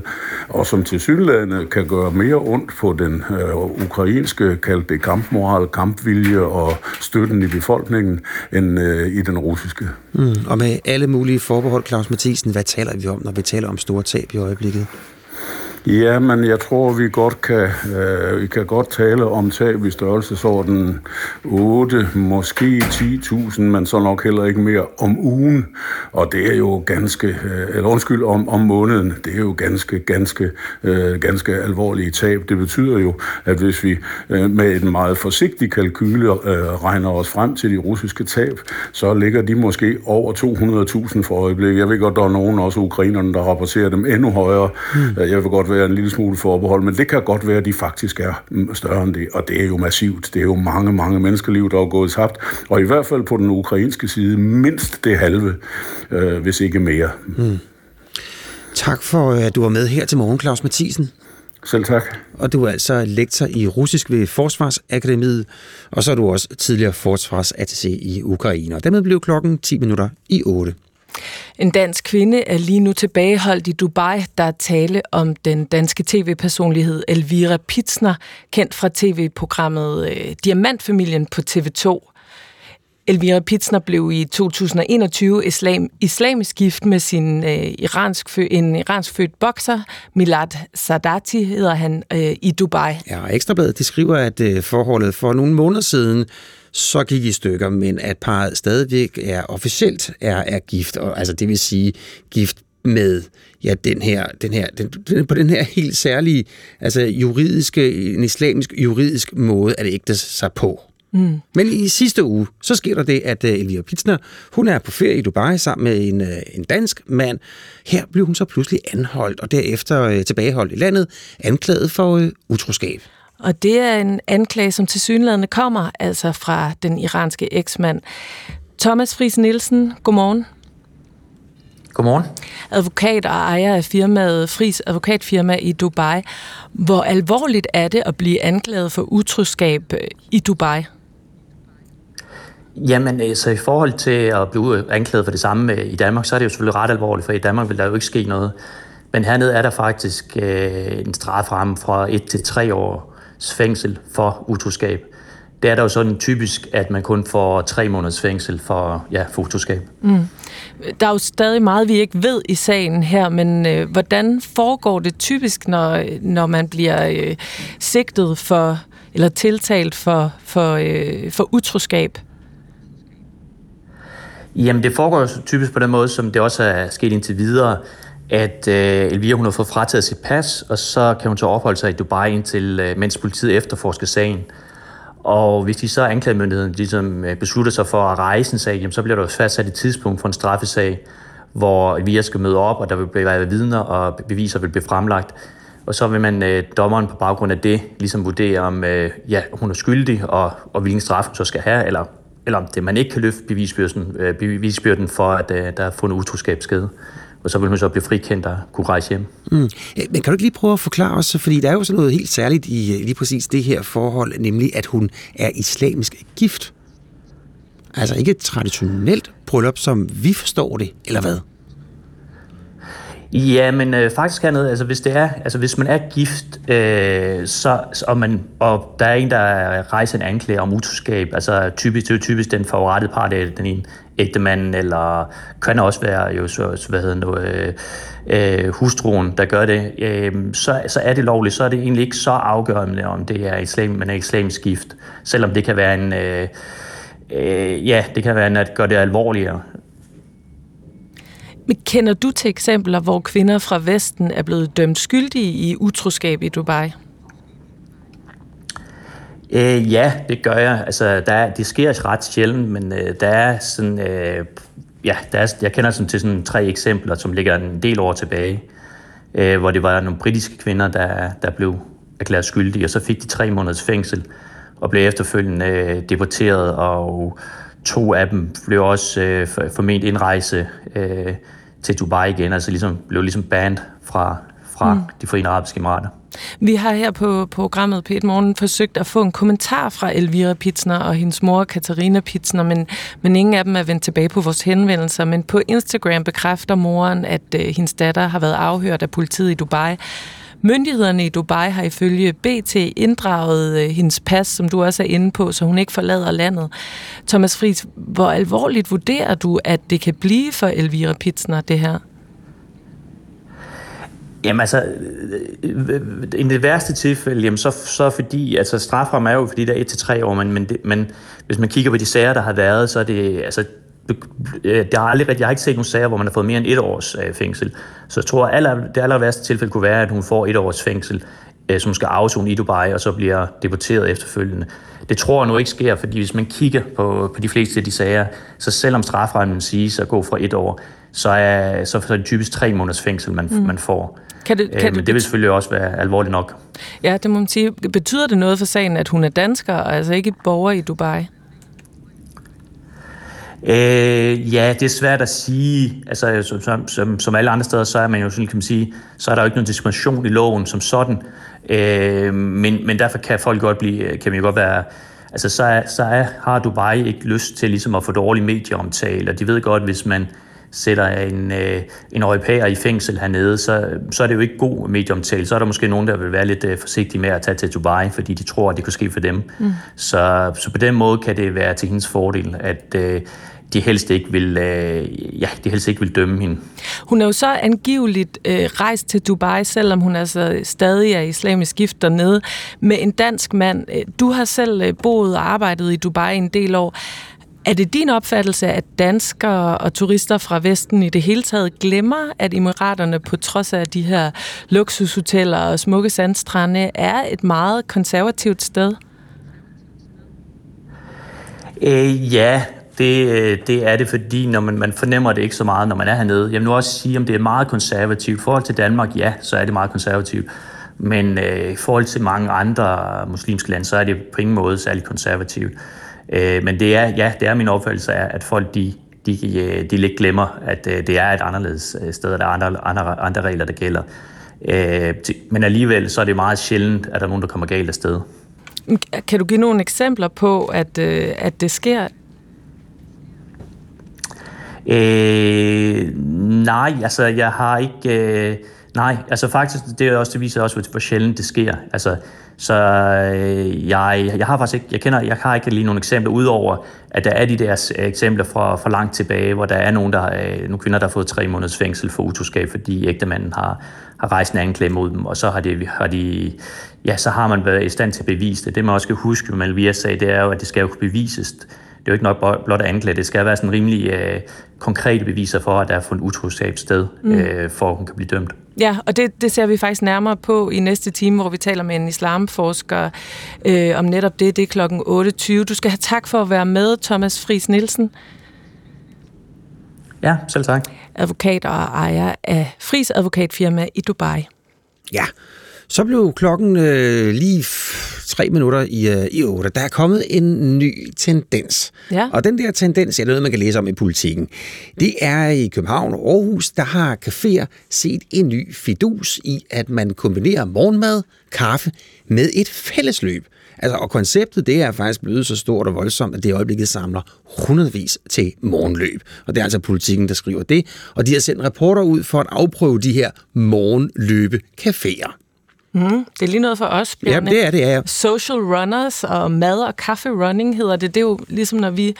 og som til synlædende kan gøre mere ondt på den øh, ukrainske, kaldt det kampmoral, kampvilje og støtten i befolkningen, end øh, i den russiske. Mm. Og med alle mulige forbehold, Claus Mathisen, hvad taler vi om, når vi taler om store tab i øjeblikket? Ja, men jeg tror, vi godt kan, øh, vi kan godt tale om tab i størrelsesorden 8, måske 10.000, men så nok heller ikke mere om ugen. Og det er jo ganske, øh, eller undskyld, om, om måneden. Det er jo ganske, ganske, øh, ganske alvorlige tab. Det betyder jo, at hvis vi øh, med en meget forsigtig kalkyle øh, regner os frem til de russiske tab, så ligger de måske over 200.000 for øjeblikket. Jeg ved godt, der er nogen, også ukrainerne, der rapporterer dem endnu højere. Mm. Jeg vil godt være en lille smule forbehold, men det kan godt være, at de faktisk er større end det, og det er jo massivt. Det er jo mange, mange menneskeliv, der er gået tabt, og i hvert fald på den ukrainske side mindst det halve, øh, hvis ikke mere. Mm. Tak for, at du var med her til morgen, Claus Mathisen. Selv tak. Og du er altså lektor i russisk ved Forsvarsakademiet, og så er du også tidligere forsvarsattaché i Ukraine. Og dermed blev klokken 10 minutter i 8. En dansk kvinde er lige nu tilbageholdt i Dubai, der er tale om den danske tv-personlighed Elvira Pitsner, kendt fra tv-programmet øh, Diamantfamilien på TV2. Elvira Pitsner blev i 2021 islam, islamisk gift med sin øh, iransk fø, en iransk født bokser, Milad Sadati hedder han, øh, i Dubai. Ja, Ekstrabladet de skriver, at øh, forholdet for nogle måneder siden så gik i stykker, men at parret stadigvæk er officielt er, er gift, og, altså det vil sige gift med ja, den her, den her, den, den, på den her helt særlige, altså juridiske, en islamisk juridisk måde at ægte sig på. Mm. Men i sidste uge, så sker der det, at uh, Elvira Pitsner, hun er på ferie i Dubai sammen med en, uh, en dansk mand. Her blev hun så pludselig anholdt, og derefter uh, tilbageholdt i landet, anklaget for utroskab. Og det er en anklage, som til synlædende kommer altså fra den iranske eksmand. Thomas Friis Nielsen, godmorgen. Godmorgen. Advokat og ejer af firmaet Fris Advokatfirma i Dubai. Hvor alvorligt er det at blive anklaget for utroskab i Dubai? Jamen, øh, så i forhold til at blive anklaget for det samme øh, i Danmark, så er det jo selvfølgelig ret alvorligt, for i Danmark vil der jo ikke ske noget. Men hernede er der faktisk øh, en strafferamme fra 1 til 3 års fængsel for utroskab. Det er der jo sådan typisk, at man kun får tre måneders fængsel for, ja, for utroskab. Mm. Der er jo stadig meget, vi ikke ved i sagen her, men øh, hvordan foregår det typisk, når, når man bliver øh, sigtet for, eller tiltalt for, for, øh, for utroskab? Jamen, det foregår jo typisk på den måde, som det også er sket indtil videre, at øh, Elvira hun har fået frataget sit pas, og så kan hun så opholde sig i Dubai indtil, øh, mens politiet efterforsker sagen. Og hvis de så anklagemyndigheden ligesom øh, beslutter sig for at rejse en sag, jamen, så bliver der jo fastsat et tidspunkt for en straffesag, hvor Elvira skal møde op, og der vil blive vidner, og beviser vil blive fremlagt. Og så vil man øh, dommeren på baggrund af det ligesom vurdere, om øh, ja, hun er skyldig, og, og hvilken straf hun så skal have, eller eller om det, man ikke kan løfte bevisbyrden, øh, bevisbyrden for, at øh, der er fundet utroskabsskade. Og så vil hun så blive frikendt og kunne rejse hjem. Mm. Men kan du ikke lige prøve at forklare os, fordi der er jo sådan noget helt særligt i lige præcis det her forhold, nemlig at hun er islamisk gift. Altså ikke et traditionelt bryllup, som vi forstår det, eller hvad? Ja, men øh, faktisk hernede, altså hvis det er, altså hvis man er gift, øh, så, og, man, og der er en, der rejser en anklage om utroskab, altså typisk, det er typisk den forurettede part den ægtemanden, eller kan også være jo så, hvad hedder nu, øh, øh, hustruen, der gør det, øh, så, så er det lovligt. Så er det egentlig ikke så afgørende, om det er islam, men er islamisk gift, selvom det kan være en, øh, øh, ja, det kan være en, at gøre det alvorligere. Men kender du til eksempler, hvor kvinder fra Vesten er blevet dømt skyldige i utroskab i Dubai? Øh, ja, det gør jeg. Altså, der, det sker ret sjældent, men øh, der er sådan... Øh, ja, der er, jeg kender sådan til sådan tre eksempler, som ligger en del år tilbage. øh, hvor det var nogle britiske kvinder, der, der blev erklæret skyldige, og så fik de tre måneders fængsel og blev efterfølgende øh, deporteret, og to af dem blev også øh, formentlig indrejse øh, til Dubai igen, altså ligesom, blev ligesom banned fra, fra mm. de forenede arabiske emirater. Vi har her på programmet p Morgen forsøgt at få en kommentar fra Elvira Pitsner og hendes mor Katarina Pitsner, men, men ingen af dem er vendt tilbage på vores henvendelser. Men på Instagram bekræfter moren, at øh, hendes datter har været afhørt af politiet i Dubai. Myndighederne i Dubai har ifølge BT inddraget øh, hendes pas, som du også er inde på, så hun ikke forlader landet. Thomas Friis, hvor alvorligt vurderer du, at det kan blive for Elvira Pitsner, det her? Jamen altså, i det værste tilfælde, jamen så, så fordi, altså strafram er jo fordi der er 1-3 år, men, men, det, men hvis man kigger på de sager, der har været, så er det, altså, det har aldrig, jeg har ikke set nogen sager, hvor man har fået mere end et års øh, fængsel. Så jeg tror, at det aller værste tilfælde kunne være, at hun får et års fængsel, øh, som skal afzone i Dubai, og så bliver deporteret efterfølgende. Det tror jeg nu ikke sker, fordi hvis man kigger på, på de fleste af de sager, så selvom straframmen siges at gå fra et år, så er, så er det typisk tre måneders fængsel, man, mm. man får. Kan det, kan øh, men det vil selvfølgelig også være alvorligt nok. Ja, det må man sige. Betyder det noget for sagen, at hun er dansker, og altså ikke borger i Dubai? Øh, ja, det er svært at sige. Altså, som, som, som alle andre steder, så er man jo sådan, kan man sige, så er der jo ikke nogen diskrimination i loven som sådan. Øh, men, men derfor kan folk godt blive, kan man jo godt være, altså så, er, så er, har Dubai ikke lyst til ligesom at få dårlig medieomtale, og de ved godt, hvis man sætter en, øh, en europæer i fængsel hernede, så, så er det jo ikke god medieomtale. Så er der måske nogen, der vil være lidt øh, forsigtige med at tage til Dubai, fordi de tror, at det kunne ske for dem. Mm. Så, så på den måde kan det være til hendes fordel, at øh, de helst ikke vil, øh, ja, de helst ikke vil dømme hende. Hun er jo så angiveligt øh, rejst til Dubai, selvom hun altså stadig er islamisk gift dernede, med en dansk mand. Du har selv øh, boet og arbejdet i Dubai en del år. Er det din opfattelse, at danskere og turister fra Vesten i det hele taget glemmer, at Emiraterne på trods af de her luksushoteller og smukke sandstrande er et meget konservativt sted? Øh, ja, det, øh, det er det, fordi når man, man fornemmer det ikke så meget, når man er hernede. Jeg vil nu også sige, om det er meget konservativt. I forhold til Danmark, ja, så er det meget konservativt. Men øh, i forhold til mange andre muslimske lande, så er det på ingen måde særlig konservativt. Øh, men det er, ja, det er min opfattelse at folk de, de, øh, de lidt glemmer, at øh, det er et anderledes øh, sted, og der er andre, andre, andre regler, der gælder. Øh, men alligevel så er det meget sjældent, at der er nogen, der kommer galt af sted. Kan du give nogle eksempler på, at, at det sker? Øh, nej, altså jeg har ikke... Øh, nej, altså faktisk, det er også, det viser også, hvor sjældent det sker. Altså, så øh, jeg, jeg har faktisk ikke, jeg kender, jeg har ikke lige nogle eksempler, udover at der er de der øh, eksempler fra, fra langt tilbage, hvor der er nogen, der, øh, nogle kvinder, der har fået tre måneders fængsel for utroskab, fordi ægtemanden har, har rejst en anklage mod dem, og så har de, har de, ja, så har man været i stand til at bevise det. Det man også skal huske, hvad Malvia sagde, det er jo, at det skal jo kunne bevises. Det er jo ikke nok blot at anklage, det skal være sådan rimelig øh, konkrete beviser for, at der er fundet utroskab sted, mm. øh, for at hun kan blive dømt. Ja, og det, det ser vi faktisk nærmere på i næste time, hvor vi taler med en islamforsker øh, om netop det. Det er klokken 28. Du skal have tak for at være med, Thomas Friis Nielsen. Ja, selv tak. Advokat og ejer af Fris Advokatfirma i Dubai. Ja, så blev klokken øh, lige tre minutter i, øh, i otte. Der er kommet en ny tendens. Ja. Og den der tendens, er noget, man kan læse om i politikken. Det er i København og Aarhus, der har caféer set en ny fidus i, at man kombinerer morgenmad, kaffe med et fællesløb. Altså, og konceptet det er faktisk blevet så stort og voldsomt, at det i øjeblikket samler hundredvis til morgenløb. Og det er altså politikken, der skriver det. Og de har sendt reporter ud for at afprøve de her morgenløbe caféer. Mm, det er lige noget for os, Bjarne. Ja, det er det, ja. Social runners og mad- og kaffe-running hedder det. Det er jo ligesom, når vi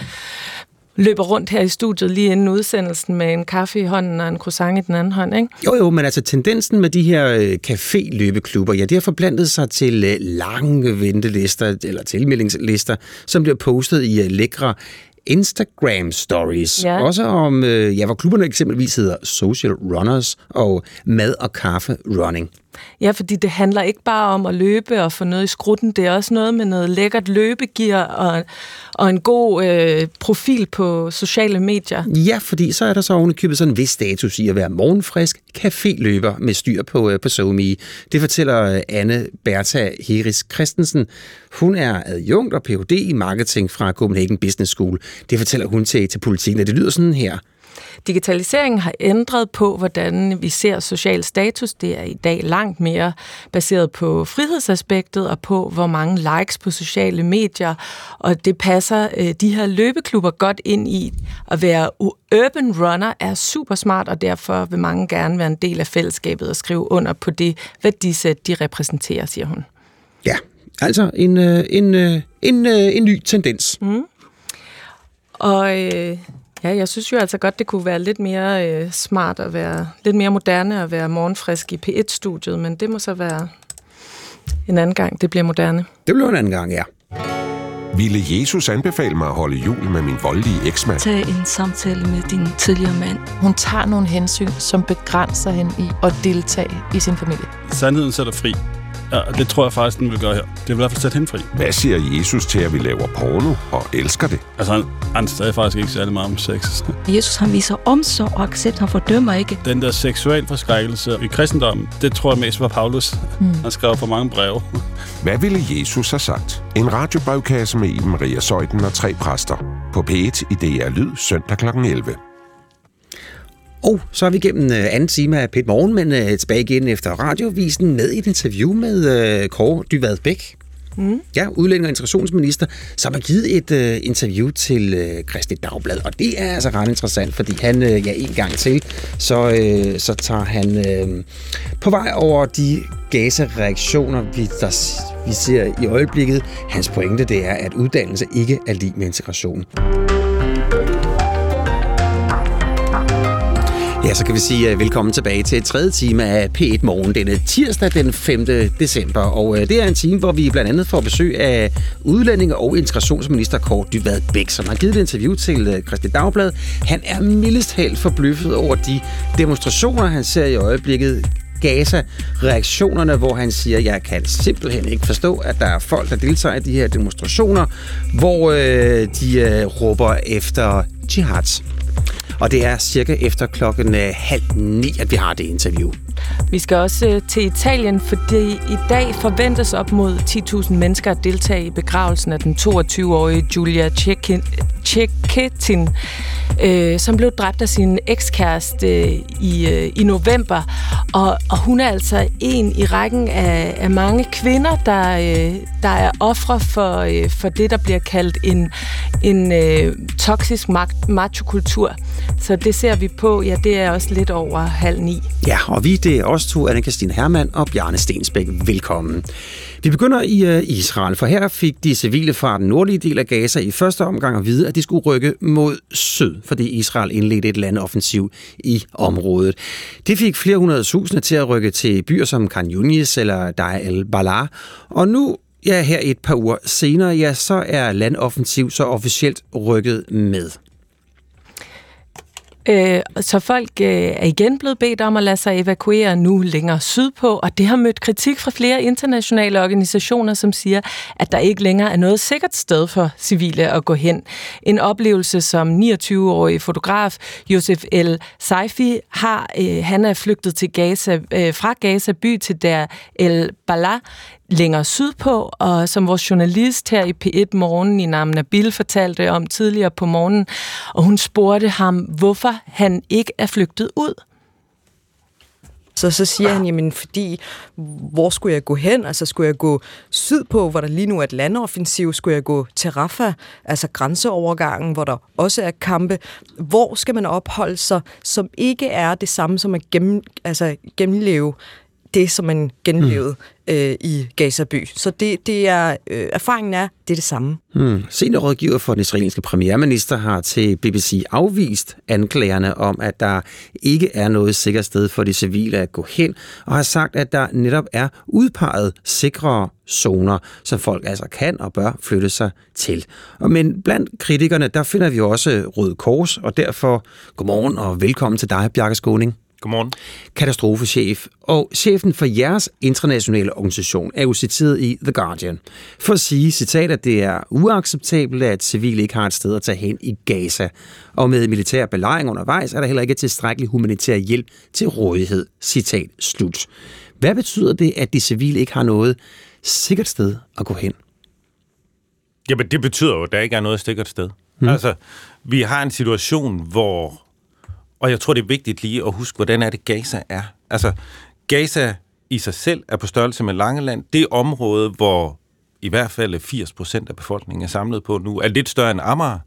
løber rundt her i studiet lige inden udsendelsen med en kaffe i hånden og en croissant i den anden hånd, ikke? Jo, jo, men altså tendensen med de her øh, café-løbeklubber, ja, det har forblandet sig til øh, lange ventelister eller tilmeldingslister, som bliver postet i øh, lækre Instagram stories. Ja. Også om, ja, hvor klubberne eksempelvis hedder Social Runners og Mad og Kaffe Running. Ja, fordi det handler ikke bare om at løbe og få noget i skrutten, det er også noget med noget lækkert løbegear og, og en god øh, profil på sociale medier. Ja, fordi så er der så ovenikøbet sådan en vis status i at være morgenfrisk caféløber med styr på, øh, på SoMe. Det fortæller øh, Anne Bertha Heris Christensen. Hun er adjunkt og Ph.D. i marketing fra Copenhagen Business School. Det fortæller hun til, til politikken, og det lyder sådan her. Digitaliseringen har ændret på, hvordan vi ser social status. Det er i dag langt mere baseret på frihedsaspektet og på, hvor mange likes på sociale medier. Og det passer øh, de her løbeklubber godt ind i. At være urban runner er super smart, og derfor vil mange gerne være en del af fællesskabet og skrive under på det værdisæt, de repræsenterer, siger hun. Ja, altså en, øh, en, øh, en, en ny tendens. Mm. Og øh, Ja, jeg synes jo altså godt, det kunne være lidt mere øh, smart at være, lidt mere moderne at være morgenfrisk i P1-studiet, men det må så være en anden gang, det bliver moderne. Det bliver en anden gang, ja. Ville Jesus anbefale mig at holde jul med min voldelige eksmand? Tag en samtale med din tidligere mand. Hun tager nogle hensyn, som begrænser hende i at deltage i sin familie. Sandheden sætter fri. Ja, det tror jeg faktisk, den vil gøre her. Det vil i hvert fald sætte hende fri. Hvad siger Jesus til, at vi laver porno og elsker det? Altså, han, han stadig faktisk ikke særlig meget om sex. Jesus, han viser omsorg og accept. Han fordømmer ikke. Den der seksuel forskrækkelse i kristendommen, det tror jeg mest var Paulus. Mm. Han skrev for mange breve. Hvad ville Jesus have sagt? En radiobrevkasse med Iben Maria Søjden og tre præster. På P1 i DR Lyd søndag kl. 11. Og så er vi igennem uh, anden time af Pet Morgen, men uh, tilbage igen efter radiovisen med et interview med uh, Kåre Dyvad Bæk. Mm. Ja, udlænding og integrationsminister, som har givet et uh, interview til uh, Christi Dagblad, og det er altså ret interessant, fordi han, uh, ja, en gang til, så, uh, så tager han uh, på vej over de Gaza-reaktioner, vi, der, vi ser i øjeblikket. Hans pointe, det er, at uddannelse ikke er lige med integration. Så kan vi sige uh, velkommen tilbage til tredje time af P1 Morgen denne tirsdag den 5. december. Og uh, det er en time, hvor vi blandt andet får besøg af udlændinge- og integrationsminister Kåre Dyvad Bæk, som har givet et interview til uh, Christi Dagblad. Han er mildest helt forbløffet over de demonstrationer, han ser i øjeblikket Gaza-reaktionerne, hvor han siger, jeg kan simpelthen ikke forstå, at der er folk, der deltager i de her demonstrationer, hvor øh, de øh, råber efter jihad. Og det er cirka efter klokken øh, halv ni, at vi har det interview. Vi skal også øh, til Italien, fordi i dag forventes op mod 10.000 mennesker at deltage i begravelsen af den 22-årige Julia Cecchettin, øh, som blev dræbt af sin ekskæreste øh, i, øh, i november. Og, og hun er altså en i rækken af, af mange kvinder, der, øh, der er ofre for, øh, for det, der bliver kaldt en, en øh, toksisk machokultur. Så det ser vi på, ja, det er også lidt over halv ni. Ja, og vi det er os to, anne Christine Hermann og Bjarne Stensbæk. Velkommen. Vi begynder i øh, Israel, for her fik de civile fra den nordlige del af Gaza i første omgang at vide, at de skulle rykke mod syd, fordi Israel indledte et landoffensiv i området. Det fik flere hundrede tusinde til at rykke til byer som Khan Yunis eller Dar el-Balah, og nu Ja, her et par uger senere, ja, så er landoffensiv så officielt rykket med. Øh, så folk øh, er igen blevet bedt om at lade sig evakuere nu længere sydpå, og det har mødt kritik fra flere internationale organisationer, som siger, at der ikke længere er noget sikkert sted for civile at gå hen. En oplevelse, som 29-årig fotograf Josef El Saifi har. Øh, han er flygtet til Gaza, øh, fra Gaza by til der El Bala længere sydpå, og som vores journalist her i P1 Morgen i navn Nabil fortalte om tidligere på morgenen, og hun spurgte ham, hvorfor han ikke er flygtet ud. Så så siger han, jamen fordi, hvor skulle jeg gå hen? Altså skulle jeg gå sydpå, hvor der lige nu er et landoffensiv? Skulle jeg gå til Rafah, altså grænseovergangen, hvor der også er kampe? Hvor skal man opholde sig, som ikke er det samme som at gennem, altså gennemleve det, som man genlevede mm. øh, i Gaza by. Så det, det er, øh, erfaringen er, det er det samme. Mm. Seniorrådgiver for den israelske premierminister har til BBC afvist anklagerne om, at der ikke er noget sikkert sted for de civile at gå hen, og har sagt, at der netop er udpeget sikre zoner, som folk altså kan og bør flytte sig til. Og men blandt kritikerne, der finder vi også Røde Kors, og derfor godmorgen og velkommen til dig, Bjarke Skåning. Godmorgen. Katastrofechef. Og chefen for jeres internationale organisation er jo citeret i The Guardian for at sige, citat, at det er uacceptabelt, at civile ikke har et sted at tage hen i Gaza. Og med militær belejring undervejs er der heller ikke tilstrækkelig humanitær hjælp til rådighed. Citat slut. Hvad betyder det, at de civile ikke har noget sikkert sted at gå hen? Jamen, det betyder jo, at der ikke er noget sikkert sted. Mm. Altså, vi har en situation, hvor... Og jeg tror, det er vigtigt lige at huske, hvordan er det, Gaza er. Altså, Gaza i sig selv er på størrelse med Langeland. Det område, hvor i hvert fald 80 procent af befolkningen er samlet på nu, er lidt større end Amager.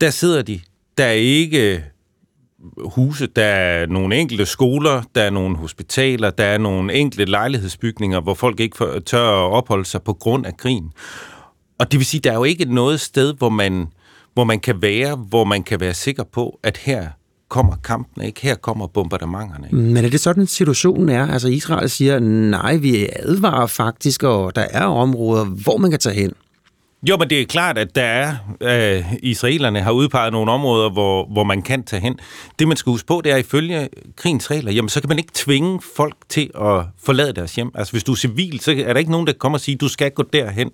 Der sidder de. Der er ikke øh, huse, der er nogle enkelte skoler, der er nogle hospitaler, der er nogle enkelte lejlighedsbygninger, hvor folk ikke tør at opholde sig på grund af krigen. Og det vil sige, der er jo ikke noget sted, hvor man, hvor man kan være, hvor man kan være sikker på, at her kommer kampen, ikke? Her kommer bombardementerne. Ikke? Men er det sådan, situationen er? Altså Israel siger, nej, vi advarer faktisk, og der er områder, hvor man kan tage hen. Jo, men det er klart, at der er, øh, israelerne har udpeget nogle områder, hvor, hvor man kan tage hen. Det, man skal huske på, det er, ifølge krigens regler, jamen, så kan man ikke tvinge folk til at forlade deres hjem. Altså, hvis du er civil, så er der ikke nogen, der kommer og siger, du skal gå derhen.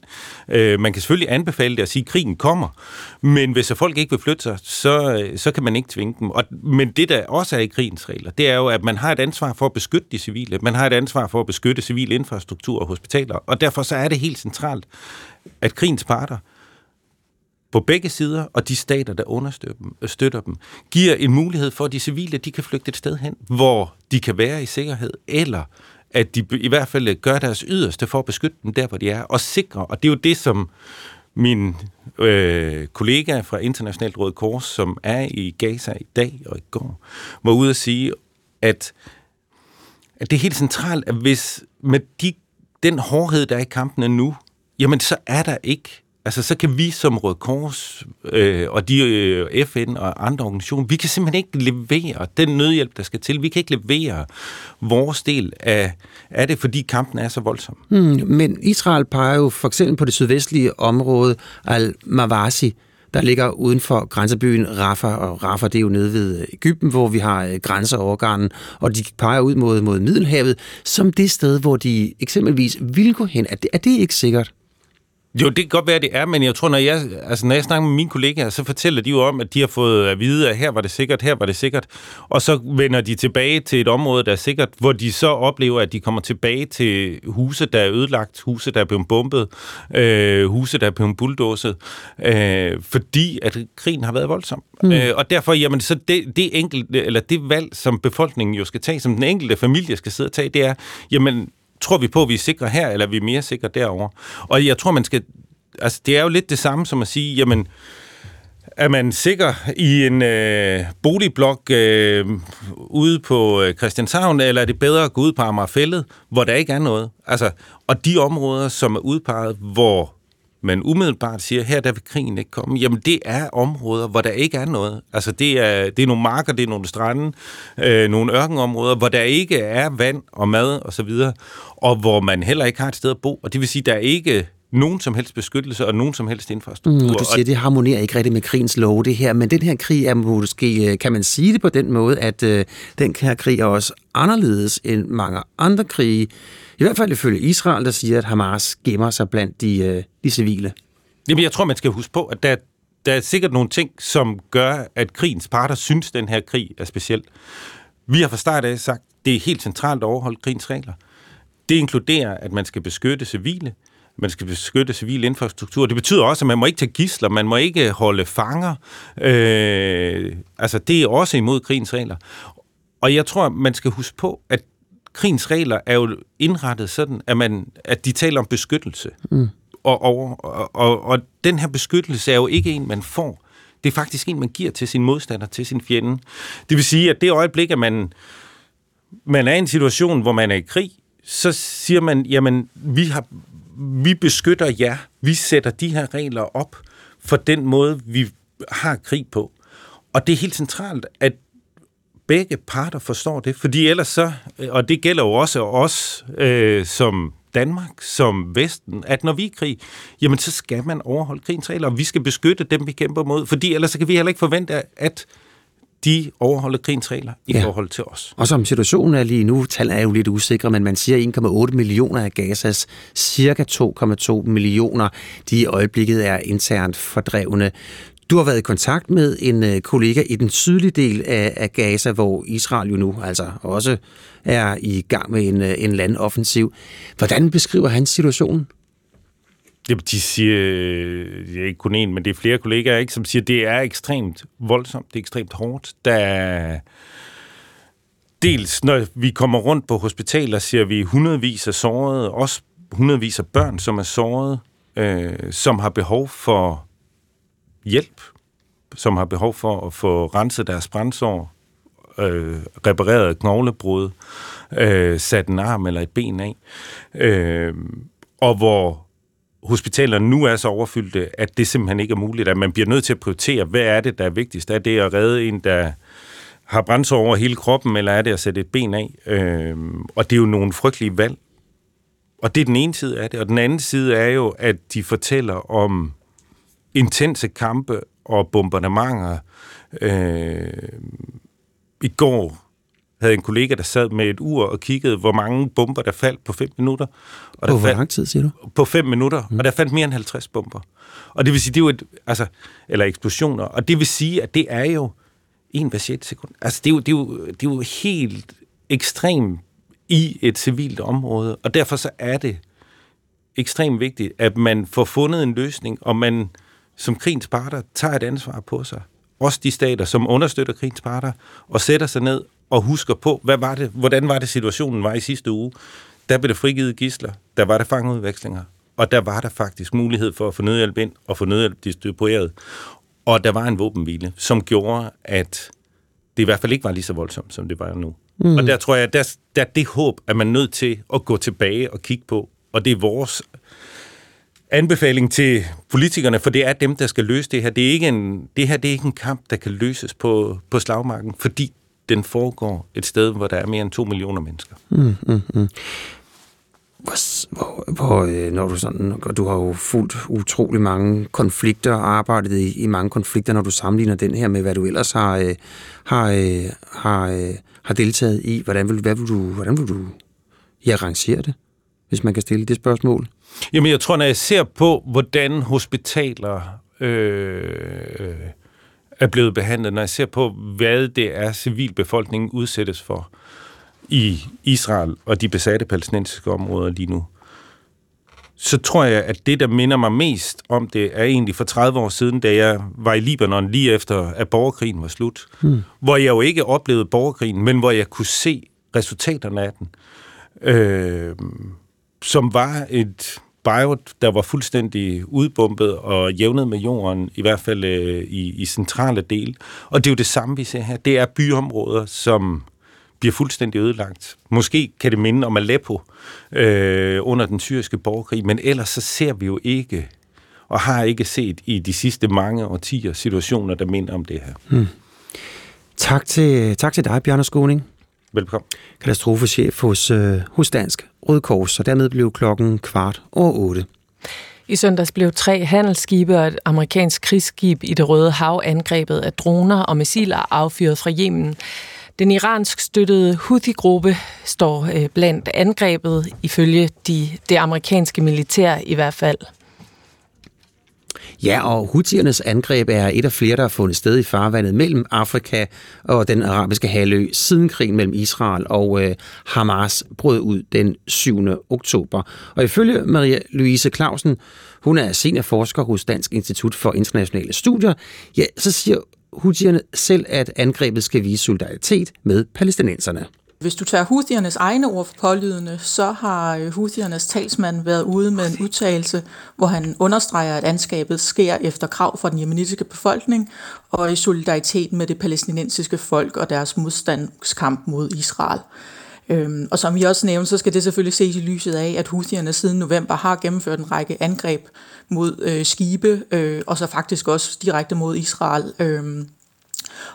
Øh, man kan selvfølgelig anbefale det at sige, at krigen kommer. Men hvis folk ikke vil flytte sig, så, så kan man ikke tvinge dem. Og, men det, der også er i krigens regler, det er jo, at man har et ansvar for at beskytte de civile. Man har et ansvar for at beskytte civil infrastruktur og hospitaler. Og derfor så er det helt centralt, at krigens parter på begge sider, og de stater, der understøtter dem, støtter dem, giver en mulighed for, at de civile de kan flygte et sted hen, hvor de kan være i sikkerhed, eller at de i hvert fald gør deres yderste for at beskytte dem der, hvor de er, og sikre, og det er jo det, som min øh, kollega fra Internationalt Røde Kors, som er i Gaza i dag og i går, var ude at sige, at, at det er helt centralt, at hvis med de, den hårdhed, der er i kampene nu, jamen så er der ikke Altså, så kan vi som Røde Kors øh, og de øh, FN og andre organisationer, vi kan simpelthen ikke levere den nødhjælp, der skal til. Vi kan ikke levere vores del af, af det, fordi kampen er så voldsom. Mm, men Israel peger jo for eksempel på det sydvestlige område, Al-Mawasi, der ligger uden for grænsebyen Rafah, og Rafah det er jo nede ved Ægypten, hvor vi har øh, grænseovergangen, og de peger ud mod, mod Middelhavet, som det sted, hvor de eksempelvis vil gå hen. Er det, er det ikke sikkert? Jo, det kan godt være, det er, men jeg tror, når jeg, altså, når jeg snakker med mine kollegaer, så fortæller de jo om, at de har fået at vide, at her var det sikkert, her var det sikkert. Og så vender de tilbage til et område, der er sikkert, hvor de så oplever, at de kommer tilbage til huse, der er ødelagt, huse, der er blevet bombet, øh, huse, der er blevet bulldozet, øh, fordi at krigen har været voldsom. Mm. Øh, og derfor, jamen, så det, det, enkelte, eller det valg, som befolkningen jo skal tage, som den enkelte familie skal sidde og tage, det er, jamen, tror vi på, at vi er sikre her, eller er vi mere sikre derover? Og jeg tror, man skal... Altså, det er jo lidt det samme som at sige, jamen, er man sikker i en øh, boligblok øh, ude på øh, Christianshavn, eller er det bedre at gå ud på Amagerfællet, hvor der ikke er noget? Altså, og de områder, som er udpeget, hvor man umiddelbart siger, her der vil krigen ikke komme, jamen det er områder, hvor der ikke er noget. Altså det er, det er nogle marker, det er nogle strande, øh, nogle ørkenområder, hvor der ikke er vand og mad og så videre, og hvor man heller ikke har et sted at bo. Og det vil sige, der er ikke nogen som helst beskyttelse og nogen som helst infrastruktur. Mm, du siger, det harmonerer ikke rigtig med krigens lov, det her, men den her krig er måske, øh, kan man sige det på den måde, at øh, den her krig er også anderledes end mange andre krige, i hvert fald ifølge Israel, der siger, at Hamas gemmer sig blandt de, øh, de civile. Jamen, jeg tror, man skal huske på, at der, der er sikkert nogle ting, som gør, at krigens parter synes, at den her krig er speciel. Vi har fra start af sagt, at det er helt centralt at overholde krigens regler. Det inkluderer, at man skal beskytte civile, man skal beskytte civil infrastruktur. Det betyder også, at man må ikke tage gisler, man må ikke holde fanger. Øh, altså, det er også imod krigens regler. Og jeg tror, man skal huske på, at krigens regler er jo indrettet sådan, at, man, at de taler om beskyttelse. Mm. Og, og, og, og den her beskyttelse er jo ikke en, man får. Det er faktisk en, man giver til sin modstander, til sin fjende. Det vil sige, at det øjeblik, at man, man er i en situation, hvor man er i krig, så siger man, jamen, vi, har, vi beskytter jer. Vi sætter de her regler op for den måde, vi har krig på. Og det er helt centralt, at begge parter forstår det, fordi ellers så, og det gælder jo også os øh, som Danmark, som Vesten, at når vi er i krig, jamen så skal man overholde krigens regler, og vi skal beskytte dem, vi kæmper mod, fordi ellers så kan vi heller ikke forvente, at de overholder krigens regler i Ja. forhold til os. Og som situationen er lige nu, tallene er jo lidt usikre, men man siger 1,8 millioner af Gazas cirka 2,2 millioner, de i øjeblikket er internt fordrevne. Du har været i kontakt med en øh, kollega i den sydlige del af, af Gaza, hvor Israel jo nu altså også er i gang med en, øh, en landoffensiv. Hvordan beskriver han situationen? Jamen, de siger, det er ikke kun en, men det er flere kollegaer, ikke, som siger, det er ekstremt voldsomt, det er ekstremt hårdt. Der er dels, når vi kommer rundt på hospitaler, ser vi hundredvis af sårede, også hundredvis af børn, som er sårede, øh, som har behov for hjælp, som har behov for at få renset deres brændsår, øh, repareret knoglebrud, øh, sat en arm eller et ben af, øh, og hvor hospitalerne nu er så overfyldte, at det simpelthen ikke er muligt, at man bliver nødt til at prioritere, hvad er det, der er vigtigst? Er det at redde en, der har brændsår over hele kroppen, eller er det at sætte et ben af? Øh, og det er jo nogle frygtelige valg. Og det er den ene side af det. Og den anden side er jo, at de fortæller om intense kampe og bombardementer. Øh, I går havde en kollega, der sad med et ur og kiggede, hvor mange bomber, der faldt på fem minutter. Og På der hvor faldt, lang tid, siger du? På fem minutter, mm. og der faldt mere end 50 bomber. Og det vil sige, det er jo et, altså, eller eksplosioner, og det vil sige, at det er jo en hver sjette sekund. Altså, det er jo, det er jo, det er jo helt ekstremt i et civilt område, og derfor så er det ekstremt vigtigt, at man får fundet en løsning, og man som krigens parter tager et ansvar på sig. Også de stater, som understøtter krigens parter, og sætter sig ned og husker på, hvad var det, hvordan var det situationen var i sidste uge. Der blev der frigivet gisler, der var der fangeudvekslinger, og der var der faktisk mulighed for at få nødhjælp ind og få nødhjælp distribueret. Og der var en våbenhvile, som gjorde, at det i hvert fald ikke var lige så voldsomt, som det var nu. Mm. Og der tror jeg, at der, der er det håb, at man er nødt til at gå tilbage og kigge på. Og det er vores anbefaling til politikerne, for det er dem, der skal løse det her. Det, er ikke en, det her det er ikke en kamp, der kan løses på, på slagmarken, fordi den foregår et sted, hvor der er mere end to millioner mennesker. Mm, mm, mm. Hvor, hvor, hvor øh, når du sådan, og du har jo fulgt utrolig mange konflikter og arbejdet i, i mange konflikter, når du sammenligner den her med, hvad du ellers har, øh, har, øh, har, øh, har deltaget i. Hvordan vil, hvad vil du, hvordan vil du ja, rangere det, hvis man kan stille det spørgsmål? Jamen, jeg tror, når jeg ser på, hvordan hospitaler øh, er blevet behandlet, når jeg ser på, hvad det er, civilbefolkningen udsættes for i Israel og de besatte palæstinensiske områder lige nu, så tror jeg, at det, der minder mig mest om det, er egentlig for 30 år siden, da jeg var i Libanon lige efter, at borgerkrigen var slut. Hmm. Hvor jeg jo ikke oplevede borgerkrigen, men hvor jeg kunne se resultaterne af den. Øh, som var et Beirut, der var fuldstændig udbumpet og jævnet med jorden, i hvert fald øh, i, i centrale del. Og det er jo det samme, vi ser her. Det er byområder, som bliver fuldstændig ødelagt. Måske kan det minde om Aleppo øh, under den syriske borgerkrig, men ellers så ser vi jo ikke, og har ikke set i de sidste mange årtier situationer, der minder om det her. Hmm. Tak til, tak til dig, Bjørn Skåning. Velkommen. Katastrofechef hos, øh, hos Dansk Røde Kors, og dermed blev klokken kvart over otte. I søndags blev tre handelsskibe og et amerikansk krigsskib i det Røde Hav angrebet af droner og missiler affyret fra Yemen. Den iransk støttede Houthi-gruppe står øh, blandt angrebet, ifølge de, det amerikanske militær i hvert fald. Ja, og Houthiernes angreb er et af flere, der har fundet sted i farvandet mellem Afrika og den arabiske halvø siden krigen mellem Israel og øh, Hamas brød ud den 7. oktober. Og ifølge Maria Louise Clausen, hun er seniorforsker hos Dansk Institut for Internationale Studier, ja, så siger Houthierne selv, at angrebet skal vise solidaritet med palæstinenserne. Hvis du tager Houthiernes egne ord for pålydende, så har øh, Houthiernes talsmand været ude med en udtalelse, hvor han understreger, at anskabet sker efter krav fra den jemenitiske befolkning og i solidaritet med det palæstinensiske folk og deres modstandskamp mod Israel. Øhm, og som vi også nævnte, så skal det selvfølgelig ses i lyset af, at Houthierne siden november har gennemført en række angreb mod øh, skibe, øh, og så faktisk også direkte mod Israel. Øh,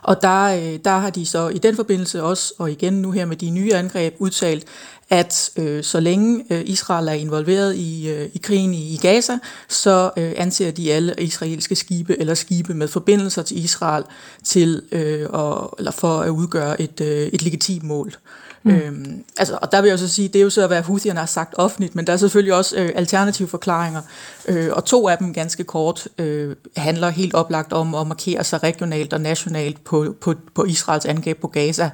og der, øh, der har de så i den forbindelse også, og igen nu her med de nye angreb, udtalt, at øh, så længe øh, Israel er involveret i, øh, i krigen i, i Gaza, så øh, anser de alle israelske skibe eller skibe med forbindelser til Israel til øh, og, eller for at udgøre et, øh, et legitimt mål. Mm. Øhm, altså, og der vil jeg så sige, det er jo så, hvad Houthierne har sagt offentligt, men der er selvfølgelig også øh, alternative forklaringer, øh, og to af dem ganske kort øh, handler helt oplagt om at markere sig regionalt og nationalt på, på, på Israels angreb på Gaza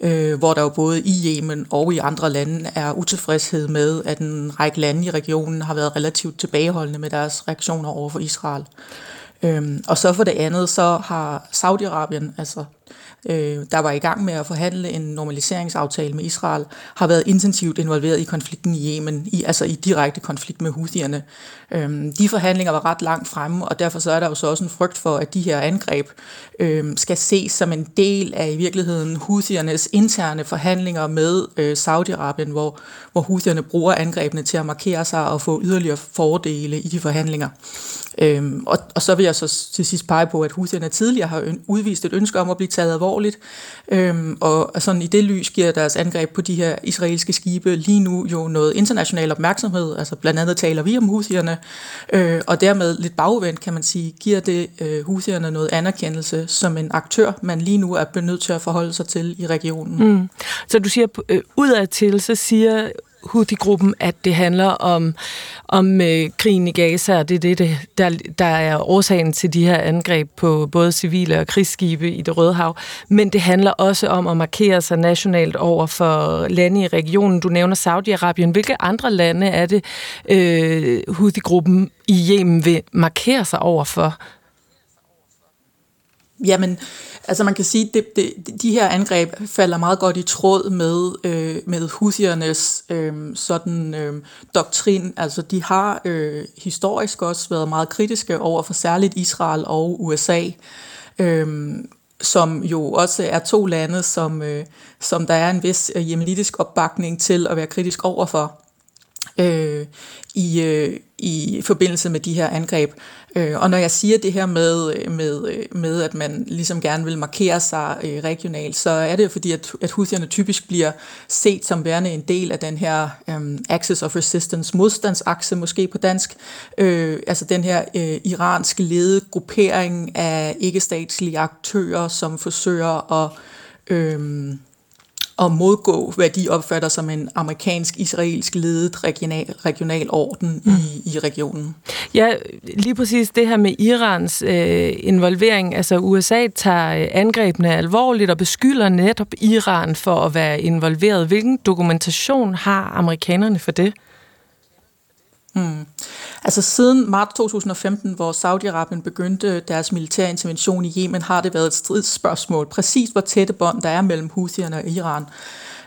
øh, hvor der jo både i Yemen og i andre lande er utilfredshed med, at en række lande i regionen har været relativt tilbageholdende med deres reaktioner over for Israel. Øhm, og så for det andet, så har Saudi-Arabien, altså øh, der var i gang med at forhandle en normaliseringsaftale med Israel, har været intensivt involveret i konflikten i Yemen, i, altså i direkte konflikt med Houthierne. Øh, de forhandlinger var ret langt fremme, og derfor så er der jo så også en frygt for, at de her angreb øh, skal ses som en del af i virkeligheden Houthiernes interne forhandlinger med øh, Saudi-Arabien, hvor, hvor Houthierne bruger angrebene til at markere sig og få yderligere fordele i de forhandlinger. Øhm, og, og så vil jeg så til sidst pege på, at Houthierne tidligere har udvist et ønske om at blive taget alvorligt, øhm, og sådan i det lys giver deres angreb på de her israelske skibe lige nu jo noget international opmærksomhed, altså blandt andet taler vi om husierne, øh, og dermed lidt bagvendt kan man sige, giver det øh, husierne noget anerkendelse som en aktør, man lige nu er nødt til at forholde sig til i regionen. Mm. Så du siger, øh, udadtil, så siger Houthi-gruppen, at det handler om, om øh, krigen i Gaza, og det er det, det der, der er årsagen til de her angreb på både civile og krigsskibe i det Røde Hav. Men det handler også om at markere sig nationalt over for lande i regionen. Du nævner Saudi-Arabien. Hvilke andre lande er det, øh, Houthi-gruppen i Yemen vil markere sig over for? Jamen, Altså man kan sige, at det, de, de her angreb falder meget godt i tråd med, øh, med husiernes øh, sådan øh, doktrin. Altså de har øh, historisk også været meget kritiske over for særligt Israel og USA. Øh, som jo også er to lande, som, øh, som der er en vis øh, jemenitisk opbakning til at være kritisk overfor øh, i, øh, i forbindelse med de her angreb. Øh, og når jeg siger det her med, øh, med, øh, med, at man ligesom gerne vil markere sig øh, regionalt, så er det jo fordi, at, at Houthierne typisk bliver set som værende en del af den her øh, Axis of Resistance, modstandsakse måske på dansk, øh, altså den her øh, iransk ledede gruppering af ikke-statslige aktører, som forsøger at øh, at modgå, hvad de opfatter som en amerikansk-israelsk ledet regional, regional orden mm. i, i regionen. Ja, lige præcis det her med Irans øh, involvering. Altså USA tager øh, angrebene alvorligt og beskylder netop Iran for at være involveret. Hvilken dokumentation har amerikanerne for det? Mm. Altså siden marts 2015, hvor Saudi-Arabien begyndte deres militære intervention i Yemen, har det været et stridsspørgsmål. Præcis hvor tætte bånd der er mellem Houthierne og Iran.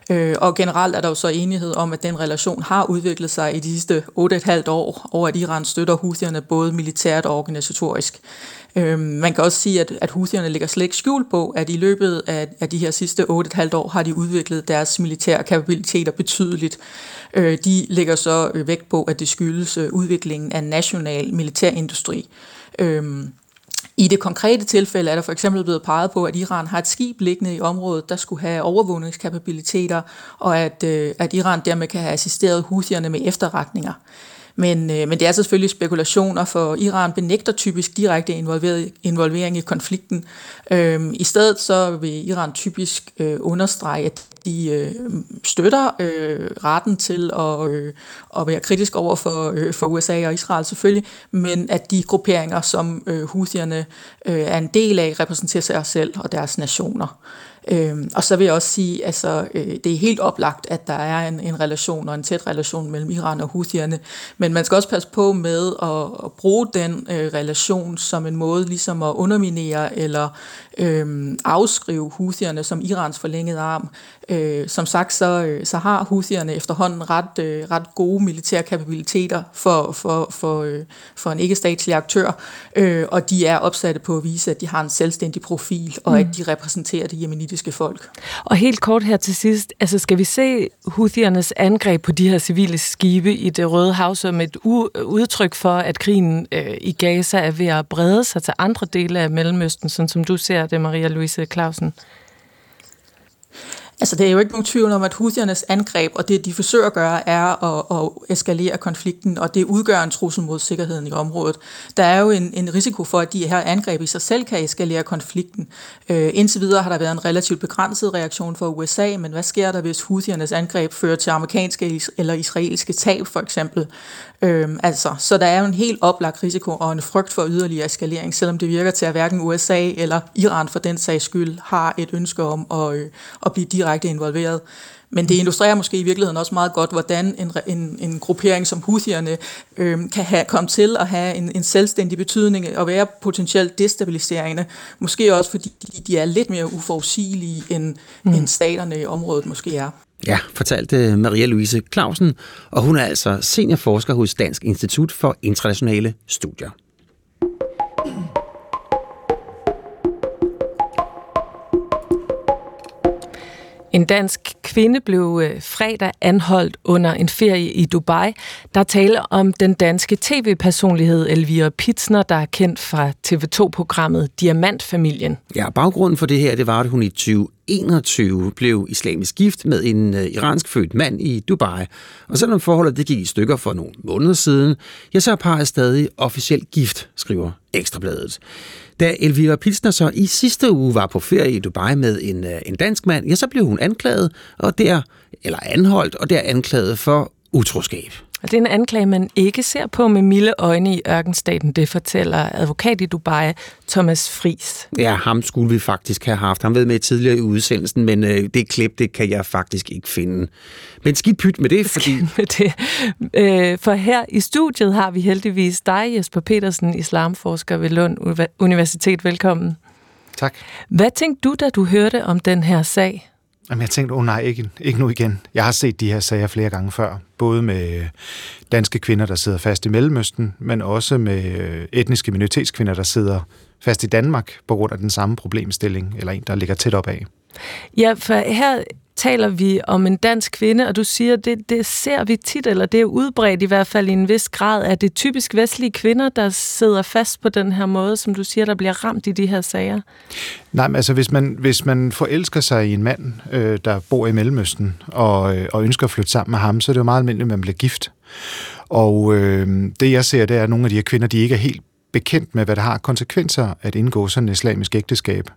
Øh, og generelt er der jo så enighed om, at den relation har udviklet sig i de sidste 8,5 år, over at Iran støtter Houthierne både militært og organisatorisk. Øh, man kan også sige, at, at husierne ligger slet ikke skjult på, at i løbet af, af de her sidste 8,5 år har de udviklet deres militære kapabiliteter betydeligt. Øh, de lægger så øh, vægt på, at det skyldes øh, udviklingen af national militærindustri. Øhm, i det konkrete tilfælde er der for eksempel blevet peget på, at Iran har et skib liggende i området, der skulle have overvågningskapabiliteter, og at, øh, at Iran dermed kan have assisteret husierne med efterretninger. Men, øh, men det er selvfølgelig spekulationer, for Iran benægter typisk direkte involvering i konflikten. Øh, I stedet så vil Iran typisk øh, understrege, at de øh, støtter øh, retten til at, øh, at være kritisk over for, øh, for USA og Israel selvfølgelig, men at de grupperinger, som øh, Houthierne øh, er en del af, repræsenterer sig selv og deres nationer. Øhm, og så vil jeg også sige, altså øh, det er helt oplagt, at der er en, en relation og en tæt relation mellem Iran og Houthierne, men man skal også passe på med at, at bruge den øh, relation som en måde ligesom at underminere eller øh, afskrive Houthierne som Irans forlængede arm, Øh, som sagt, så, øh, så har Houthierne efterhånden ret, øh, ret gode militære kapabiliteter for, for, for, øh, for en ikke-statslig aktør, øh, og de er opsatte på at vise, at de har en selvstændig profil, og mm. at de repræsenterer det jemenitiske folk. Og helt kort her til sidst, altså skal vi se Houthiernes angreb på de her civile skibe i det Røde Hav som et udtryk for, at krigen øh, i Gaza er ved at brede sig til andre dele af Mellemøsten, sådan som du ser det, Maria Louise Clausen? Altså, det er jo ikke nogen tvivl om, at Houthiernes angreb og det, de forsøger at gøre, er at, at eskalere konflikten, og det udgør en trussel mod sikkerheden i området. Der er jo en, en risiko for, at de her angreb i sig selv kan eskalere konflikten. Øh, indtil videre har der været en relativt begrænset reaktion fra USA, men hvad sker der, hvis Houthiernes angreb fører til amerikanske eller israelske tab, for eksempel? Øhm, altså, så der er jo en helt oplagt risiko og en frygt for yderligere eskalering, selvom det virker til, at hverken USA eller Iran for den sags skyld har et ønske om at, øh, at blive direkte involveret. Men det illustrerer måske i virkeligheden også meget godt, hvordan en, en, en gruppering som Houthierne øh, kan have, komme til at have en, en selvstændig betydning og være potentielt destabiliserende. Måske også fordi de er lidt mere uforudsigelige, end, mm. end staterne i området måske er. Ja, fortalte øh, Maria Louise Clausen, og hun er altså seniorforsker hos Dansk Institut for Internationale Studier. En dansk kvinde blev øh, fredag anholdt under en ferie i Dubai. Der taler om den danske tv-personlighed Elvira Pitsner, der er kendt fra TV2-programmet Diamantfamilien. Ja, baggrunden for det her, det var, at hun i 2021 blev islamisk gift med en øh, iransk født mand i Dubai. Og selvom forholdet det gik i stykker for nogle måneder siden, ja, så er parret stadig officielt gift, skriver Ekstrabladet. Da Elvira Pilsner så i sidste uge var på ferie i Dubai med en, øh, en dansk mand, ja, så blev hun anklaget, og der, eller anholdt, og der anklaget for utroskab. Og det er en anklage, man ikke ser på med milde øjne i ørkenstaten, det fortæller advokat i Dubai, Thomas Fris. Ja, ham skulle vi faktisk have haft. Han ved med tidligere i udsendelsen, men øh, det klip, det kan jeg faktisk ikke finde. Men skidt pyt med det, fordi... med det. Øh, for her i studiet har vi heldigvis dig, Jesper Petersen, islamforsker ved Lund Universitet. Velkommen. Tak. Hvad tænkte du, da du hørte om den her sag? Jamen, jeg tænkte, åh oh, nej, ikke, ikke nu igen. Jeg har set de her sager flere gange før, både med danske kvinder, der sidder fast i Mellemøsten, men også med etniske minoritetskvinder, der sidder fast i Danmark på grund af den samme problemstilling, eller en, der ligger tæt op af. Ja, for her taler vi om en dansk kvinde, og du siger, det, det ser vi tit, eller det er udbredt i hvert fald i en vis grad, at det er typisk vestlige kvinder, der sidder fast på den her måde, som du siger, der bliver ramt i de her sager? Nej, men altså hvis man, hvis man forelsker sig i en mand, øh, der bor i Mellemøsten, og, øh, og ønsker at flytte sammen med ham, så er det jo meget almindeligt, at man bliver gift. Og øh, det jeg ser, det er, at nogle af de her kvinder, de ikke er helt bekendt med, hvad det har konsekvenser at indgå sådan et islamisk ægteskab.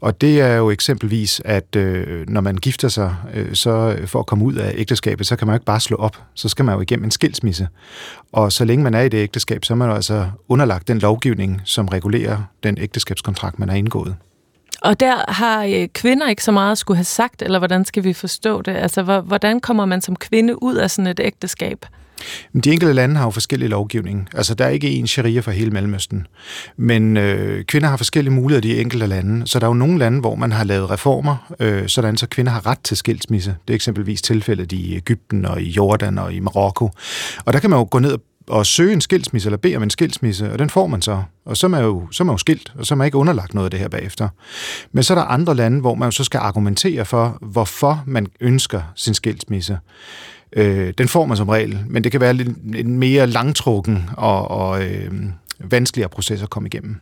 Og det er jo eksempelvis, at øh, når man gifter sig, øh, så for at komme ud af ægteskabet, så kan man jo ikke bare slå op. Så skal man jo igennem en skilsmisse. Og så længe man er i det ægteskab, så er man jo altså underlagt den lovgivning, som regulerer den ægteskabskontrakt, man har indgået. Og der har øh, kvinder ikke så meget at skulle have sagt, eller hvordan skal vi forstå det? Altså, hvordan kommer man som kvinde ud af sådan et ægteskab? De enkelte lande har jo forskellige lovgivning. Altså, der er ikke en sharia for hele Mellemøsten. Men øh, kvinder har forskellige muligheder i de enkelte lande. Så der er jo nogle lande, hvor man har lavet reformer, øh, sådan så kvinder har ret til skilsmisse. Det er eksempelvis tilfældet i Ægypten og i Jordan og i Marokko. Og der kan man jo gå ned og søge en skilsmisse, eller bede om en skilsmisse, og den får man så. Og så er man jo, så er man jo skilt, og så er man ikke underlagt noget af det her bagefter. Men så er der andre lande, hvor man jo så skal argumentere for, hvorfor man ønsker sin skilsmisse. Øh, den får man som regel, men det kan være en mere langtrukken og, og øh, vanskeligere proces at komme igennem.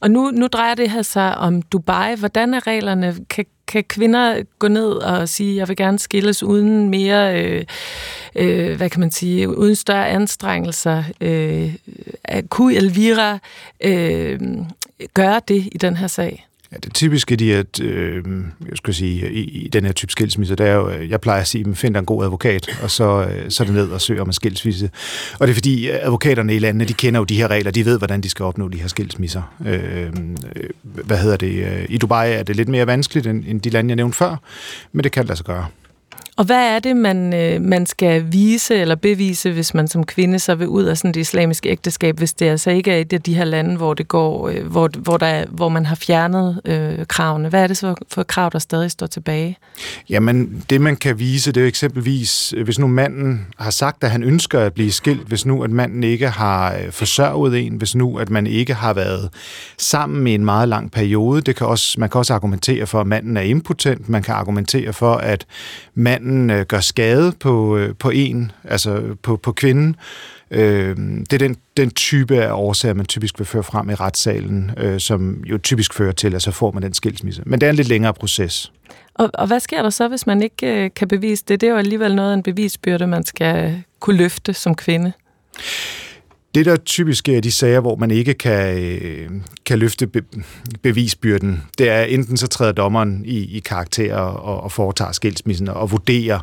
Og nu, nu drejer det her sig om Dubai. Hvordan er reglerne? Kan, kan kvinder gå ned og sige, jeg vil gerne skilles uden mere, øh, øh, hvad kan man sige, uden større anstrengelser? Øh, kunne Elvira øh, gøre det i den her sag? Ja, det typiske de at, øh, jeg skal sige, i, i den her type skilsmisse, det er jo, øh, jeg plejer at sige, find en god advokat, og så, øh, så er det ned og søger om en skilsmisse. Og det er fordi, øh, advokaterne i landene, de kender jo de her regler, de ved, hvordan de skal opnå de her skilsmisser. Øh, øh hvad hedder det? I Dubai er det lidt mere vanskeligt end, end de lande, jeg nævnte før, men det kan lade sig gøre. Og hvad er det, man, øh, man skal vise eller bevise, hvis man som kvinde så vil ud af sådan det islamiske ægteskab, hvis det altså ikke er et af de her lande, hvor det går, øh, hvor, hvor, der er, hvor man har fjernet øh, kravene? Hvad er det så for krav, der stadig står tilbage? Jamen, det man kan vise, det er eksempelvis, hvis nu manden har sagt, at han ønsker at blive skilt, hvis nu at manden ikke har øh, forsørget en, hvis nu at man ikke har været sammen i en meget lang periode. Det kan også, man kan også argumentere for, at manden er impotent. Man kan argumentere for, at manden øh, gør skade på, øh, på en, altså på, på kvinden. Øh, det er den, den type af årsager, man typisk vil føre frem i retssalen, øh, som jo typisk fører til, at så får man den skilsmisse. Men det er en lidt længere proces. Og, og hvad sker der så, hvis man ikke øh, kan bevise det? Det er jo alligevel noget af en bevisbyrde, man skal kunne løfte som kvinde. Det, der typisk er de sager, hvor man ikke kan, øh, kan løfte be, bevisbyrden, det er enten så træder dommeren i, i karakter og, og foretager skilsmissen og vurderer,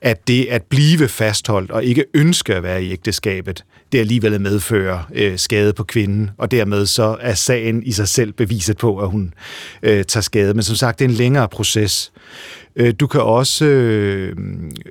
at det at blive fastholdt og ikke ønske at være i ægteskabet, det alligevel medfører øh, skade på kvinden, og dermed så er sagen i sig selv beviset på, at hun øh, tager skade. Men som sagt, det er en længere proces. Øh, du kan også øh,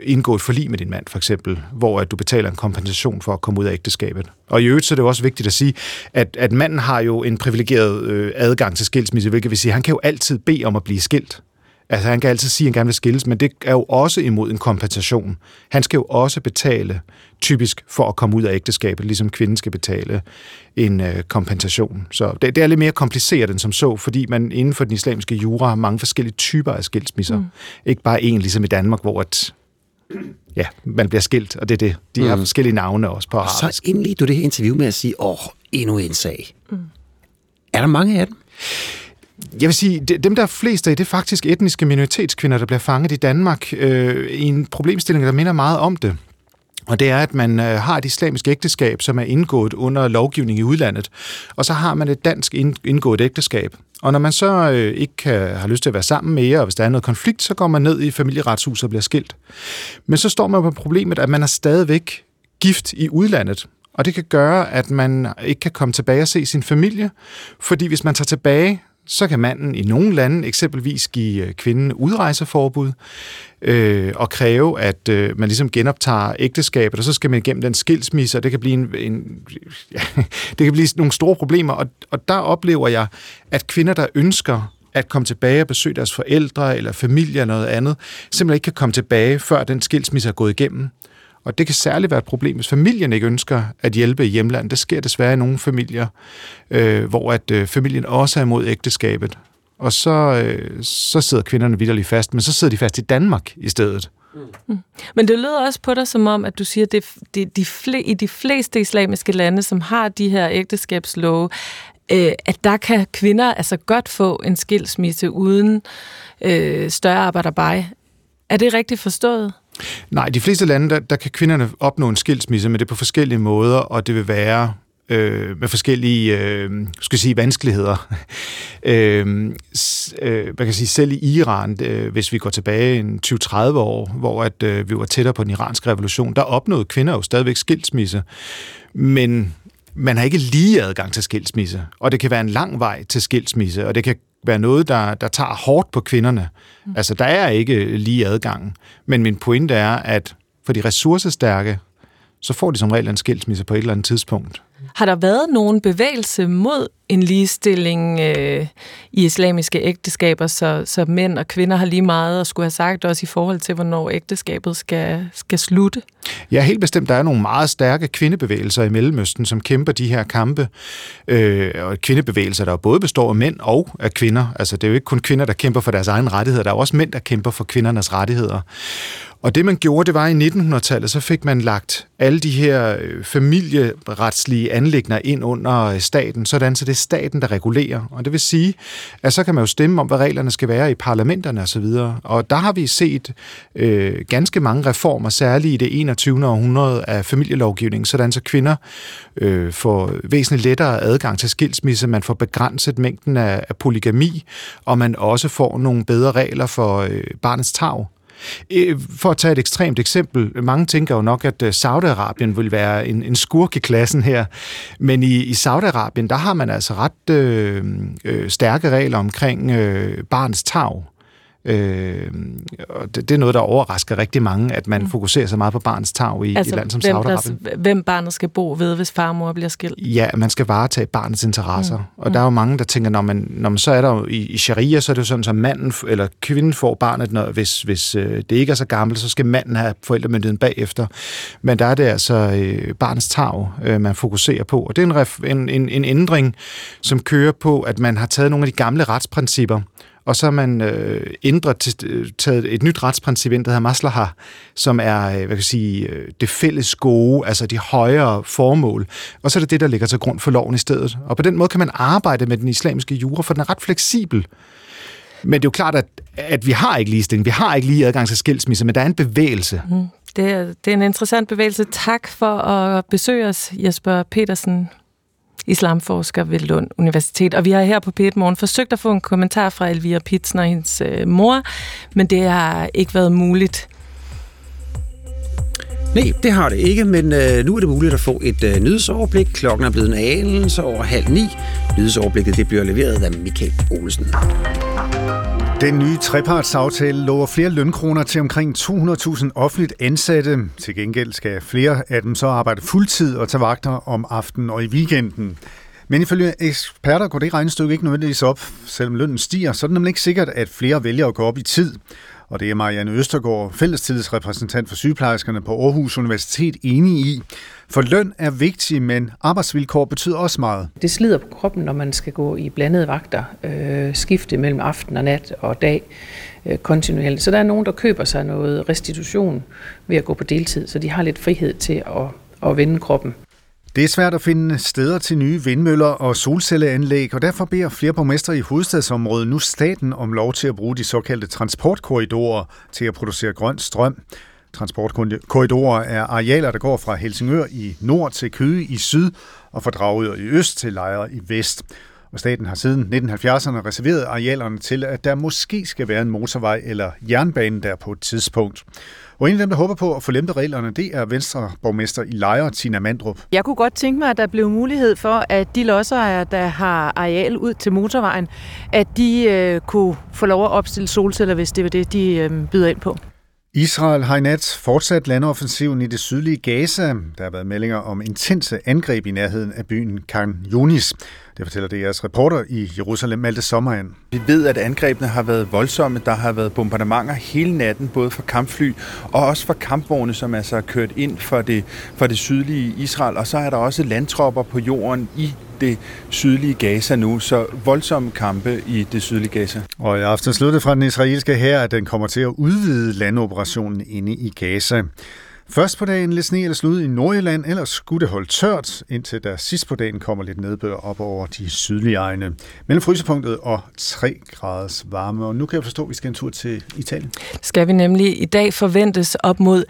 indgå et forlig med din mand, for eksempel, hvor at du betaler en kompensation for at komme ud af ægteskabet. Og i øvrigt så er det også vigtigt at sige, at, at manden har jo en privilegeret øh, adgang til skilsmisse, hvilket vil sige, at han kan jo altid bede om at blive skilt. Altså han kan altid sige, at han gerne vil skilles, men det er jo også imod en kompensation. Han skal jo også betale typisk for at komme ud af ægteskabet, ligesom kvinden skal betale en øh, kompensation. Så det, det er lidt mere kompliceret end som så, fordi man inden for den islamiske jura har mange forskellige typer af skilsmisser. Mm. Ikke bare en, ligesom i Danmark, hvor at, ja, man bliver skilt, og det er det. De mm. har forskellige navne også på arabisk. Så indledte du det her interview med at sige, åh, endnu en sag. Mm. Er der mange af dem? Jeg vil sige, dem der er flest af, det er faktisk etniske minoritetskvinder, der bliver fanget i Danmark øh, i en problemstilling, der minder meget om det. Og det er, at man øh, har et islamisk ægteskab, som er indgået under lovgivning i udlandet, og så har man et dansk indgået ægteskab. Og når man så øh, ikke kan, har lyst til at være sammen mere, og hvis der er noget konflikt, så går man ned i familieretshuset og bliver skilt. Men så står man på problemet, at man er stadigvæk gift i udlandet. Og det kan gøre, at man ikke kan komme tilbage og se sin familie, fordi hvis man tager tilbage, så kan manden i nogle lande eksempelvis give øh, kvinden udrejseforbud øh, og kræve, at øh, man ligesom genoptager ægteskabet, og så skal man igennem den skilsmisse, og det kan blive, en, en, ja, det kan blive nogle store problemer. Og, og der oplever jeg, at kvinder, der ønsker at komme tilbage og besøge deres forældre eller familie eller noget andet, simpelthen ikke kan komme tilbage, før den skilsmisse er gået igennem. Og det kan særligt være et problem, hvis familien ikke ønsker at hjælpe i hjemlandet. Det sker desværre i nogle familier, øh, hvor at øh, familien også er imod ægteskabet. Og så, øh, så sidder kvinderne vidderligt fast, men så sidder de fast i Danmark i stedet. Mm. mm. Men det lyder også på dig som om, at du siger, at det, det, de fle, i de fleste islamiske lande, som har de her ægteskabslove, øh, at der kan kvinder altså godt få en skilsmisse uden øh, større arbejderbej. Er det rigtigt forstået? Nej, de fleste lande, der, der kan kvinderne opnå en skilsmisse, men det er på forskellige måder, og det vil være øh, med forskellige øh, skal sige, vanskeligheder. øh, øh, man kan sige, selv i Iran, øh, hvis vi går tilbage en 20-30 år, hvor at, øh, vi var tættere på den iranske revolution, der opnåede kvinder jo stadigvæk skilsmisse, men man har ikke lige adgang til skilsmisse, og det kan være en lang vej til skilsmisse, og det kan være noget, der, der tager hårdt på kvinderne. Mm. Altså, der er ikke lige adgang. Men min pointe er, at for de ressourcestærke, så får de som regel en skilsmisse på et eller andet tidspunkt. Har der været nogen bevægelse mod en ligestilling øh, i islamiske ægteskaber, så, så mænd og kvinder har lige meget at skulle have sagt, også i forhold til, hvornår ægteskabet skal, skal slutte? Ja, helt bestemt. Der er nogle meget stærke kvindebevægelser i Mellemøsten, som kæmper de her kampe. Øh, og kvindebevægelser, der både består af mænd og af kvinder. Altså, det er jo ikke kun kvinder, der kæmper for deres egen rettigheder. Der er også mænd, der kæmper for kvindernes rettigheder. Og det man gjorde, det var i 1900-tallet, så fik man lagt alle de her øh, familieretslige anlægner ind under øh, staten, sådan så det er staten, der regulerer. Og det vil sige, at så kan man jo stemme om, hvad reglerne skal være i parlamenterne osv. Og, og der har vi set øh, ganske mange reformer, særligt i det 21. århundrede af familielovgivning, sådan så kvinder øh, får væsentligt lettere adgang til skilsmisse, man får begrænset mængden af, af polygami, og man også får nogle bedre regler for øh, barnets tag. Øh, for at tage et ekstremt eksempel, mange tænker jo nok, at øh, Saudi-Arabien vil være en, en skurk i klassen her, men i, i Saudi-Arabien, der har man altså ret øh, øh, stærke regler omkring øh, barns tag. Øh, og det, det er noget, der overrasker rigtig mange, at man mm. fokuserer så meget på barnets tag i altså, et land som hvem, Saudi-Arabien. hvem barnet skal bo ved, hvis far og mor bliver skilt. Ja, man skal varetage barnets interesser. Mm. Og der er jo mange, der tænker, når man, når man så er der jo i, i sharia, så er det jo sådan, at manden eller kvinden får barnet, når, hvis, hvis øh, det ikke er så gammelt, så skal manden have forældremyndigheden bagefter. Men der er det altså øh, barnets tag, øh, man fokuserer på. Og det er en, ref, en, en, en ændring, som kører på, at man har taget nogle af de gamle retsprincipper, og så har man øh, ændret til, øh, taget et nyt retsprincip ind, der hedder maslaha, som er øh, hvad kan jeg sige, øh, det fælles gode, altså de højere formål. Og så er det det, der ligger til grund for loven i stedet. Og på den måde kan man arbejde med den islamiske jura, for den er ret fleksibel. Men det er jo klart, at, at vi har ikke ligestilling, vi har ikke lige adgang til skilsmisse, men der er en bevægelse. Mm. Det, er, det er en interessant bevægelse. Tak for at besøge os, Jesper Petersen islamforsker ved Lund Universitet. Og vi har her på p Morgen forsøgt at få en kommentar fra Elvira Pitsner, hendes øh, mor, men det har ikke været muligt. Nej, det har det ikke, men øh, nu er det muligt at få et øh, nyhedsoverblik. Klokken er blevet en anelse over halv ni. Nyhedsoverblikket det bliver leveret af Michael Olsen. Den nye trepartsaftale lover flere lønkroner til omkring 200.000 offentligt ansatte. Til gengæld skal flere af dem så arbejde fuldtid og tage vagter om aftenen og i weekenden. Men ifølge eksperter går det regnestykke ikke nødvendigvis op. Selvom lønnen stiger, så er det nemlig ikke sikkert, at flere vælger at gå op i tid. Og det er Marianne Østergaard, fællestidsrepræsentant for sygeplejerskerne på Aarhus Universitet, enig i. For løn er vigtig, men arbejdsvilkår betyder også meget. Det slider på kroppen, når man skal gå i blandede vagter, øh, skifte mellem aften og nat og dag øh, kontinuerligt. Så der er nogen, der køber sig noget restitution ved at gå på deltid, så de har lidt frihed til at, at vende kroppen. Det er svært at finde steder til nye vindmøller og solcelleanlæg, og derfor beder flere borgmestre i hovedstadsområdet nu staten om lov til at bruge de såkaldte transportkorridorer til at producere grøn strøm. Transportkorridorer er arealer, der går fra Helsingør i nord til Køge i syd og fra Dragør i øst til Lejre i vest. Og staten har siden 1970'erne reserveret arealerne til, at der måske skal være en motorvej eller jernbane der på et tidspunkt. Og en af dem, der håber på at få lempet reglerne, det er Venstre borgmester i Lejre, Tina Mandrup. Jeg kunne godt tænke mig, at der blev mulighed for, at de lodsejere, der har areal ud til motorvejen, at de øh, kunne få lov at opstille solceller, hvis det var det, de øh, byder ind på. Israel har i nat fortsat landoffensiven i det sydlige Gaza. Der har været meldinger om intense angreb i nærheden af byen Khan Yunis. Det fortæller DR's reporter i Jerusalem, Malte Sommeren. Vi ved, at angrebene har været voldsomme. Der har været bombardementer hele natten, både fra kampfly og også fra kampvogne, som altså er kørt ind for det, for det sydlige Israel. Og så er der også landtropper på jorden i det sydlige Gaza nu, så voldsomme kampe i det sydlige Gaza. Og i aften sluttede fra den israelske her, at den kommer til at udvide landoperationen inde i Gaza. Først på dagen lidt sne eller slud i Nordjylland, ellers skulle det holde tørt, indtil der sidst på dagen kommer lidt nedbør op over de sydlige egne. Mellem frysepunktet og 3 graders varme. Og nu kan jeg forstå, at vi skal en tur til Italien. Skal vi nemlig. I dag forventes op mod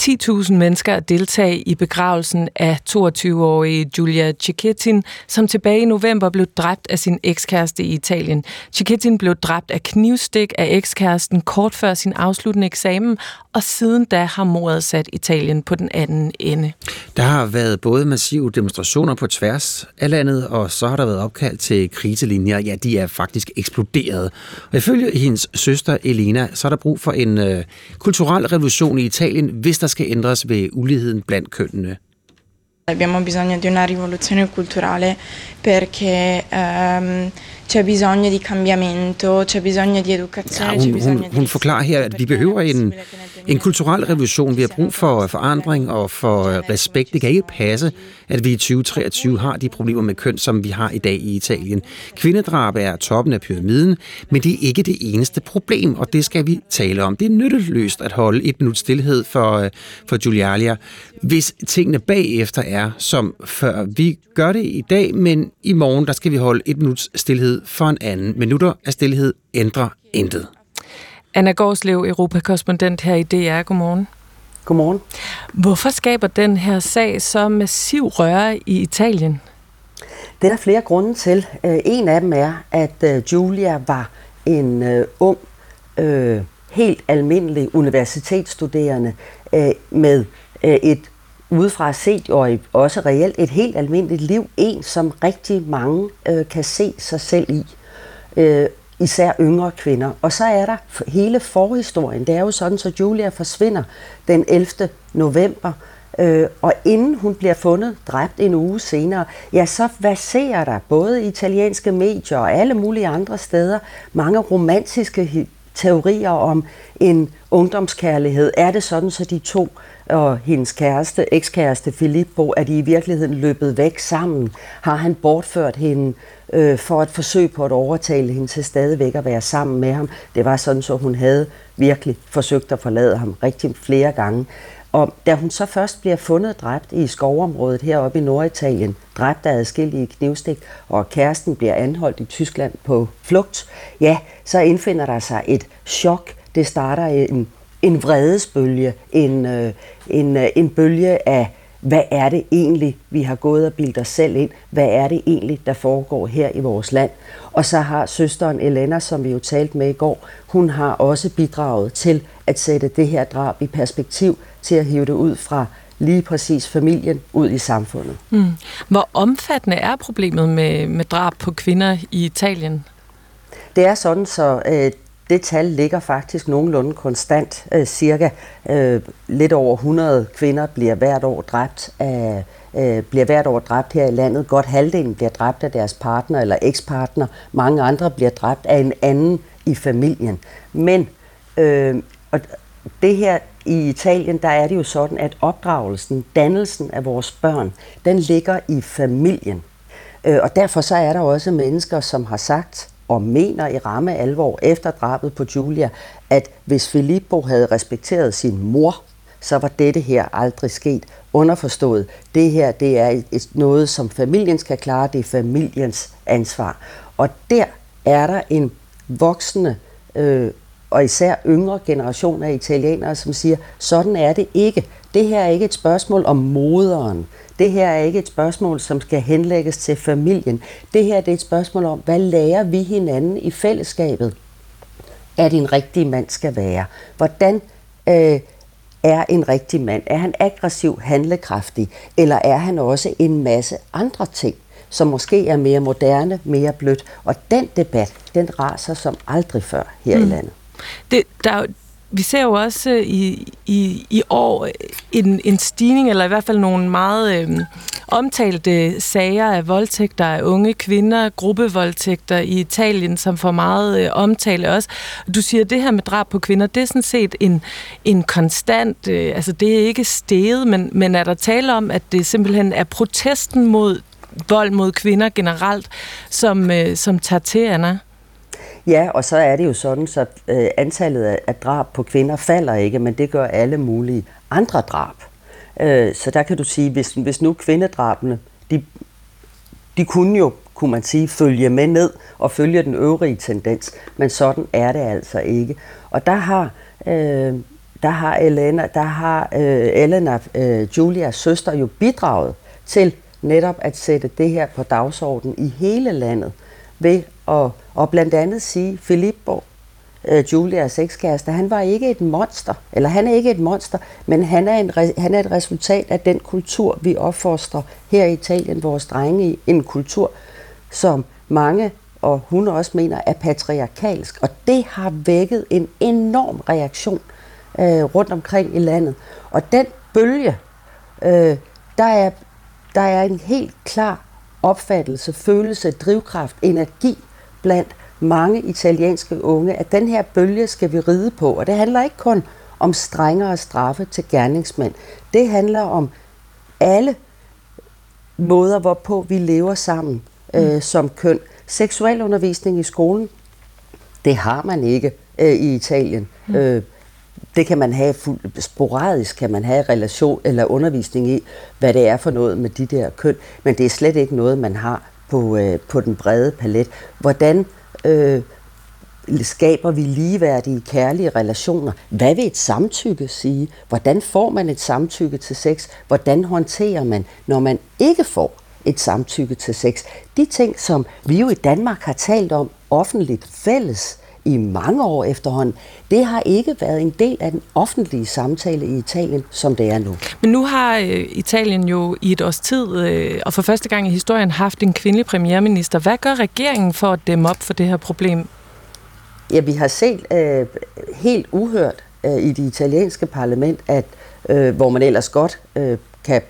10.000 mennesker at deltage i begravelsen af 22-årige Giulia Cicchettin, som tilbage i november blev dræbt af sin ekskæreste i Italien. Cicchettin blev dræbt af knivstik af ekskæresten kort før sin afsluttende eksamen, og siden da har mordet sat Italien på den anden ende. Der har været både massive demonstrationer på tværs af landet, og så har der været opkald til kriselinjer. Ja, de er faktisk eksploderet. Og ifølge hendes søster Elena, så er der brug for en øh, kulturel revolution i Italien, hvis der skal ændres ved uligheden blandt kønnene. Abbiamo bisogno di una rivoluzione culturale perché ehm, c'è bisogno di cambiamento, c'è bisogno di educazione, ja, hun, hun, hun forklarer her, at vi behøver en, en kulturel revolution. Vi har brug for forandring og for respekt. Det kan ikke passe, at vi i 2023 har de problemer med køn, som vi har i dag i Italien. Kvindedrab er toppen af pyramiden, men det er ikke det eneste problem, og det skal vi tale om. Det er nytteløst at holde et minut stillhed for, for Giulialia, hvis tingene bagefter er som før. Vi gør det i dag, men i morgen der skal vi holde et minuts stillhed for en anden. Minutter af stillhed ændrer intet. Anna Gårdslev, Europakorrespondent her i DR. Godmorgen. Godmorgen. Hvorfor skaber den her sag så massiv røre i Italien? Det er der flere grunde til. Øh, en af dem er, at øh, Julia var en uh, ung, helt almindelig universitetsstuderende med et udefra set og også reelt et helt almindeligt liv. En, som rigtig mange øh, kan se sig selv i. Øh, især yngre kvinder. Og så er der hele forhistorien. Det er jo sådan, så Julia forsvinder den 11. november, øh, og inden hun bliver fundet dræbt en uge senere, ja, så baserer der både italienske medier og alle mulige andre steder mange romantiske teorier om en ungdomskærlighed. Er det sådan, så de to og hendes kæreste, ekskæreste Filippo, er de i virkeligheden løbet væk sammen? Har han bortført hende øh, for at forsøge på at overtale hende til stadigvæk at være sammen med ham? Det var sådan, så hun havde virkelig forsøgt at forlade ham rigtig flere gange. Og da hun så først bliver fundet dræbt i skovområdet heroppe i Norditalien, dræbt af adskillige knivstik, og kæresten bliver anholdt i Tyskland på flugt, ja, så indfinder der sig et chok. Det starter en, en vredesbølge, en, øh, en, øh, en bølge af, hvad er det egentlig, vi har gået og bildt os selv ind? Hvad er det egentlig, der foregår her i vores land? Og så har søsteren Elena, som vi jo talte med i går, hun har også bidraget til at sætte det her drab i perspektiv, til at hive det ud fra lige præcis familien ud i samfundet. Mm. Hvor omfattende er problemet med, med drab på kvinder i Italien? Det er sådan, så øh, det tal ligger faktisk nogenlunde konstant. Øh, cirka øh, lidt over 100 kvinder bliver hvert år dræbt af øh, bliver hvert år dræbt her i landet. Godt halvdelen bliver dræbt af deres partner eller ekspartner. Mange andre bliver dræbt af en anden i familien. Men øh, og det her i Italien, der er det jo sådan, at opdragelsen, dannelsen af vores børn, den ligger i familien. Øh, og derfor så er der også mennesker, som har sagt og mener i ramme alvor efter drabet på Julia, at hvis Filippo havde respekteret sin mor, så var dette her aldrig sket. Underforstået, det her det er et, noget, som familien skal klare, det er familiens ansvar. Og der er der en voksende øh, og især yngre generationer af italienere, som siger, sådan er det ikke. Det her er ikke et spørgsmål om moderen. Det her er ikke et spørgsmål, som skal henlægges til familien. Det her det er et spørgsmål om, hvad lærer vi hinanden i fællesskabet, at en rigtig mand skal være. Hvordan øh, er en rigtig mand? Er han aggressiv, handlekraftig, eller er han også en masse andre ting, som måske er mere moderne, mere blødt? Og den debat, den raser som aldrig før her mm. i landet. Det, der, vi ser jo også øh, i, i, i år øh, en, en stigning, eller i hvert fald nogle meget øh, omtalte øh, sager af voldtægter af unge kvinder, gruppevoldtægter i Italien, som får meget øh, omtale også. Du siger, at det her med drab på kvinder, det er sådan set en, en konstant, øh, altså det er ikke steget, men, men er der tale om, at det simpelthen er protesten mod vold mod kvinder generelt, som, øh, som tager til, Anna? Ja, og så er det jo sådan, så øh, antallet af, drab på kvinder falder ikke, men det gør alle mulige andre drab. Øh, så der kan du sige, hvis, hvis nu kvindedrabene, de, de kunne jo, kunne man sige, følge med ned og følge den øvrige tendens, men sådan er det altså ikke. Og der har, øh, der har Elena, der har øh, Elena, øh, Julias søster, jo bidraget til netop at sætte det her på dagsordenen i hele landet ved og, og blandt andet sige, Filippo, øh, Julias ekskæreste, han var ikke et monster, eller han er ikke et monster, men han er, en, han er et resultat af den kultur, vi opfostrer her i Italien, vores drenge i. En kultur, som mange, og hun også mener, er patriarkalsk. Og det har vækket en enorm reaktion øh, rundt omkring i landet. Og den bølge, øh, der, er, der er en helt klar opfattelse, følelse, drivkraft, energi blandt mange italienske unge, at den her bølge skal vi ride på. Og det handler ikke kun om strengere straffe til gerningsmænd. Det handler om alle måder, hvorpå vi lever sammen øh, mm. som køn. Seksualundervisning i skolen, det har man ikke øh, i Italien. Mm. Øh, det kan man have fuld, sporadisk, kan man have relation eller undervisning i, hvad det er for noget med de der køn, men det er slet ikke noget, man har på, øh, på den brede palet. Hvordan øh, skaber vi ligeværdige, kærlige relationer? Hvad vil et samtykke sige? Hvordan får man et samtykke til sex? Hvordan håndterer man, når man ikke får et samtykke til sex? De ting, som vi jo i Danmark har talt om offentligt fælles, i mange år efterhånden, det har ikke været en del af den offentlige samtale i Italien, som det er nu. Men nu har øh, Italien jo i et års tid, øh, og for første gang i historien, haft en kvindelig premierminister. Hvad gør regeringen for at dæmme op for det her problem? Ja, vi har set øh, helt uhørt øh, i det italienske parlament, at øh, hvor man ellers godt øh, kan,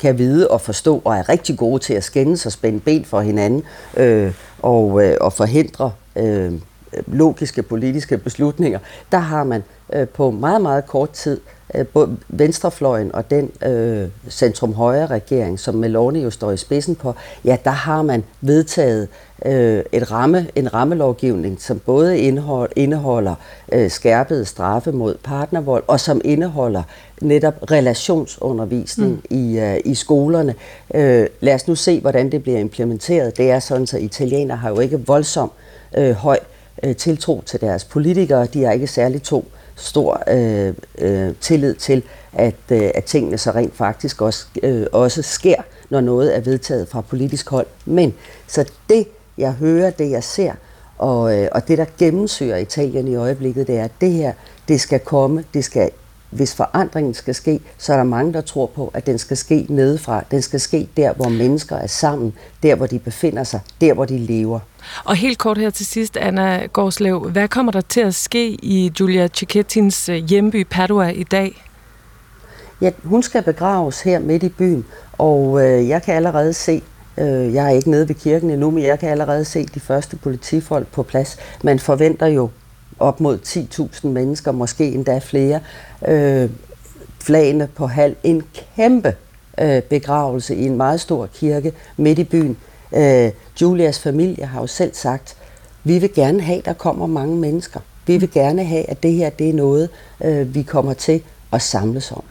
kan vide og forstå og er rigtig gode til at skændes og spænde ben for hinanden øh, og, øh, og forhindre øh, logiske politiske beslutninger, der har man øh, på meget, meget kort tid øh, både venstrefløjen og den øh, centrum-højre regering, som Meloni jo står i spidsen på, ja, der har man vedtaget øh, et ramme, en rammelovgivning, som både indehold, indeholder øh, skærpede straffe mod partnervold, og som indeholder netop relationsundervisning mm. i, øh, i skolerne. Øh, lad os nu se, hvordan det bliver implementeret. Det er sådan, så italienere har jo ikke voldsom øh, høj øh, Øh, tiltro til deres politikere. De har ikke særlig to stor øh, øh, tillid til, at, øh, at tingene så rent faktisk også, øh, også sker, når noget er vedtaget fra politisk hold. Men så det, jeg hører, det jeg ser, og, øh, og det, der gennemsyrer Italien i øjeblikket, det er, at det her, det skal komme, det skal hvis forandringen skal ske, så er der mange, der tror på, at den skal ske nedefra. Den skal ske der, hvor mennesker er sammen, der, hvor de befinder sig, der, hvor de lever. Og helt kort her til sidst, Anna Gårdslev. Hvad kommer der til at ske i Giulia Cicchettins øh, hjemby Padua i dag? Ja, hun skal begraves her midt i byen, og øh, jeg kan allerede se, øh, jeg er ikke nede ved kirken endnu, men jeg kan allerede se de første politifolk på plads. Man forventer jo op mod 10.000 mennesker, måske endda flere, øh, flagene på halv. En kæmpe øh, begravelse i en meget stor kirke midt i byen. Øh, Julias familie har jo selv sagt, vi vil gerne have, at der kommer mange mennesker. Vi vil gerne have, at det her det er noget, øh, vi kommer til at samles om.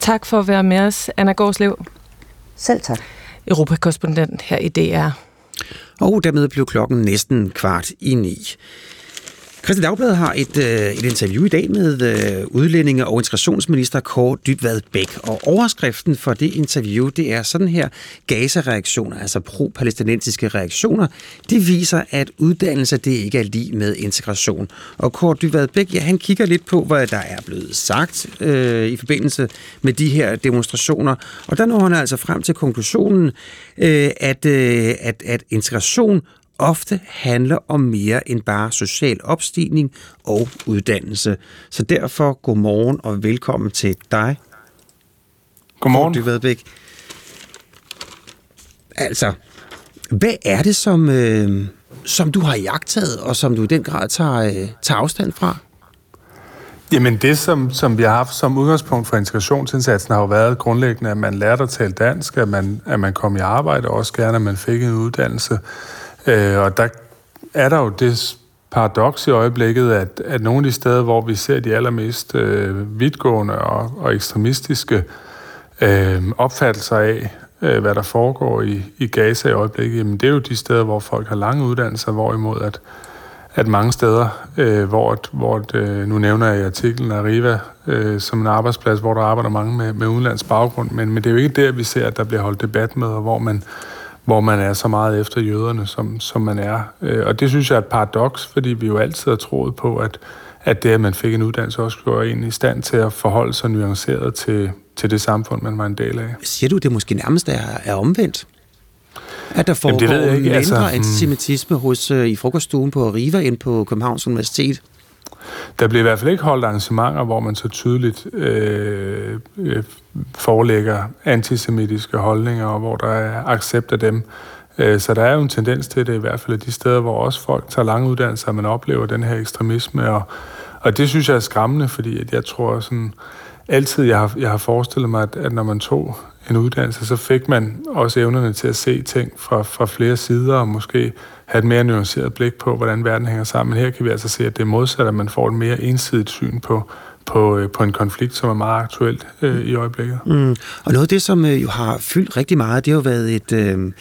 Tak for at være med os, Anna Gårdslev. Selv tak. Europakorrespondent her i DR. Og dermed blev klokken næsten kvart i ni. Christian Dagblad har et, øh, et interview i dag med øh, udlændinge- og integrationsminister Kåre Dybvad Bæk. Og overskriften for det interview, det er sådan her, Gaza-reaktioner, altså pro-palæstinensiske reaktioner, det viser, at uddannelse det ikke er lige med integration. Og Kåre Dybvad Bæk, ja, han kigger lidt på, hvad der er blevet sagt øh, i forbindelse med de her demonstrationer. Og der når han altså frem til konklusionen, øh, at, øh, at, at integration ofte handler om mere end bare social opstigning og uddannelse. Så derfor godmorgen og velkommen til dig. Godmorgen. Du Vedbæk. Altså, hvad er det, som, øh, som du har jagtet, og som du i den grad tager, øh, tager afstand fra? Jamen det, som, som vi har haft som udgangspunkt for integrationsindsatsen, har jo været grundlæggende, at man lærte at tale dansk, at man, at man kom i arbejde, og også gerne, at man fik en uddannelse. Øh, og der er der jo det paradoks i øjeblikket, at, at nogle af de steder, hvor vi ser de allermest øh, vidtgående og, og ekstremistiske øh, opfattelser af, øh, hvad der foregår i, i Gaza i øjeblikket, jamen det er jo de steder, hvor folk har lange uddannelser, hvorimod at, at mange steder, øh, hvor, hvor øh, nu nævner jeg i artiklen Arriva øh, som en arbejdsplads, hvor der arbejder mange med, med udenlands baggrund, men, men det er jo ikke der, vi ser, at der bliver holdt debat med, og hvor man hvor man er så meget efter jøderne, som, som man er. Øh, og det synes jeg er et paradoks, fordi vi jo altid har troet på, at, at det, at man fik en uddannelse, også gjorde en i stand til at forholde sig nuanceret til, til det samfund, man var en del af. Siger du, det måske nærmest er, er omvendt? At der foregår Jamen, det ved jeg ikke. mindre Altså, antisemitisme hos, uh, i frokoststuen på Riva ind på Københavns Universitet? Der bliver i hvert fald ikke holdt arrangementer, hvor man så tydeligt øh, øh, forelægger antisemitiske holdninger, og hvor der er accept af dem. Øh, så der er jo en tendens til det, i hvert fald de steder, hvor også folk tager lange uddannelser, man oplever den her ekstremisme. Og, og det synes jeg er skræmmende, fordi at jeg tror sådan, altid, jeg har, jeg har forestillet mig, at, at når man tog en uddannelse, så fik man også evnerne til at se ting fra, fra flere sider, og måske have et mere nuanceret blik på, hvordan verden hænger sammen. Men her kan vi altså se, at det er modsat, at man får et mere ensidigt syn på, på, øh, på en konflikt, som er meget aktuelt øh, i øjeblikket. Mm. mm. Og noget af det, som øh, jo har fyldt rigtig meget, det har jo været et, øh,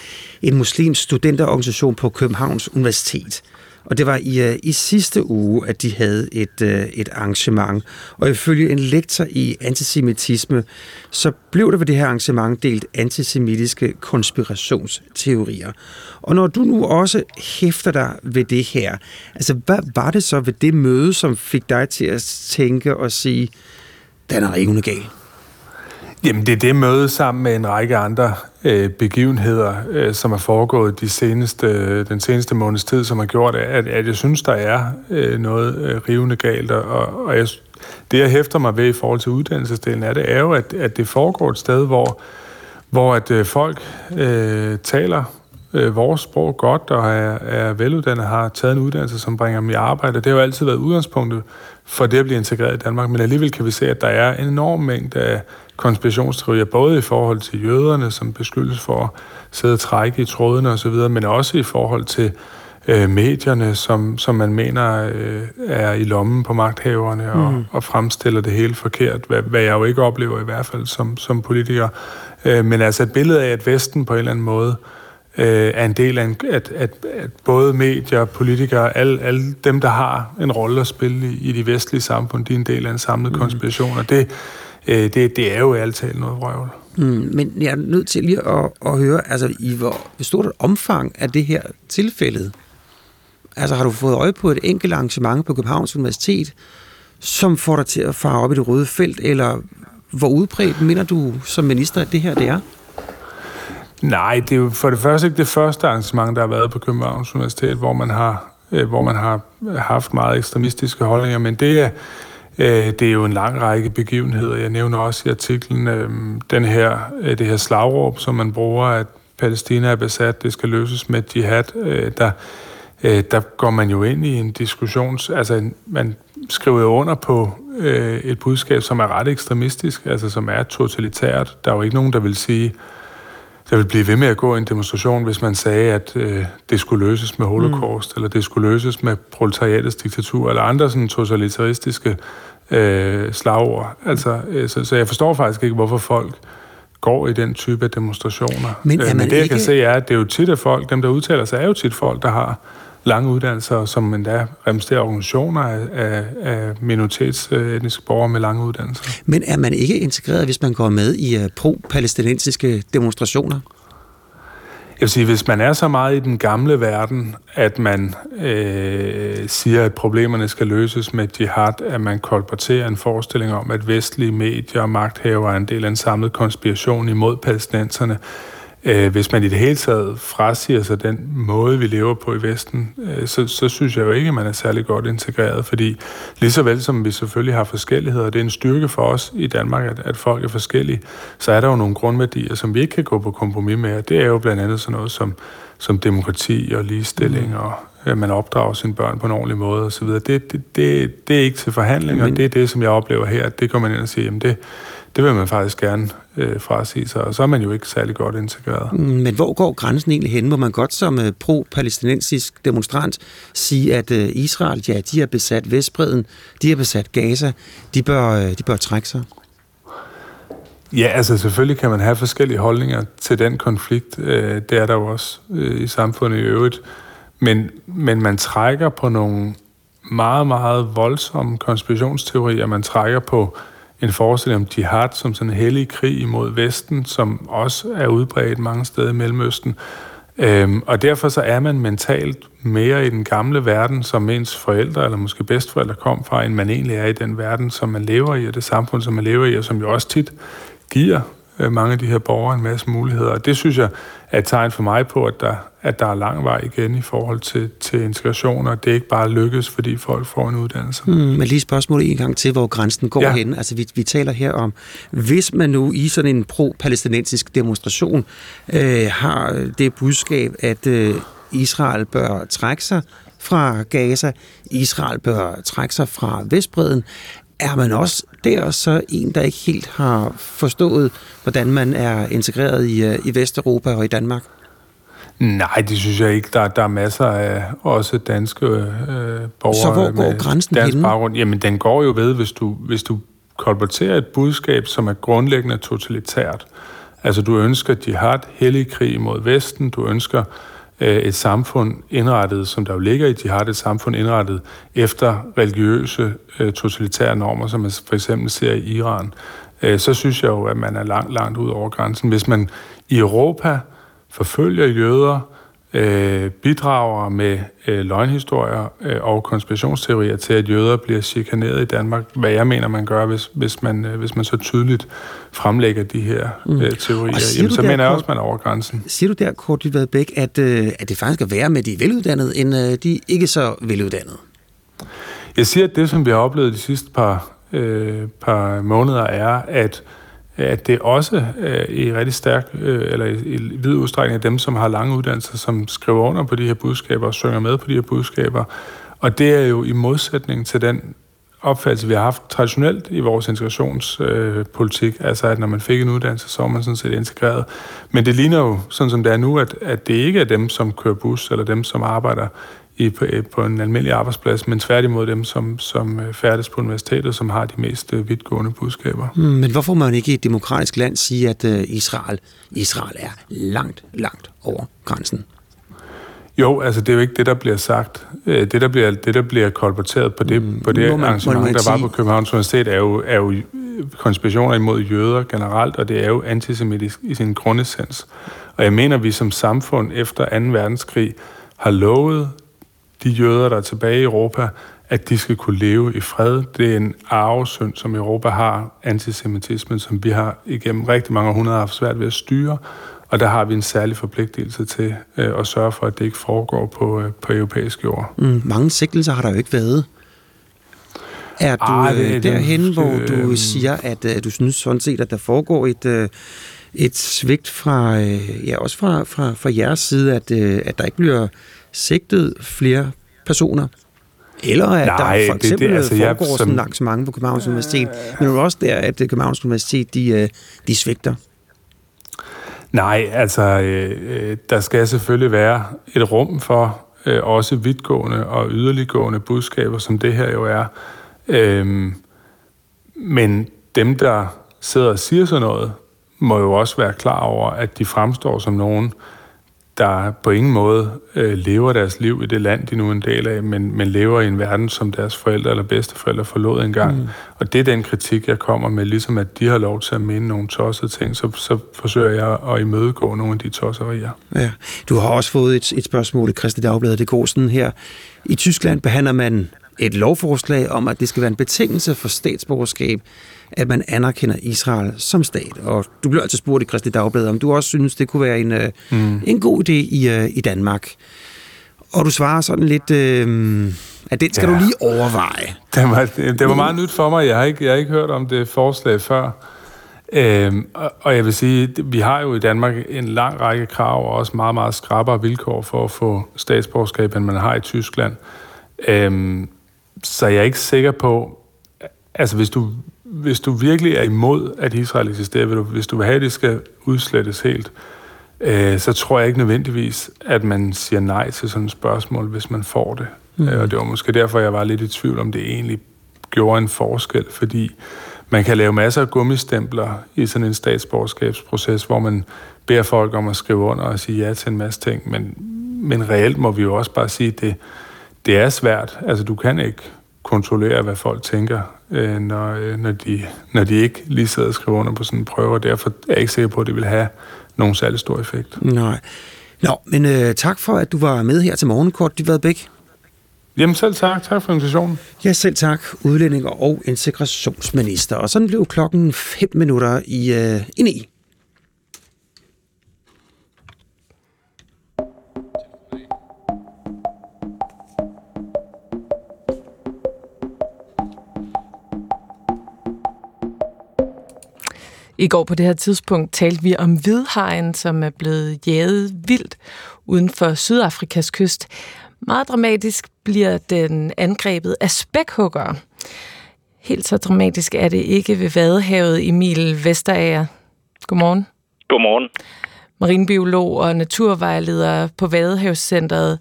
en muslimsk studenterorganisation på Københavns Universitet. Og det var i, øh, i sidste uge, at de havde et, øh, et arrangement. Og ifølge en lektor i antisemitisme, så blev der ved det her arrangement delt antisemitiske konspirationsteorier. Og når du nu også hæfter dig ved det her, altså hvad var det så ved det møde, som fik dig til at tænke og sige, den er rivende galt? Jamen, det er det møde sammen med en række andre øh, begivenheder, øh, som er foregået de seneste, den seneste måneds tid, som har gjort, at, at jeg synes, der er øh, noget øh, rivende galt. Og, og jeg, det, jeg hæfter mig ved i forhold til uddannelsesdelen af det, er jo, at, at det foregår et sted, hvor, hvor at øh, folk øh, taler øh, vores sprog godt og er, er veluddannede, har taget en uddannelse, som bringer dem i arbejde. Det har jo altid været udgangspunktet for det at blive integreret i Danmark, men alligevel kan vi se, at der er en enorm mængde af konspirationsteorier, både i forhold til jøderne, som beskyldes for at sidde og trække i trådene osv., men også i forhold til øh, medierne, som, som man mener øh, er i lommen på magthaverne og, mm. og fremstiller det hele forkert, hvad, hvad jeg jo ikke oplever i hvert fald som, som politiker. Øh, men altså et billede af, at Vesten på en eller anden måde øh, er en del af, en, at, at, at både medier, politikere, alle, alle dem, der har en rolle at spille i, i de vestlige samfund, de er en del af en samlet mm. konspiration, og det, øh, det, det er jo alt talt noget vrøvl. Mm, men jeg er nødt til lige at, at høre, altså i hvor stort et omfang er det her tilfældet? Altså har du fået øje på et enkelt arrangement på Københavns Universitet, som får dig til at fare op i det røde felt, eller hvor udbredt mener du som minister, at det her det er? Nej, det er jo for det første ikke det første arrangement, der har været på Københavns Universitet, hvor man har, øh, hvor man har haft meget ekstremistiske holdninger, men det er, Øh, det er jo en lang række begivenheder. Jeg nævner også i artiklen øh, den her, øh, det her slagråb, som man bruger, at Palæstina er besat, det skal løses med jihad. Der, der går man jo ind i en diskussion, altså man skriver under på et budskab, som er ret ekstremistisk, altså som er totalitært. Der er jo ikke nogen, der vil sige, der vil blive ved med at gå en demonstration, hvis man sagde, at øh, det skulle løses med holocaust, mm. eller det skulle løses med proletariatets diktatur, eller andre sådan totalitaristiske øh, slagord. Altså, øh, så, så jeg forstår faktisk ikke, hvorfor folk går i den type af demonstrationer. Men, øh, men det, jeg ikke... kan se, er, at det er jo tit, at folk, dem der udtaler sig, er jo tit folk, der har lange uddannelser, som endda repræsenterer organisationer af, af, minoritetsetniske borgere med lange uddannelser. Men er man ikke integreret, hvis man går med i uh, pro-palæstinensiske demonstrationer? Jeg vil sige, hvis man er så meget i den gamle verden, at man øh, siger, at problemerne skal løses med jihad, at man kolporterer en forestilling om, at vestlige medier og magthaver er en del af en samlet konspiration imod palæstinenserne, Øh, hvis man i det hele taget frasiger sig den måde, vi lever på i Vesten, øh, så, så synes jeg jo ikke, at man er særlig godt integreret, fordi lige så vel som vi selvfølgelig har forskelligheder, det er en styrke for os i Danmark, at, at folk er forskellige, så er der jo nogle grundværdier, som vi ikke kan gå på kompromis med, og det er jo blandt andet sådan noget som, som demokrati og ligestilling, mm. og at man opdrager sine børn på en ordentlig måde osv. Det, det, det, det er ikke til forhandling, og det er det, som jeg oplever her, at det kommer man ind og siger, jamen det, det vil man faktisk gerne øh, frasige sig, og så er man jo ikke særlig godt integreret. Mm, men hvor går grænsen egentlig hen? Må man godt som øh, pro-palæstinensisk demonstrant sige, at øh, Israel, ja, de har besat Vestbreden, de har besat Gaza, de bør, øh, de bør trække sig? Ja, altså selvfølgelig kan man have forskellige holdninger til den konflikt. Øh, det er der jo også øh, i samfundet i øvrigt. Men, men man trækker på nogle meget, meget voldsomme konspirationsteorier. Man trækker på en forestilling om jihad som sådan en hellig krig imod Vesten, som også er udbredt mange steder i Mellemøsten. Øhm, og derfor så er man mentalt mere i den gamle verden, som ens forældre eller måske bedstforældre kom fra, end man egentlig er i den verden, som man lever i, og det samfund, som man lever i, og som jo også tit giver øh, mange af de her borgere en masse muligheder. Og det synes jeg er et tegn for mig på, at der, at der er lang vej igen i forhold til, til integration, og det er ikke bare lykkes, fordi folk får en uddannelse. Mm, men lige spørgsmål en gang til, hvor grænsen går ja. hen. Altså vi, vi taler her om, hvis man nu i sådan en pro-palæstinensisk demonstration øh, har det budskab, at øh, Israel bør trække sig fra Gaza, Israel bør trække sig fra Vestbreden, er man også der så en, der ikke helt har forstået, hvordan man er integreret i, øh, i Vesteuropa og i Danmark? Nej, det synes jeg ikke. Der, der er masser af også danske øh, borgere Så hvor går grænsen dansk baggrund. Jamen, den går jo ved, hvis du, hvis du kolporterer et budskab, som er grundlæggende totalitært. Altså, du ønsker jihad, hellig krig mod Vesten, du ønsker Øh, et samfund indrettet, som der jo ligger i jihad, et samfund indrettet efter religiøse øh, totalitære normer, som man for eksempel ser i Iran, øh, så synes jeg jo, at man er langt, langt ud over grænsen. Hvis man i Europa forfølger jøder, øh, bidrager med øh, løgnhistorier øh, og konspirationsteorier til, at jøder bliver chikaneret i Danmark. Hvad jeg mener, man gør, hvis, hvis, man, øh, hvis man så tydeligt fremlægger de her Mm. øh, teorier. Jamen, så der, mener jeg også, man er over grænsen. Siger du der, Kurt Dybvad Bæk, at, øh, at det faktisk er værre med de veluddannede, end øh, de ikke så veluddannede? Jeg siger, at det, som vi har oplevet de sidste par, øh, par måneder, er, at, at det også øh, i rigtig stærk, øh, eller i, i vid udstrækning af dem, som har lange uddannelser, som skriver under på de her budskaber og synger med på de her budskaber. Og det er jo i modsætning til den opfattelse, vi har haft traditionelt i vores integrationspolitik, øh, altså at når man fik en uddannelse, så var man sådan set integreret. Men det ligner jo, sådan som det er nu, at, at det ikke er dem, som kører bus, eller dem, som arbejder i, på, på en almindelig arbejdsplads, men tværtimod dem, som, som øh, færdes på universitetet, som har de mest øh, vidtgående budskaber. Mm, men hvorfor må man ikke i et demokratisk land sige, at øh, Israel, Israel er langt, langt over grænsen? Jo, altså det er jo ikke det, der bliver sagt. Øh, Det, der bliver, det, der bliver kolporteret på det, mm, på det man- arrangement, man der var på Københavns Universitet, er jo, er jo øh, konspirationer imod jøder generelt, og det er jo antisemitisk i sin grundessens. Og jeg mener, vi som samfund efter 2. verdenskrig har lovet de jøder, der er tilbage i Europa, at de skal kunne leve i fred. Det er en arvesynd, som Europa har, antisemitismen, som vi har igennem rigtig mange århundreder haft svært ved at styre. Og der har vi en særlig forpligtelse til øh, at sørge for, at det ikke foregår på, øh, på europæisk jord. Mm, mange sigtelser har der jo ikke været. Er du det- øh, det- derhen, hvor du øh, siger, at øh, du synes sådan set, at der foregår et, øh, et svigt fra, øh, ja, også fra, fra, fra jeres side, at, øh, at der ikke bliver sigtet flere personer? Eller at Nej, der for det- det- eksempel det, altså, altså, jeg- foregår som- sådan så mange på Københavns Universitet, men det er også der, at øh, Københavns Universitet, de, øh, de svigter. Nej, altså, øh, øh, der skal selvfølgelig være et rum for øh, også vidtgående og yderliggående budskaber, som det her jo er. Øhm, men dem, der sidder og siger sådan noget, må jo også være klar over, at de fremstår som nogen, der på ingen måde øh, lever deres liv i det land, de nu er en del af, men, men lever i en verden, som deres forældre eller bedsteforældre forlod engang. Mm. Og det er den kritik, jeg kommer med, ligesom at de har lov til at mene nogle tossede ting, så, så forsøger jeg at imødegå nogle af de tosserier. Ja. Du har også fået et, et spørgsmål i Kristne Dagblad. Det går sådan her. I Tyskland behandler man et lovforslag om, at det skal være en betingelse for statsborgerskab, at man anerkender Israel som stat. Og du bliver altså spurgt i Kristne Dagblad, om du også synes, det kunne være en, øh, Mm. en god idé i, øh, i Danmark. Og du svarer sådan lidt, øh, at det skal. Ja. du lige overveje. Det var, det, det var meget nyt for mig. Jeg har ikke, jeg har ikke hørt om det forslag før. Øhm, og, og jeg vil sige, vi har jo i Danmark en lang række krav og også meget, meget skrappere vilkår for at få statsborgerskab, end man har i Tyskland. Øhm, så jeg er ikke sikker på, altså hvis du, hvis du virkelig er imod, at Israel eksisterer, vil du, hvis du vil have, at det skal udslettes helt, øh, så tror jeg ikke nødvendigvis, at man siger nej til sådan et spørgsmål, hvis man får det. Mm. Og det var måske derfor, jeg var lidt i tvivl, om det egentlig gjorde en forskel, fordi man kan lave masser af gummistempler i sådan en statsborgerskabsproces, hvor man beder folk om at skrive under og sige ja til en masse ting, men, men reelt må vi jo også bare sige, at det, det er svært. Altså, du kan ikke kontrollere, hvad folk tænker, øh, når, øh, når, de, når de ikke lige sidder og skriver under på sådan en prøve, og derfor er jeg ikke sikker på, at det vil have nogen særlig stor effekt. Nej. Nå, men øh, tak for, at du var med her til morgen, Kort Dybvad Bæk. Jamen selv tak. Tak for invitationen. Ja, selv tak. Udlænding og integrationsminister. Og sådan blev klokken 5 minutter i, øh, i I går på det her tidspunkt talte vi om hvidhajen, som er blevet jaget vildt uden for Sydafrikas kyst. Meget dramatisk bliver den angrebet af spækhuggere. Helt så dramatisk er det ikke ved Vadehavet, Emil Vesterager. Godmorgen. Godmorgen. Marinbiolog og naturvejleder på Vadehavscentret.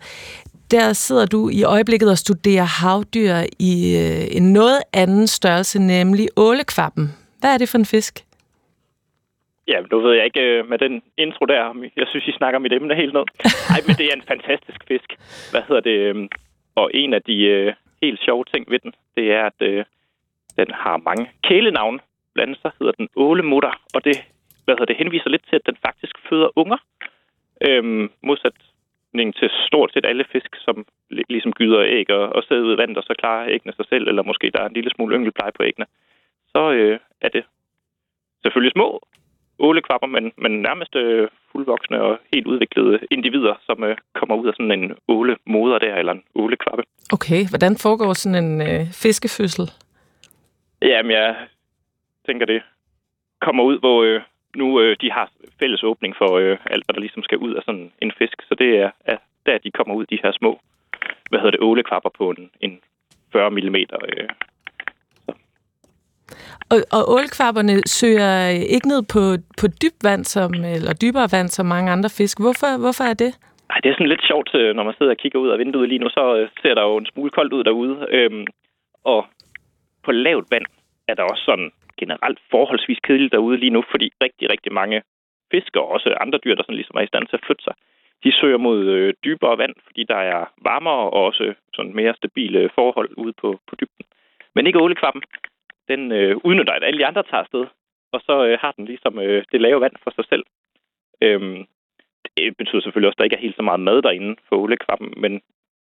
Der sidder du i øjeblikket og studerer havdyr i øh, en noget anden størrelse, nemlig ålekvappen. Hvad er det for en fisk? Ja, nu ved jeg ikke øh, med den intro der. Jeg synes, I snakker mit emne helt ned. Nej, men det er en fantastisk fisk. Hvad hedder det? Øhm, og en af de øh, helt sjove ting ved den, det er, at øh, den har mange kælenavne. Blandt andet så hedder den ålemutter, og det, hvad hedder det henviser lidt til, at den faktisk føder unger. Øhm, modsat til stort set alle fisk, som ligesom gyder æg og, og sidder ud i vandet, og så klarer æggene sig selv, eller måske der er en lille smule yngelpleje på æggene, så øh, er det selvfølgelig små ålekvapper, men, men nærmest øh, fuldvoksne og helt udviklede individer, som øh, kommer ud af sådan en ålemoder der, eller en ålekvappe. Okay, hvordan foregår sådan en øh, fiskefødsel? Jamen, jeg tænker, det kommer ud, hvor øh, nu øh, de har fælles åbning for øh, alt, hvad der ligesom skal ud af sådan en fisk. Så det er, er der, de kommer ud, de her små, hvad hedder det, ålekvapper på en, en 40 mm øh, og, og ålkvapperne søger ikke ned på, på dyb vand, som, eller dybere vand, som mange andre fisk. Hvorfor, hvorfor er det? Ej, det er sådan lidt sjovt, øh, når man sidder og kigger ud af vinduet lige nu, så øh, ser der jo en smule koldt ud derude. Øhm, og på lavt vand er der også sådan generelt forholdsvis kedeligt derude lige nu, fordi rigtig, rigtig mange fisk og også andre dyr, der sådan ligesom er i stand til at flytte sig, de søger mod øh, dybere vand, fordi der er varmere og også sådan mere stabile forhold ude på, på dybden. Men ikke ålekvappen den øh, udnytter, at alle de andre tager afsted, og så øh, har den ligesom øh, det lave vand for sig selv. Øhm, det betyder selvfølgelig også, at der ikke er helt så meget mad derinde for ålekvappen, men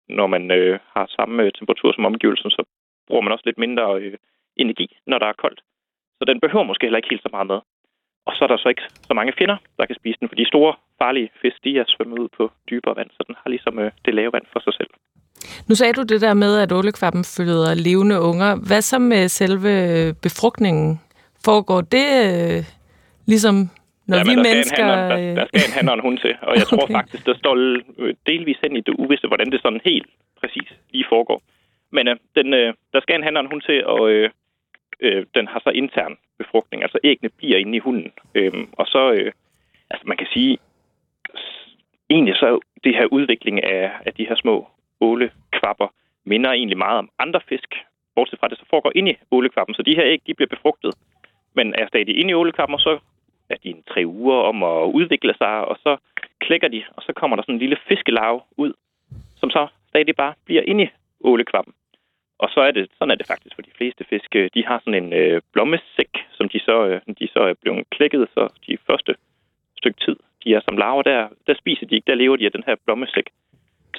når man øh, har samme øh, temperatur som omgivelsen, så bruger man også lidt mindre øh, energi, når der er koldt. Så den behøver måske heller ikke helt så meget mad. Og så er der så ikke så mange finder, der kan spise den, for de store farlige fisk, de er svømmet ud på dybere vand, så den har ligesom øh, det lave vand for sig selv. Nu sagde du det der med, at ålekvappen føder levende unger. Hvad så med selve befrugtningen? Foregår det øh, ligesom, når ja, vi der mennesker... Skal en der, der skal en han og en hund til, og jeg tror okay. faktisk, der står øh, delvis hen i det uvisse, hvordan det sådan helt præcis lige foregår. Men øh, den, øh, der skal en og en hund til, og øh, øh, den har så intern befrugtning, altså æggene bliver inde i hunden. Øh, og så, øh, altså man kan sige, egentlig så det her udvikling af, af de her små ålekvapper minder egentlig meget om andre fisk, bortset fra det så foregår inde i ålekvappen. Så de her æg, de bliver befrugtet, men er stadig inde i ålekvappen, og så er de en tre uger om at udvikle sig, og så klækker de, og så kommer der sådan en lille fiskelarve ud, som så stadig bare bliver inde i ålekvappen. Og så er det, sådan er det faktisk for de fleste fisk. De har sådan en øh, blommesæk, som de så, øh, de så er blevet klækket, så de første stykke tid, de er som larver der, der spiser de ikke, der lever de af den her blommesæk.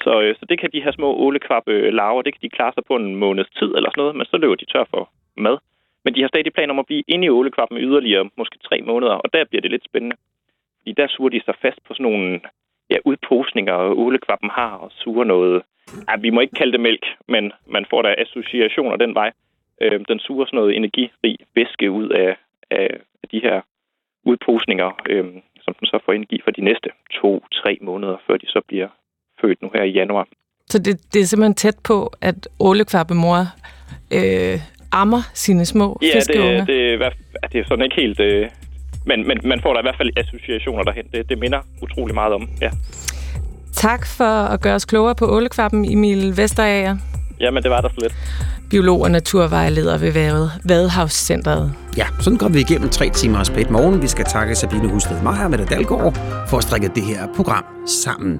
Så, øh, så det kan de her små ålekvabbe øh, larver, det kan de klare sig på en måneds tid eller sådan noget, men så løber de tør for mad. Men de har stadig planer om at blive inde i ålekvappen yderligere måske tre måneder, og der bliver det lidt spændende. Fordi der suger de sig fast på sådan nogle ja, udposninger, ålekvappen har, og suger noget... Ja, vi må ikke kalde det mælk, men man får da associationer den vej. Øh, den suger sådan noget energirig væske ud af, af, af de her udposninger, øh, som den så får energi for de næste to-tre måneder, før de så bliver født nu her i januar. Så det, det er simpelthen tæt på, at ålekvappemor øh, ammer sine små ja, fiskeunger? det, det, det er sådan ikke helt... Øh, men, men man får da i hvert fald associationer derhen. Det, det minder utrolig meget om, ja. Tak for at gøre os klogere på ålekvappen, Emil Vesterager. Jamen, det var der så lidt. Biolog og naturvejleder ved Vadehavscenteret. Ja, sådan går vi igennem tre timers spæt morgen. Vi skal takke Sabine Husted Meyer med Dalgaard for at strikke det her program sammen.